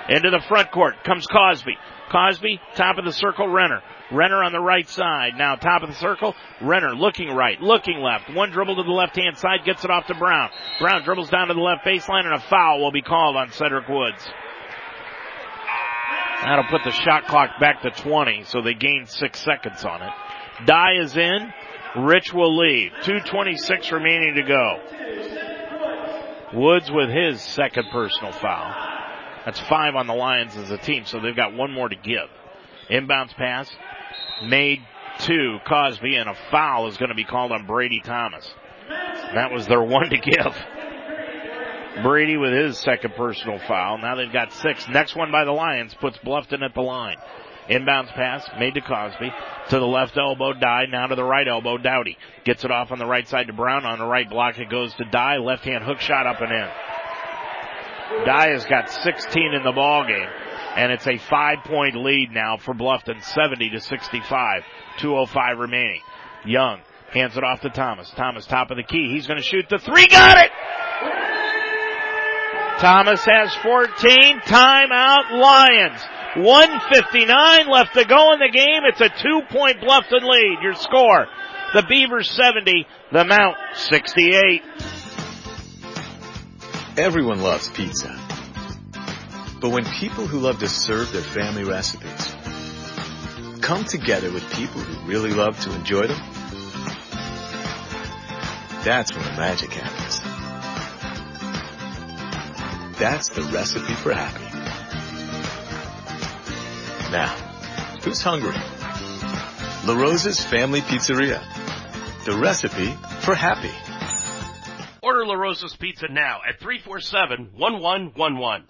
Into the front court comes Cosby. Cosby, top of the circle, Renner. Renner on the right side. Now top of the circle. Renner looking right, looking left. One dribble to the left hand side, gets it off to Brown. Brown dribbles down to the left baseline and a foul will be called on Cedric Woods. That'll put the shot clock back to 20, so they gain six seconds on it. Dye is in. Rich will leave. 226 remaining to go. Woods with his second personal foul. That's five on the Lions as a team, so they've got one more to give. Inbounds pass made to Cosby, and a foul is going to be called on Brady Thomas. That was their one to give. Brady with his second personal foul. Now they've got six. Next one by the Lions puts Bluffton at the line. Inbounds pass made to Cosby. To the left elbow, Dye. Now to the right elbow, Dowdy. Gets it off on the right side to Brown. On the right block, it goes to Dye. Left hand hook shot up and in. Dye has got 16 in the ball game. And it's a five point lead now for Bluffton, 70 to 65. 205 remaining. Young hands it off to Thomas. Thomas top of the key. He's going to shoot the three. Got it! Thomas has 14. Timeout Lions. 159 left to go in the game. It's a two point Bluffton lead. Your score. The Beavers 70, the Mount 68. Everyone loves pizza. But when people who love to serve their family recipes come together with people who really love to enjoy them, that's when the magic happens. That's the recipe for happy. Now, who's hungry? La Rosa's Family Pizzeria. The recipe for happy. Order La Rosa's Pizza now at 347-1111.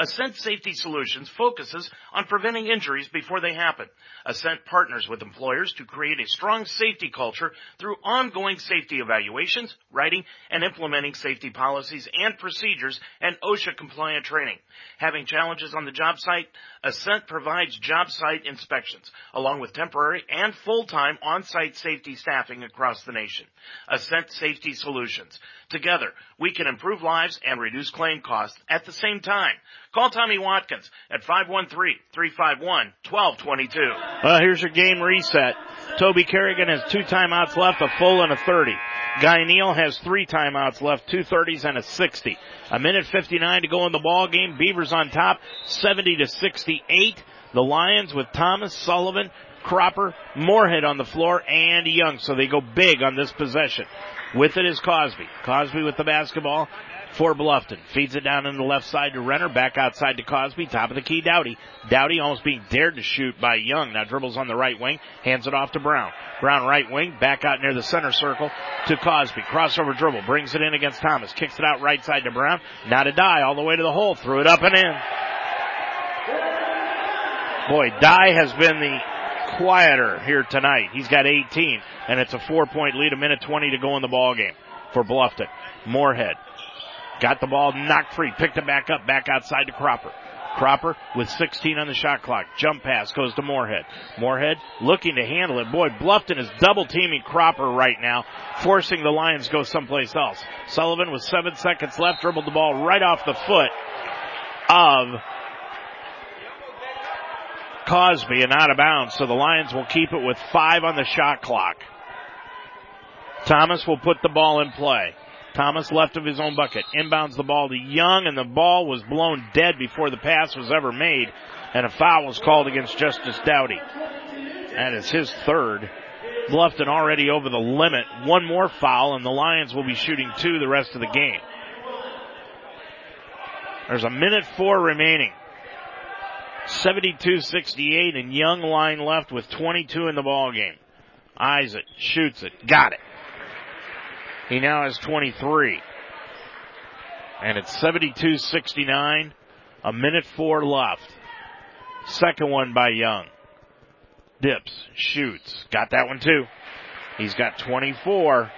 Ascent Safety Solutions focuses on preventing injuries before they happen. Ascent partners with employers to create a strong safety culture through ongoing safety evaluations, writing, and implementing safety policies and procedures and OSHA compliant training. Having challenges on the job site, Ascent provides job site inspections along with temporary and full-time on-site safety staffing across the nation. Ascent Safety Solutions. Together, we can improve lives and reduce claim costs at the same time. Call Tommy Watkins at 513-351-1222. Uh, here's your game reset. Toby Kerrigan has two timeouts left, a full and a 30. Guy Neal has three timeouts left, two 30s and a 60. A minute 59 to go in the ball game. Beavers on top, 70 to 68. The Lions with Thomas, Sullivan, Cropper, Moorhead on the floor, and Young. So they go big on this possession. With it is Cosby. Cosby with the basketball for Bluffton. Feeds it down in the left side to Renner. Back outside to Cosby. Top of the key, Dowdy. Dowdy almost being dared to shoot by Young. Now dribbles on the right wing. Hands it off to Brown. Brown right wing. Back out near the center circle to Cosby. Crossover dribble. Brings it in against Thomas. Kicks it out right side to Brown. Now to Dye. all the way to the hole. Threw it up and in. Boy, Dye has been the quieter here tonight. He's got 18 and it's a four point lead, a minute 20 to go in the ball game for Bluffton. Moorhead got the ball knocked free, picked it back up, back outside to Cropper. Cropper with 16 on the shot clock. Jump pass goes to Moorhead. Moorhead looking to handle it. Boy, Bluffton is double teaming Cropper right now, forcing the Lions go someplace else. Sullivan with seven seconds left dribbled the ball right off the foot of Cosby and out of bounds. So the Lions will keep it with five on the shot clock. Thomas will put the ball in play. Thomas left of his own bucket, inbounds the ball to Young, and the ball was blown dead before the pass was ever made, and a foul was called against Justice Dowdy. That is his third. Bluffton already over the limit. One more foul, and the Lions will be shooting two the rest of the game. There's a minute four remaining. 72-68 and Young line left with 22 in the ball game. It, shoots it, got it. He now has 23. And it's 72-69, a minute four left. Second one by Young. Dips, shoots, got that one too. He's got 24.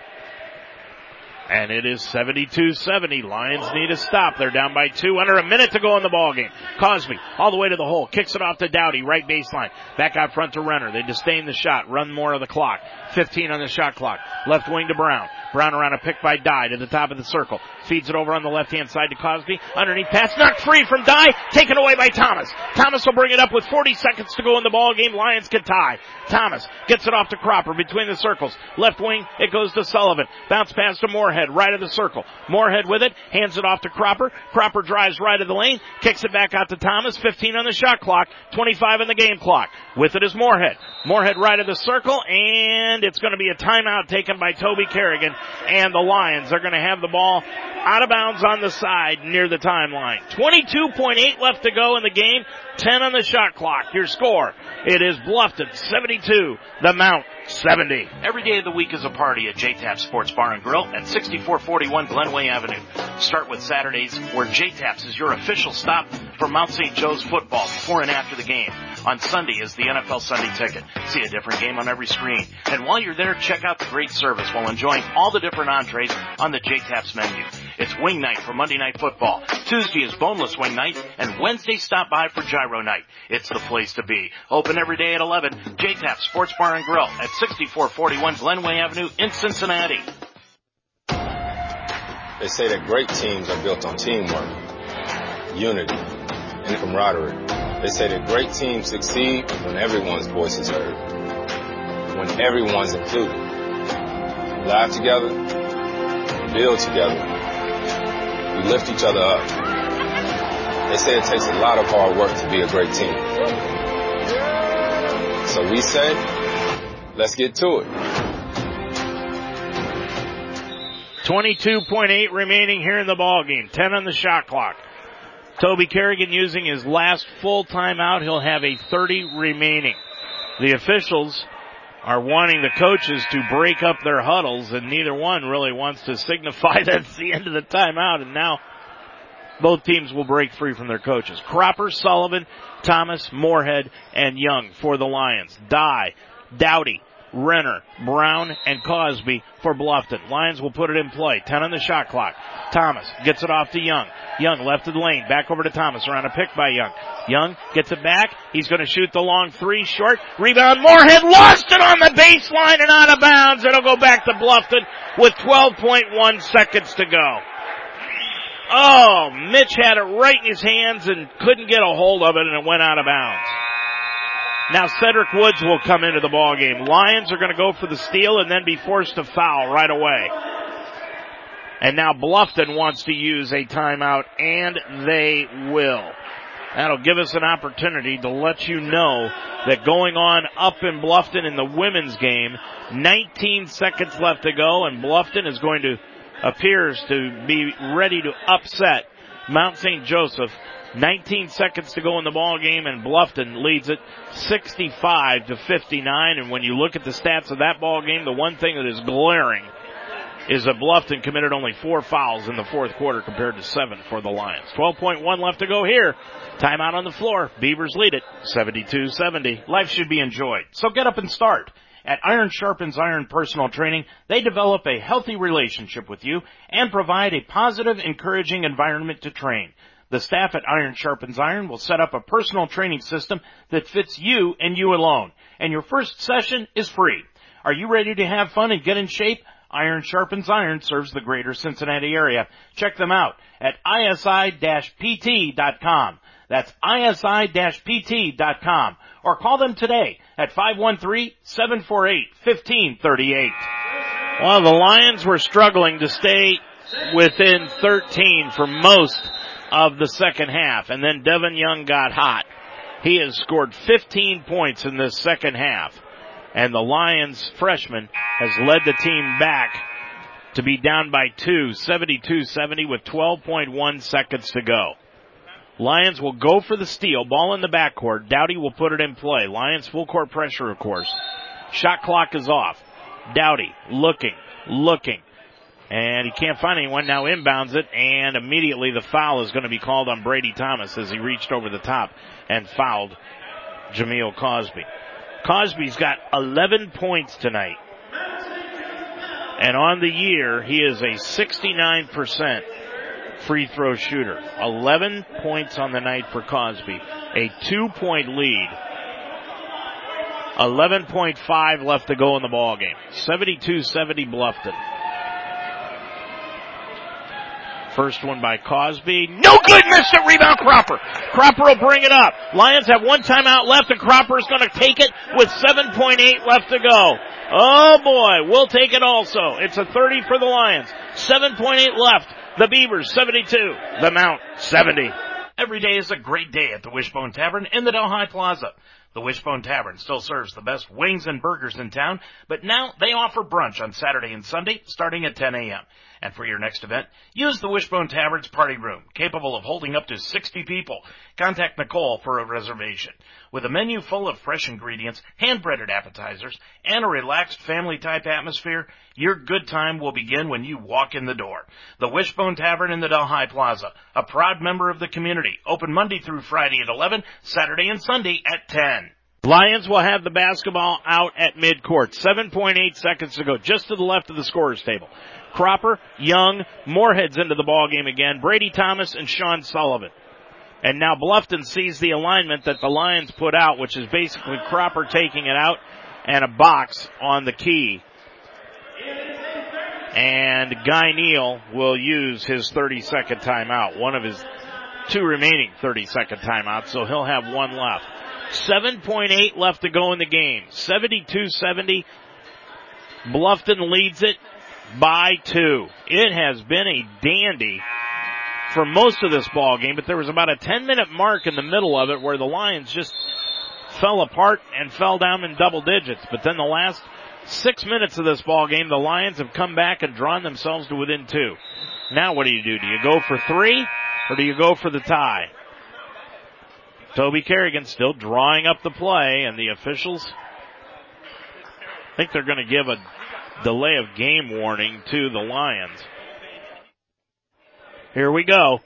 And it is 72-70. Lions need a stop. They're down by two. Under a minute to go in the ball game. Cosby all the way to the hole. Kicks it off to Dowdy. Right baseline. Back out front to Renner. They disdain the shot. Run more of the clock. 15 on the shot clock. Left wing to Brown. Brown around a pick by Dye to the top of the circle. Feeds it over on the left hand side to Cosby. Underneath pass. Knocked free from Dye. Taken away by Thomas. Thomas will bring it up with 40 seconds to go in the ball game. Lions can tie. Thomas gets it off to Cropper between the circles. Left wing. It goes to Sullivan. Bounce pass to Moorhead. Right of the circle. Moorhead with it. Hands it off to Cropper. Cropper drives right of the lane. Kicks it back out to Thomas. 15 on the shot clock. 25 on the game clock. With it is Moorhead. Moorhead right of the circle and it's going to be a timeout taken by Toby Kerrigan and the Lions are going to have the ball out of bounds on the side near the timeline. 22.8 left to go in the game. 10 on the shot clock. Your score. It is Bluffton 72. The Mount 70. Every day of the week is a party at JTAP Sports Bar and Grill at 6441 Glenway Avenue. Start with Saturdays where JTAPS is your official stop for Mount St. Joe's football before and after the game. On Sunday is the NFL Sunday Ticket. See a different game on every screen. And while you're there, check out the great service while enjoying all the different entrees on the JTAPS menu. It's wing night for Monday Night Football. Tuesday is boneless wing night, and Wednesday stop by for gyro night. It's the place to be. Open every day at 11. JTAP Sports Bar and Grill at 6441 Glenway Avenue in Cincinnati. They say that great teams are built on teamwork, unity, and camaraderie. They say that great teams succeed when everyone's voice is heard, when everyone's included. We Laugh together, build together, we lift each other up. They say it takes a lot of hard work to be a great team. So we say, let's get to it. 22.8 remaining here in the ball game. 10 on the shot clock. Toby Kerrigan using his last full timeout. He'll have a 30 remaining. The officials are wanting the coaches to break up their huddles and neither one really wants to signify (laughs) that's the end of the timeout and now both teams will break free from their coaches. Cropper, Sullivan, Thomas, Moorhead, and Young for the Lions. Dye, Dowdy, Renner, Brown, and Cosby for Bluffton. Lions will put it in play. 10 on the shot clock. Thomas gets it off to Young. Young left of the lane. Back over to Thomas around a pick by Young. Young gets it back. He's going to shoot the long three short. Rebound. Moorhead lost it on the baseline and out of bounds. It'll go back to Bluffton with 12.1 seconds to go. Oh, Mitch had it right in his hands and couldn't get a hold of it and it went out of bounds. Now Cedric Woods will come into the ball game. Lions are going to go for the steal and then be forced to foul right away. And now Bluffton wants to use a timeout and they will. That'll give us an opportunity to let you know that going on up in Bluffton in the women's game, 19 seconds left to go and Bluffton is going to, appears to be ready to upset Mount St. Joseph 19 seconds to go in the ball game and Bluffton leads it 65 to 59 and when you look at the stats of that ball game the one thing that is glaring is that Bluffton committed only four fouls in the fourth quarter compared to seven for the Lions. 12.1 left to go here. Timeout on the floor. Beavers lead it 72-70. Life should be enjoyed. So get up and start. At Iron Sharpens Iron Personal Training, they develop a healthy relationship with you and provide a positive, encouraging environment to train. The staff at Iron Sharpens Iron will set up a personal training system that fits you and you alone. And your first session is free. Are you ready to have fun and get in shape? Iron Sharpens Iron serves the greater Cincinnati area. Check them out at isi-pt.com. That's isi-pt.com. Or call them today at 513-748-1538. Well, the Lions were struggling to stay within 13 for most of the second half. And then Devin Young got hot. He has scored 15 points in this second half. And the Lions freshman has led the team back to be down by two, 72-70 with 12.1 seconds to go. Lions will go for the steal. Ball in the backcourt. Dowdy will put it in play. Lions full court pressure, of course. Shot clock is off. Dowdy looking, looking. And he can't find anyone. Now inbounds it and immediately the foul is going to be called on Brady Thomas as he reached over the top and fouled Jameel Cosby. Cosby's got 11 points tonight. And on the year, he is a 69% free throw shooter. 11 points on the night for Cosby. A two point lead. 11.5 left to go in the ball game. 72-70 Bluffton. First one by Cosby. No good, missed it. Rebound Cropper. Cropper will bring it up. Lions have one timeout left and Cropper is going to take it with 7.8 left to go. Oh boy, we'll take it also. It's a 30 for the Lions. 7.8 left. The Beavers 72. The Mount 70. Every day is a great day at the Wishbone Tavern in the Delhi Plaza. The Wishbone Tavern still serves the best wings and burgers in town, but now they offer brunch on Saturday and Sunday starting at 10 a.m. And for your next event, use the Wishbone Tavern's party room, capable of holding up to 60 people. Contact Nicole for a reservation. With a menu full of fresh ingredients, hand-breaded appetizers, and a relaxed family-type atmosphere, your good time will begin when you walk in the door. The Wishbone Tavern in the Delhi Plaza, a proud member of the community, open Monday through Friday at 11, Saturday and Sunday at 10. Lions will have the basketball out at midcourt. 7.8 seconds to go, just to the left of the scorer's table. Cropper, Young, Moorhead's into the ball game again. Brady Thomas and Sean Sullivan. And now Bluffton sees the alignment that the Lions put out, which is basically Cropper taking it out and a box on the key. And Guy Neal will use his 30 second timeout, one of his two remaining 30 second timeouts, so he'll have one left. 7.8 left to go in the game. 72-70. Bluffton leads it by two. It has been a dandy for most of this ball game, but there was about a 10 minute mark in the middle of it where the Lions just fell apart and fell down in double digits. But then the last six minutes of this ball game, the Lions have come back and drawn themselves to within two. Now what do you do? Do you go for three or do you go for the tie? Toby Kerrigan still drawing up the play and the officials think they're going to give a delay of game warning to the Lions. Here we go.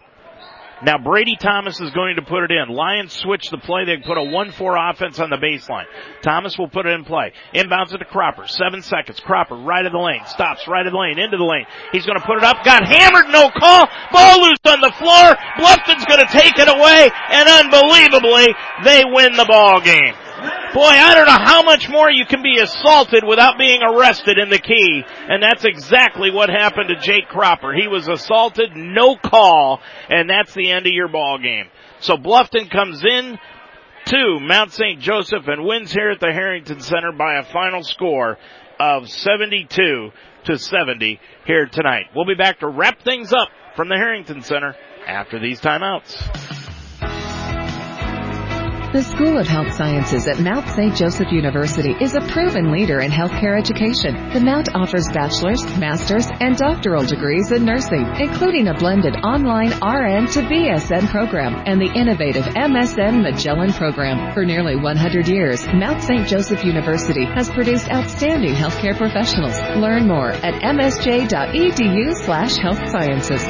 Now Brady Thomas is going to put it in. Lions switch the play. They put a 1-4 offense on the baseline. Thomas will put it in play. Inbounds it to Cropper. Seven seconds. Cropper right of the lane. Stops right of the lane. Into the lane. He's going to put it up. Got hammered. No call. Ball loose on the floor. Bluffton's going to take it away. And unbelievably, they win the ball game. Boy, I don't know how much more you can be assaulted without being arrested in the key. And that's exactly what happened to Jake Cropper. He was assaulted, no call, and that's the end of your ball game. So Bluffton comes in to Mount St. Joseph and wins here at the Harrington Center by a final score of 72 to 70 here tonight. We'll be back to wrap things up from the Harrington Center after these timeouts. The School of Health Sciences at Mount St. Joseph University is a proven leader in healthcare education. The Mount offers bachelor's, master's, and doctoral degrees in nursing, including a blended online RN to BSN program and the innovative MSN Magellan program. For nearly 100 years, Mount St. Joseph University has produced outstanding healthcare professionals. Learn more at msj.edu slash health sciences.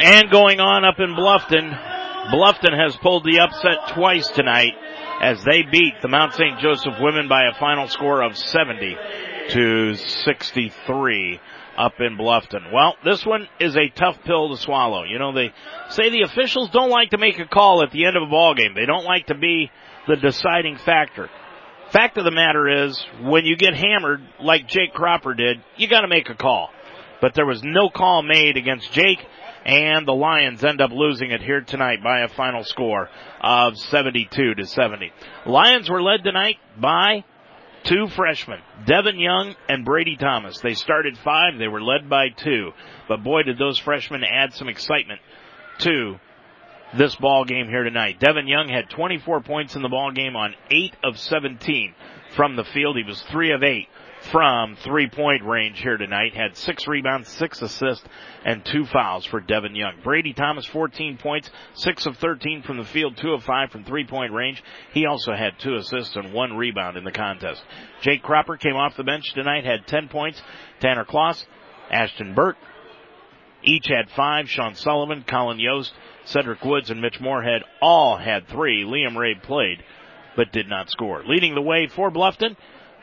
And going on up in Bluffton, Bluffton has pulled the upset twice tonight as they beat the Mount St. Joseph women by a final score of 70 to 63 up in Bluffton. Well, this one is a tough pill to swallow. You know, they say the officials don't like to make a call at the end of a ball game. They don't like to be the deciding factor. Fact of the matter is, when you get hammered like Jake Cropper did, you gotta make a call. But there was no call made against Jake and the Lions end up losing it here tonight by a final score of 72 to 70. Lions were led tonight by two freshmen, Devin Young and Brady Thomas. They started five. They were led by two. But boy, did those freshmen add some excitement to this ball game here tonight. Devin Young had 24 points in the ball game on 8 of 17 from the field. He was 3 of 8 from three point range here tonight. Had six rebounds, six assists, and two fouls for Devin Young. Brady Thomas, 14 points, six of 13 from the field, two of five from three point range. He also had two assists and one rebound in the contest. Jake Cropper came off the bench tonight, had 10 points. Tanner Kloss, Ashton Burke, each had five. Sean Sullivan, Colin Yost, Cedric Woods, and Mitch Moorhead all had three. Liam Ray played, but did not score. Leading the way for Bluffton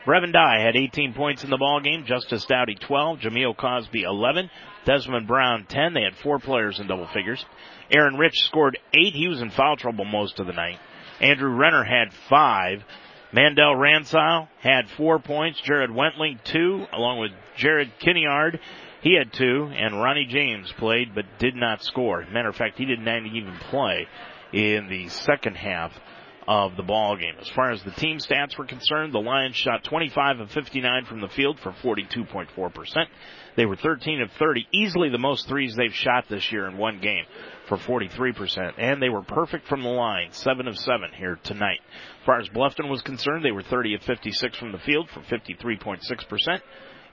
Brevin Dye had 18 points in the ball game. Justice Dowdy 12. Jameel Cosby 11. Desmond Brown 10. They had four players in double figures. Aaron Rich scored eight. He was in foul trouble most of the night. Andrew Renner had five. Mandel Ransile had four points. Jared Wentling two, along with Jared Kinneard. He had two, and Ronnie James played but did not score. Matter of fact, he didn't even play in the second half of the ball game. As far as the team stats were concerned, the Lions shot 25 of 59 from the field for 42.4%. They were 13 of 30, easily the most threes they've shot this year in one game for 43%. And they were perfect from the line, 7 of 7 here tonight. As far as Bluffton was concerned, they were 30 of 56 from the field for 53.6%.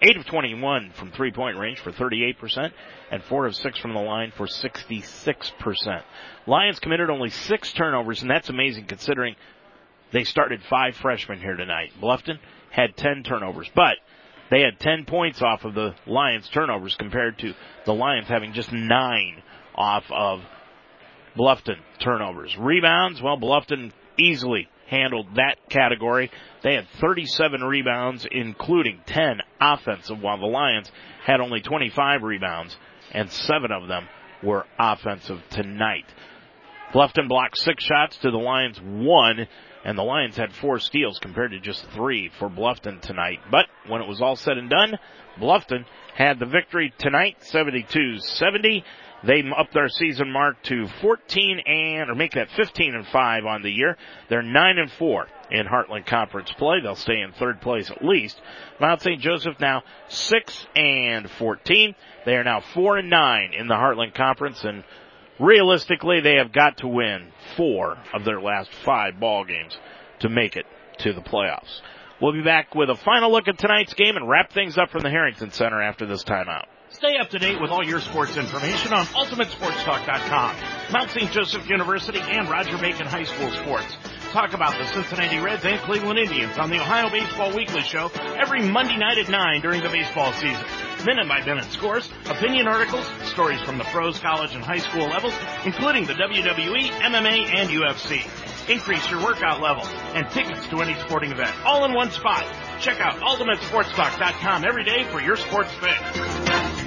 8 of 21 from three point range for 38% and 4 of 6 from the line for 66%. Lions committed only 6 turnovers and that's amazing considering they started 5 freshmen here tonight. Bluffton had 10 turnovers, but they had 10 points off of the Lions turnovers compared to the Lions having just 9 off of Bluffton turnovers. Rebounds, well Bluffton easily handled that category. They had 37 rebounds, including 10 offensive, while the Lions had only 25 rebounds, and seven of them were offensive tonight. Bluffton blocked six shots to the Lions one, and the Lions had four steals compared to just three for Bluffton tonight. But when it was all said and done, Bluffton had the victory tonight, 72-70. They up their season mark to 14 and, or make that 15 and 5 on the year. They're 9 and 4 in Heartland Conference play. They'll stay in third place at least. Mount St. Joseph now 6 and 14. They are now 4 and 9 in the Heartland Conference and realistically they have got to win four of their last five ball games to make it to the playoffs. We'll be back with a final look at tonight's game and wrap things up from the Harrington Center after this timeout. Stay up to date with all your sports information on UltimateSportsTalk.com. Mount St. Joseph University and Roger Bacon High School sports. Talk about the Cincinnati Reds and Cleveland Indians on the Ohio Baseball Weekly Show every Monday night at 9 during the baseball season. Minute by minute scores, opinion articles, stories from the pros, college, and high school levels, including the WWE, MMA, and UFC. Increase your workout level and tickets to any sporting event all in one spot. Check out UltimateSportsTalk.com every day for your sports fix.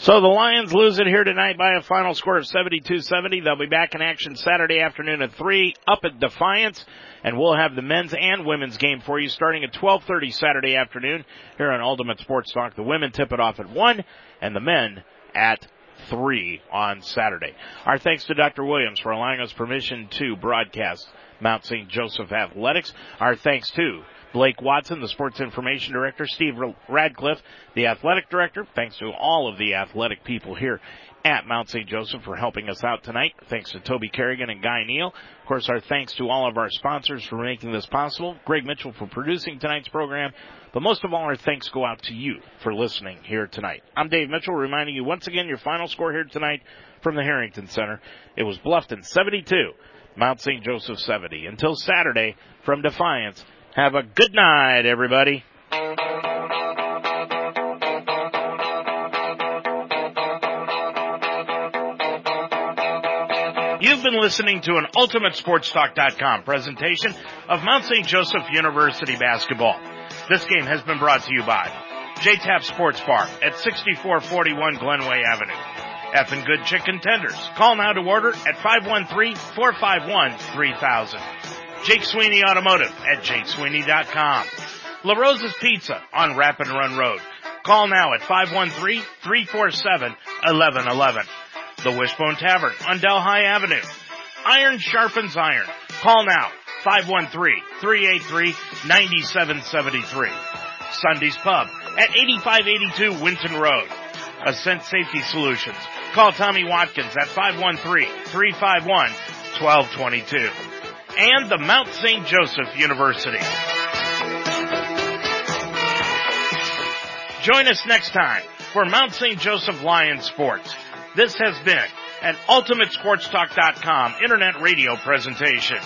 So the Lions lose it here tonight by a final score of 72-70. They'll be back in action Saturday afternoon at 3 up at Defiance. And we'll have the men's and women's game for you starting at 12.30 Saturday afternoon here on Ultimate Sports Talk. The women tip it off at 1 and the men at 3 on Saturday. Our thanks to Dr. Williams for allowing us permission to broadcast Mount St. Joseph Athletics. Our thanks to Blake Watson, the sports information director, Steve Radcliffe, the athletic director. Thanks to all of the athletic people here at Mount St. Joseph for helping us out tonight. Thanks to Toby Kerrigan and Guy Neal. Of course, our thanks to all of our sponsors for making this possible. Greg Mitchell for producing tonight's program. But most of all, our thanks go out to you for listening here tonight. I'm Dave Mitchell reminding you once again your final score here tonight from the Harrington Center. It was Bluffton 72, Mount St. Joseph 70. Until Saturday from Defiance, have a good night, everybody. You've been listening to an UltimateSportsTalk.com presentation of Mount St. Joseph University basketball. This game has been brought to you by JTAP Sports Bar at 6441 Glenway Avenue. F and Good Chicken Tenders. Call now to order at 513-451-3000. Jake Sweeney Automotive at jakesweeney.com. La Rosa's Pizza on Rapid Run Road. Call now at 513-347-1111. The Wishbone Tavern on Delhi Avenue. Iron sharpens iron. Call now 513-383-9773. Sunday's Pub at 8582 Winton Road. Ascent Safety Solutions. Call Tommy Watkins at 513-351-1222. And the Mount St. Joseph University. Join us next time for Mount St. Joseph Lions Sports. This has been an UltimateSportsTalk.com internet radio presentation.